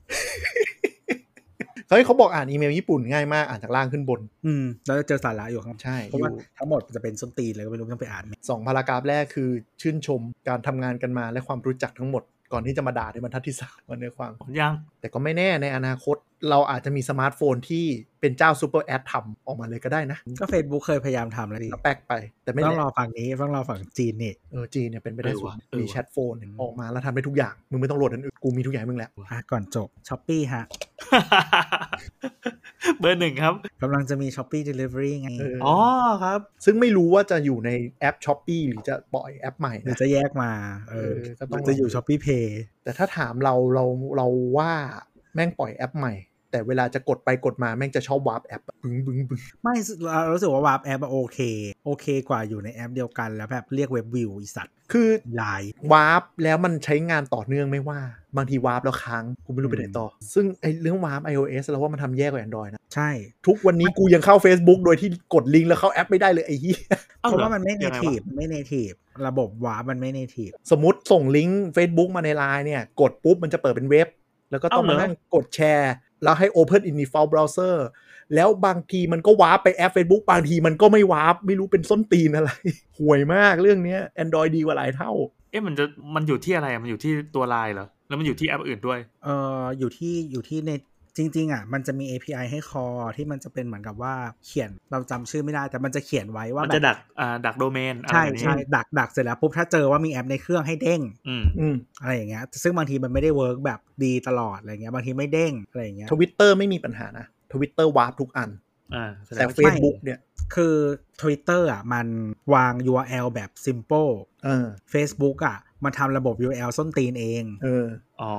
เฮ้ยเขาบอกอ่านอีเมลญี่ปุ่นง่ายมากอ่านจากล่างขึ้นบน อืมแล้วจะเจอสาระอยู่ข้างใช่เพราะอว่ายู่ทั้งหมดจะเป็นส้นตีนเลยก็ไม่รู้ต้องไปอ่านไหมสองพารากราฟแรกคือชื่นชมการทำงานกันมาและความรู้จักทั้งหมดก่อนที่จะมาด่าในบรรทัดที่สามวันเนื้อความผมยัง แต่ก็ไม่แน่ในอนาคต เราอาจจะมีสมาร์ทโฟนที่เป็นเจ้าซูเปอร์แอดทำออกมาเลยก็ได้นะ ก็ Facebook เคยพยายามทำแล้วดิก็แปลกไป แต่ไม่ต้องแน่รอฝั่งนี้ต้องรอฝั่งจีนนี่เออจีนเนี่ยเป็นไปได้เออสูว่ะงเออมีว่ะแชทโฟนเนี่ยออกมาแล้วทำได้ทุกอย่าง มึงไม่ต้องโหลดอันอื่นกูมีทุกอย่างให้มึงแล้วอะก่อนจบช้อปปี้ฮะเบอร์หนึ่งครับกำลังจะมี Shopee Delivery ไงเอออ๋อครับ ซึ่งไม่รู้ว่าจะอยู่ในแอปช้อปปีหรือจะปล่อยแอปใหม่หรือนะจะแยกมาเออเออก็ต้องหรือจะอยู่ Shopee Pay แต่ถ้าถามเราเราเราว่า แม่งปล่อยแอปใหม่ แต่เวลาจะกดไปกดมาแม่งจะชอบวาร์ปแอปบึ้งบึ้งบึ้งไม่เรารู้สึกว่าวาร์ปแอปโอเค โอเคกว่าอยู่ในแอปเดียวกันแล้วแบบเรียก webview อีสัตว์คือลายวาร์ปแล้วมันใช้งานต่อเนื่องไม่ว่า บางทีวาร์ปแล้วค้างกูไม่รู้ไปไหนต่อ ซึ่งไอ้เรื่องวาร์ป iOS เราว่ามันทำแย่กว่า Android นะ ใช่ ทุกวันนี้กูยังเข้า Facebook โดยที่กดลิงก์แล้วเข้าแอปไม่ได้เลยไอ้เหี้ยเพราะว่ามันไม่ native วะไม่ native ระบบวาร์ปมันไม่ native สมมติส่งลิงก์ Facebook มาในไลน์เนี่ย กดปุ๊บมันจะเปิดเป็นเว็บ แล้วก็ต้องเอ้าเหรมาอนั่งกดแชร์ แล้วให้ Open in default browser แล้วบางทีมันก็วาร์ปไปแอป Facebook บางทีมันก็ไม่วาร์ปไม่รู้เป็นส้นตีนอะไร ห่วยมากเรื่องเนี้ย Android ดีกว่าหลายเท่า เอ๊ะมันจะมันอยู่ที่อะไรอะมันอยู่ที่ตัวไลน์เหรอ แล้วมันอยู่ที่แอปอื่นด้วย เอ่ออยู่ที่อยู่ที่ใน จริง ๆ อะ มันจะมี API ให้ call ที่มันจะเป็นเหมือนกับว่าเขียนเราจำชื่อไม่ได้ แต่มันจะเขียนไว้ว่ามันแบจะดักอ่าดักโดเมนอะไรใช่แบบนี้ใช่ดักดักเสร็จแล้วปุ๊บถ้าเจอว่ามีแอปในเครื่องให้เด้งอืมอืมอะไรอย่างเงี้ยซึ่งบางทีมันไม่ได้เวิร์กแบบดีตลอดอะไรเงี้ยบางทีไม่เด้งอะไรอย่างเงี้ยทวิตเตอร์ไม่มีปัญหานะทวิตเตอร์วาร์ปทุกอันอ่าแสดแต่งว่า Facebook เนี่ย คือ Twitter อะ มันวาง URL แบบ simple เออ Facebook อะ มันทำระบบ URL ส้นตีนเอง เออ อ๋อ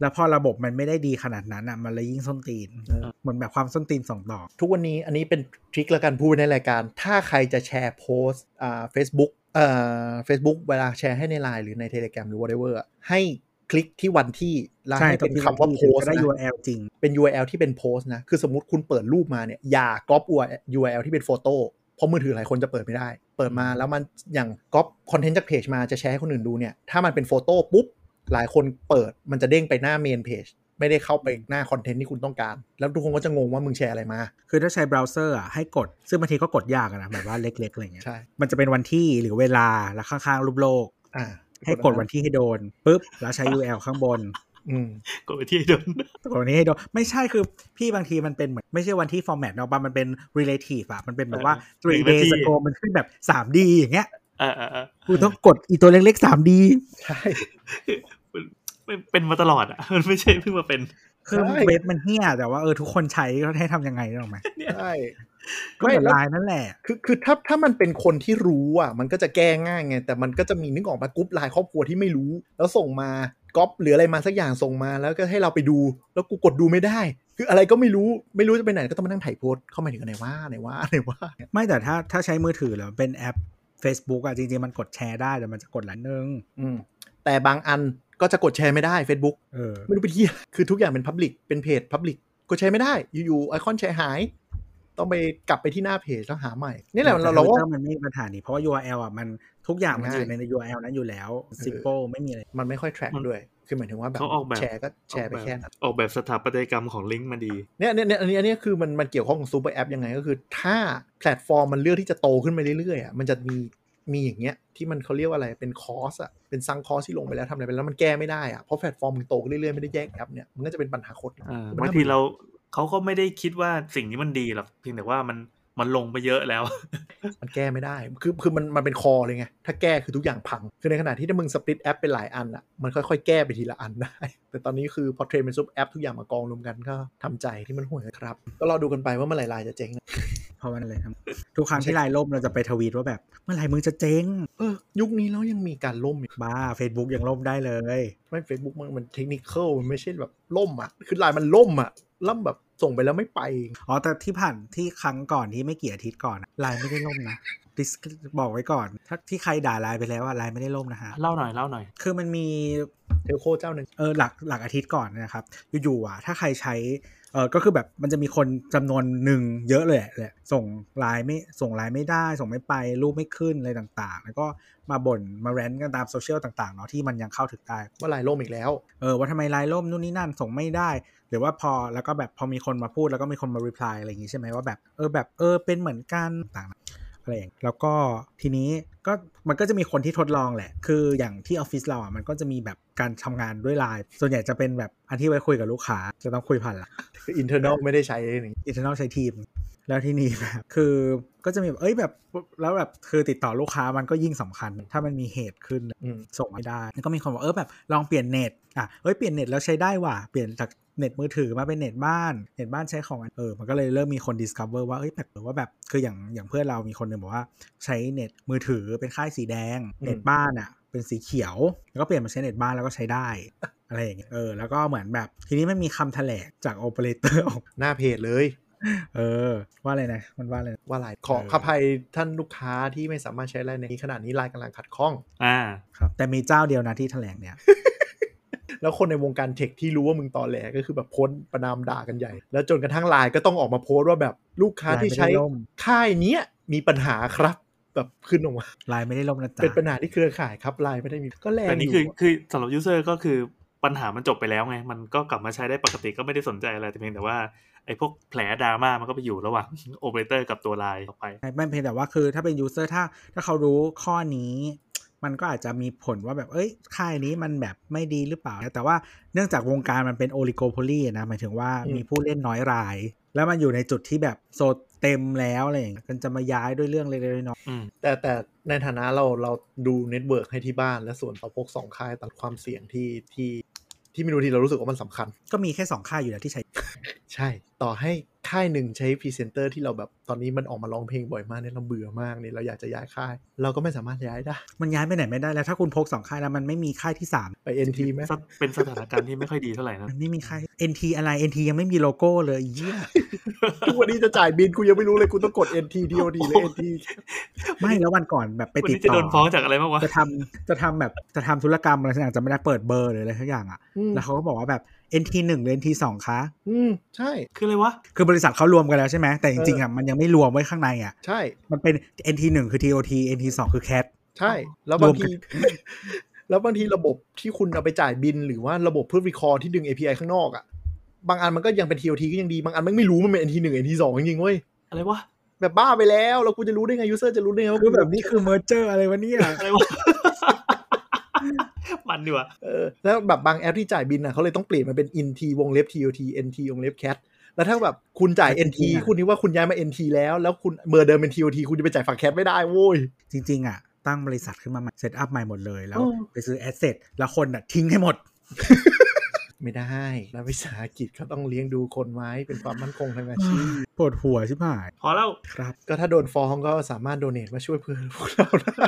แล้วพอระบบมันไม่ได้ดีขนาดนั้นอะมันเลยยิ่งส้นตีนเออเหมือนแบบความส้นตีนสองดอก ทุกวันนี้อันนี้เป็นทริคแล้วกันพูดในรายการ ถ้าใครจะแชร์โพสต์อ่า Facebook เอ่อ Facebook เวลาแชร์ให้ใน Line หรือใน Telegram หรือ whatever อะให้คลิกที่วันที่แล้วใช่ให้เป็นตรงที่คำว่ามันโพสจะต์ได้นะ URL จริง เป็น URL ที่เป็นโพสต์นะ คือสมมติคุณเปิดรูปมาเนี่ย อย่าก๊อป URL ที่เป็นโฟโต้เพราะมือถือหลายคนจะเปิดไม่ได้ เปิดมาแล้วมันอย่างก๊อปคอนเทนต์จากเพจมาจะแชร์ให้คนอื่นดูเนี่ย ถ้ามันเป็นโฟโต้ปุ๊บ หลายคนเปิดมันจะเด้งไปหน้าเมนเพจไม่ได้เข้าไปหน้าคอนเทนต์ที่คุณต้องการ แล้วทุกคนก็จะงงว่ามึงแชร์อะไรมา คือถ้าใช้เบราว์เซอร์อะให้กด ซึ่งบางทีก็กดยากอะนะแบบว่าเล็กๆอะไรเงี้ยใช่มันจะเป็นวันที่หรือเวลาแล้วข้างๆรูปโลก อ่า ให้กดวันที่ให้โดนปุ๊บแล้วใช้ URL ข้างบนอืมกดไปที่โดนกดวันนี้ให้โดน ไม่ใช่คือพี่บางทีมันเป็นเหมือนไม่ใช่วันที่ format เนาะมันเป็น relative อะมันเป็นแบบว่าหนึ่ง3นา days ที ago มันขึ้นแบบ 3D อย่างเงี้ยอ่าอ่าอ่า กูต้องกดอีตัวเล็กๆ 3D ใช่เป็นเป็นมาตลอดอะ มันไม่ใช่เพิ่งมาเป็นคือใช่เว็บมันเหี้ยแต่ว่าเออทุกคนใช้ก็ให้ทำยังไงนึกออกไหมใช่ก็เหมือนแล้วไลน์นั่นแหละ คือคือถ้าถ้ามันเป็นคนที่รู้อะ มันก็จะแก้ง่ายไง แต่มันก็จะมีนึกออกมากรุ๊ปไลน์ครอบครัวที่ไม่รู้ แล้วส่งมาก๊อปหรืออะไรมาสักอย่างส่งมาแล้วก็ให้เราไปดู แล้วกูกดดูไม่ได้ คืออะไรก็ไม่รู้ไม่รู้จะไปไหนก็ต้องมานั่งถ่ายโพสต์เข้ามาถึงไหนว่าไหนว่าไหนว่าไม่แต่ถ้าถ้าใช้มือถือแล้วเป็นแอป Facebook อะจริงๆ มันกดแชร์ได้ แต่มันจะกดหลายนึงอืมแต่บางอันก็จะกดแชร์ไม่ได้ Facebook เออไม่รู้เป็นที่คือทุกอย่างเป็น Public เป็นเพจ Public กดแชร์ไม่ได้ อยู่ๆไอคอนแชร์หาย ต้องไปกลับไปที่หน้าเพจแล้วหาใหม่ นี่แหละเราเราแต่ว่า Twitter มันไม่มีปัญหานี้เพราะว่า URL อะมัน ทุกอย่างมันอยู่ง่ายใน URL นั้นอยู่แล้ว simple ไม่มีอะไร มันไม่ค่อย track มันด้วย คือหมายถึงว่าแบบเขาออกแบบแชร์ก็แชร์ไปแค่นั้นออกแบบสถาปัตยกรรมของลิงก์มาดีเนี่ยเนี่ยเนี่ยอันนี้อันนี้คือมันมันเกี่ยวข้องกับซูเปอร์แอปยังไงก็คือ ถ้าแพลตฟอร์มมันเลือกที่จะโตขึ้นไปเรื่อยๆอะมันจะมีมีอย่างเงี้ยที่มันเขาเรียกว่าอะไรเป็น cost อะเป็น sunk cost ที่ลงไปแล้วทำอะไรไปแล้วมันแก้ไม่ได้อะเพราะแพลตฟอร์มมันโตขึ้นเรื่อยๆไม่ได้แยกแอปเนี่ยมันก็จะเป็นปัญหาโคตรอ่ามันบางน่ทีเราเขาก็ไม่ได้คิดว่าสิ่งนี้มันดีหรอกเพียงแต่ว่ามัน มันลงไปเยอะแล้ว มันแก้ไม่ได้ คือคือมันมันเป็น core เลยไง ถ้าแก้คือทุกอย่างพัง คือในขณะที่ถ้ามึง split แอปเป็นหลายอันอะ มันค่อยๆ แก้ไปทีละอันได้ แต่ตอนนี้คือพอเทรนด์เป็นซูเปอร์แอปทุกอย่างมากองรวมกันก็ทำใจที่มันห่วยครับ ก็รอดูกันไปว่าเมื่อไหร่ไลน์จะเจ๊งเพราะมันอะไรทั้งทุกครั้งที่ไลน์ล่มเราจะไปทวีตว่าแบบ เมื่อไหร่มึงจะเจ๊งเออยุคนี้แล้วยังมีการล่มอีกบ้า Facebook ยังล่มได้เลย ไม่เฟซบุ๊กมันมันเทคนิคมันไม่ใช่แบบล่มอะคือไลน์มันล่มอะล่มแบบส่งไปแล้วไม่ไป อ๋อแต่ที่ผ่านที่ครั้งก่อนที่ไม่กี่อาทิตย์ก่อนไลน์ไม่ได้ล่มนะ ดิสบอกไว้ก่อน ถ้าที่ใครด่าไลน์ไปแล้วอะไลน์ไม่ได้ล่มนะฮะ เล่าหน่อยเล่าหน่อย คือมันมี เทลโคเจ้าหนึ่ง เออหลักหลักอาทิตย์ก่อนนะครับ อยู่ๆอ่ะ ถ้าใครใช้เออก็คือแบบมันจะมีคนจำนวนหนึ่งเยอะเลยแหละ ส่งไลน์ไม่ส่งไลน์ไม่ได้ ส่งไม่ไป รูปไม่ขึ้นอะไรต่างๆ แล้วก็มาบ่นมาแรนต์กันตามโซเชียลต่างๆเนาะที่มันยังเข้าถึงได้ ว่าไลน์ล่มอีกแล้ว เออว่าทำไมไลน์ล่มนู่นนี่นั่นส่งไม่ได้ หรือว่าพอแล้วก็แบบพอมีคนมาพูดแล้วก็มีคนมารีプライอะไรอย่างงี้ใช่ไหมว่าแบบเออแบบเออเป็นเหมือนกันต่างๆ อะไรอย่างแล้วก็ทีนี้ก็มันก็จะมีคนที่ทดลองแหละ คืออย่างที่ออฟฟิศเราอะมันก็จะมีแบบการทำงานด้วยไลน์ส่วนใหญ่จะเป็นแบบอันที่ไว้คุยกับลูกค้าจะต้องคุยผ่านไลน์คือ internal ไม่ได้ใช้นี่ internal ใช้ Teams แล้วที่นี่แบบคือก็จะมีแบบเอ้ยแบบแล้วแบบคือติดต่อลูกค้ามันก็ยิ่งสำคัญ ถ้ามันมีเหตุขึ้นอืมส่งไม่ได้แล้วก็มีคนบอกเออแบบลองเปลี่ยนเน็ต อะเอ้ยเปลี่ยนเน็ตแล้วใช้ได้ว่ะเปลี่ยนจากเน็ตมือถือมาเป็นเน็ตบ้าน เน็ตบ้านใช้ของอันเออ มันก็เลยเริ่มมีคน discover ว่า เอ้ยแปลกๆว่าแบบ คืออย่างอย่างเพื่อนเรามีคนหนึ่งบอกว่า ใช้เน็ตมือถือเป็นค่ายสีแดงอืมเน็ตบ้านอะ เป็นสีเขียว แล้วก็เปลี่ยนมาใช้เน็ตบ้านแล้วก็ใช้ได้อะไรอะไรอย่างเงี้ย เออ แล้วก็เหมือนแบบ ทีนี้มันมีคำแถลงจากโอเปอเรเตอร์ออกหน้าเพจเลย เออ ว่าอะไรนะ มันว่าอะไรนะว่าไลน์ขอเออขออภัยท่านลูกค้าที่ไม่สามารถใช้ไลน์ในนี้ขนาดนี้ไลน์กำลังขัดข้อง อ่า ครับ แต่มีเจ้าเดียวนะที่แถลงเนี่ย แล้วคนในวงการเทคที่รู้ว่ามึงตอแหลก็คือแบบโพสต์ประนามด่ากันใหญ่ แล้วจนกระทั่งไลน์ก็ต้องออกมาโพสต์ว่าแบบลูกค้าที่ใช้ไลน์ไม่ได้ล่มค่ายเนี้ยมีปัญหาครับแบบขึ้นออกมาไลน์ไม่ได้ล่มนะจ๊ะเป็นปัญหาที่เครือข่ายครับไลน์ไม่ได้มีก็แรงแต่นี่อคือยู่คือสำหรับ user ก็คือปัญหามันจบไปแล้วไง มันก็กลับมาใช้ได้ปกติก็ไม่ได้สนใจอะไรแต่เพียงแต่ว่าไอ้พวกแผลดราม่ามันก็ไปอยู่ระหว่างโอเปอเรเตอร์กับตัวไลน์ต่อไปไม่ไม่เพียงแต่ว่าคือถ้าเป็น user ถ้าถ้าเขารู้ข้อนี้ มันก็อาจจะมีผลว่าแบบเอ้ยค่ายนี้มันแบบไม่ดีหรือเปล่า แต่ว่าเนื่องจากวงการมันเป็น oligopoly นะหมายถึงว่ามีผู้เล่นน้อยราย แล้วมันอยู่ในจุดที่แบบโซเต็มแล้วอะไรอย่างเงี้ยมันจะมาย้ายด้วยเรื่องเล็กๆน้อยอืมแต่แต่ในฐานะเราเราดู network ให้ที่บ้าน และส่วนเราพกสองค่ายตัดความเสี่ยงที่ที่ที่ไม่รู้ทีเรารู้สึกว่ามันสำคัญๆก็มีแค่สองค่ายอยู่แล้วที่ใช้ ใช่ ต่อให้ค่ายหนึ่งใช้พรีเซนเตอร์ที่เราแบบตอนนี้มันออกมาร้องเพลงบ่อยมากเนี่ยเราเบื่อมากเนี่ยเราอยากจะย้ายค่าย เราก็ไม่สามารถย้ายได้ มันย้ายไปไหนไม่ได้แล้วถ้าคุณพกสองค่ายแล้วมันไม่มีค่ายที่สามไป NT ไหมเป็นสถานการณ์ที่ไม่ค่อยดีเท่าไหร่นะมันไม่มีค่าย NT อะไร NT ยังไม่มีโลโก้เลยเยี่ยทุกวันนี้จะจ่ายบินกูยังไม่รู้เลยกูต้องกด NT DOD หรือ NT ไม่แล้ววันก่อนแบบไปวันติดนี้จะต่โดอนฟ้องจากอะไรบ้างวะจะทำจะทำแบบจะทำธุรกรรมอะไรสักอย่างจะไม่ได้เปิดเบอร์หรืออะไรสักอย่างอะอืมแล้วเขาก็บอกว่าแบบ NT หนึ่งหรือ NT สองคะ อืม ใช่ คืออะไรวะ คือบริษัทเขารวมกันแล้วใช่ไหม แต่จริงๆอะมันยังไม่รวมไว้ข้างในอะ ใช่ มันเป็น NT หนึ่งคือ TOT NT สองคือ CAT ใช่ แล้วบางรวมกัทีนแล้วบางทีระบบที่คุณเอาไปจ่ายบิน หรือว่าระบบเพื่อวิเคราะห์ที่ดึง API ข้างนอกอะ่ะ บางอันมันก็ยังเป็น TOT ก็ยังดี บางอันมันไม่รู้มันเป็น NT หนึ่ง NT สองจริงๆเว้ย อะไรวะ แบบบ้าไปแล้ว แล้วกูจะรู้ได้ไงยูเซอร์จะรู้ได้ไงว่าคือแบบนี้คือ merger อะไรวะเนี่ยอะไรวะ มันดีว่ะเออแล้วแบบบางแอปที่จ่ายบินอะเขาเลยต้องเปลี่ยนมาเป็น NT วงเล็บ TOT NT วงเล็บ CAT แล้วถ้าแบบคุณจ่าย NT คุณคิดว่าคุณย้ายมา NT แล้ว แล้วคุณเบอร์เดิมเป็น TOT คุณจะไปจ่ายฝั่ง CAT ไม่ได้โว้ย จริง ๆ อะ ตั้งบริษัทขึ้นมาใหม่ set up ใหม่หมดเลย แล้วอืมไปซื้อ asset แล้วคนอะ ทิ้งให้หมด ไม่ได้รัฐวิสาหกิจเขาต้องเลี้ยงดูคนไว้เป็นความมั่นคงทางอาชีพปวดหัวชิบหาย พอแล้วครับ ก็ถ้าโดนฟ้องก็สามารถ donate มาช่วยเพื่อนพวกเราได้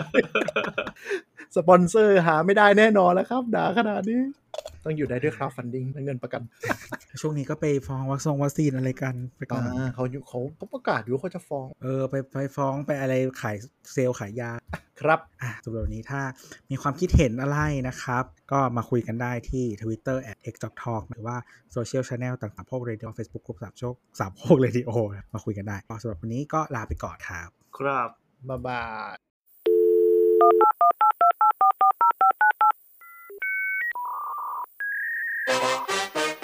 สปอนเซอร์หาไม่ได้แน่นอนแล้วครับด่าขนาดนี้ ต้องอยู่ได้ด้วย crowdfunding และเงินประกัน ช่วงนี้ก็ไปฟ้องวัคซงวัคซีนอะไรกันไปก่อนอ่าเขาอยู่เขาเขาประกาศอยู่ว่าเขาจะฟ้อง เออ ไปไปฟ้องไปอะไรขายเซลล์ขายยา ครับอะสำหรับวันนี้ถ้ามีความคิดเห็นอะไรนะครับ ก็มาคุยกันได้ที่ Twitter at x t a l k หรือว่าโซเชียลช n แนลต่างๆพวกเรดิโอเฟซบุ๊กกลุ่มสามโชคสามโคกเรดิโอมาคุยกันได้ก็สำหรับวันนี้ก็ลาไปก่อนครับ ครับบ๊ายบาย you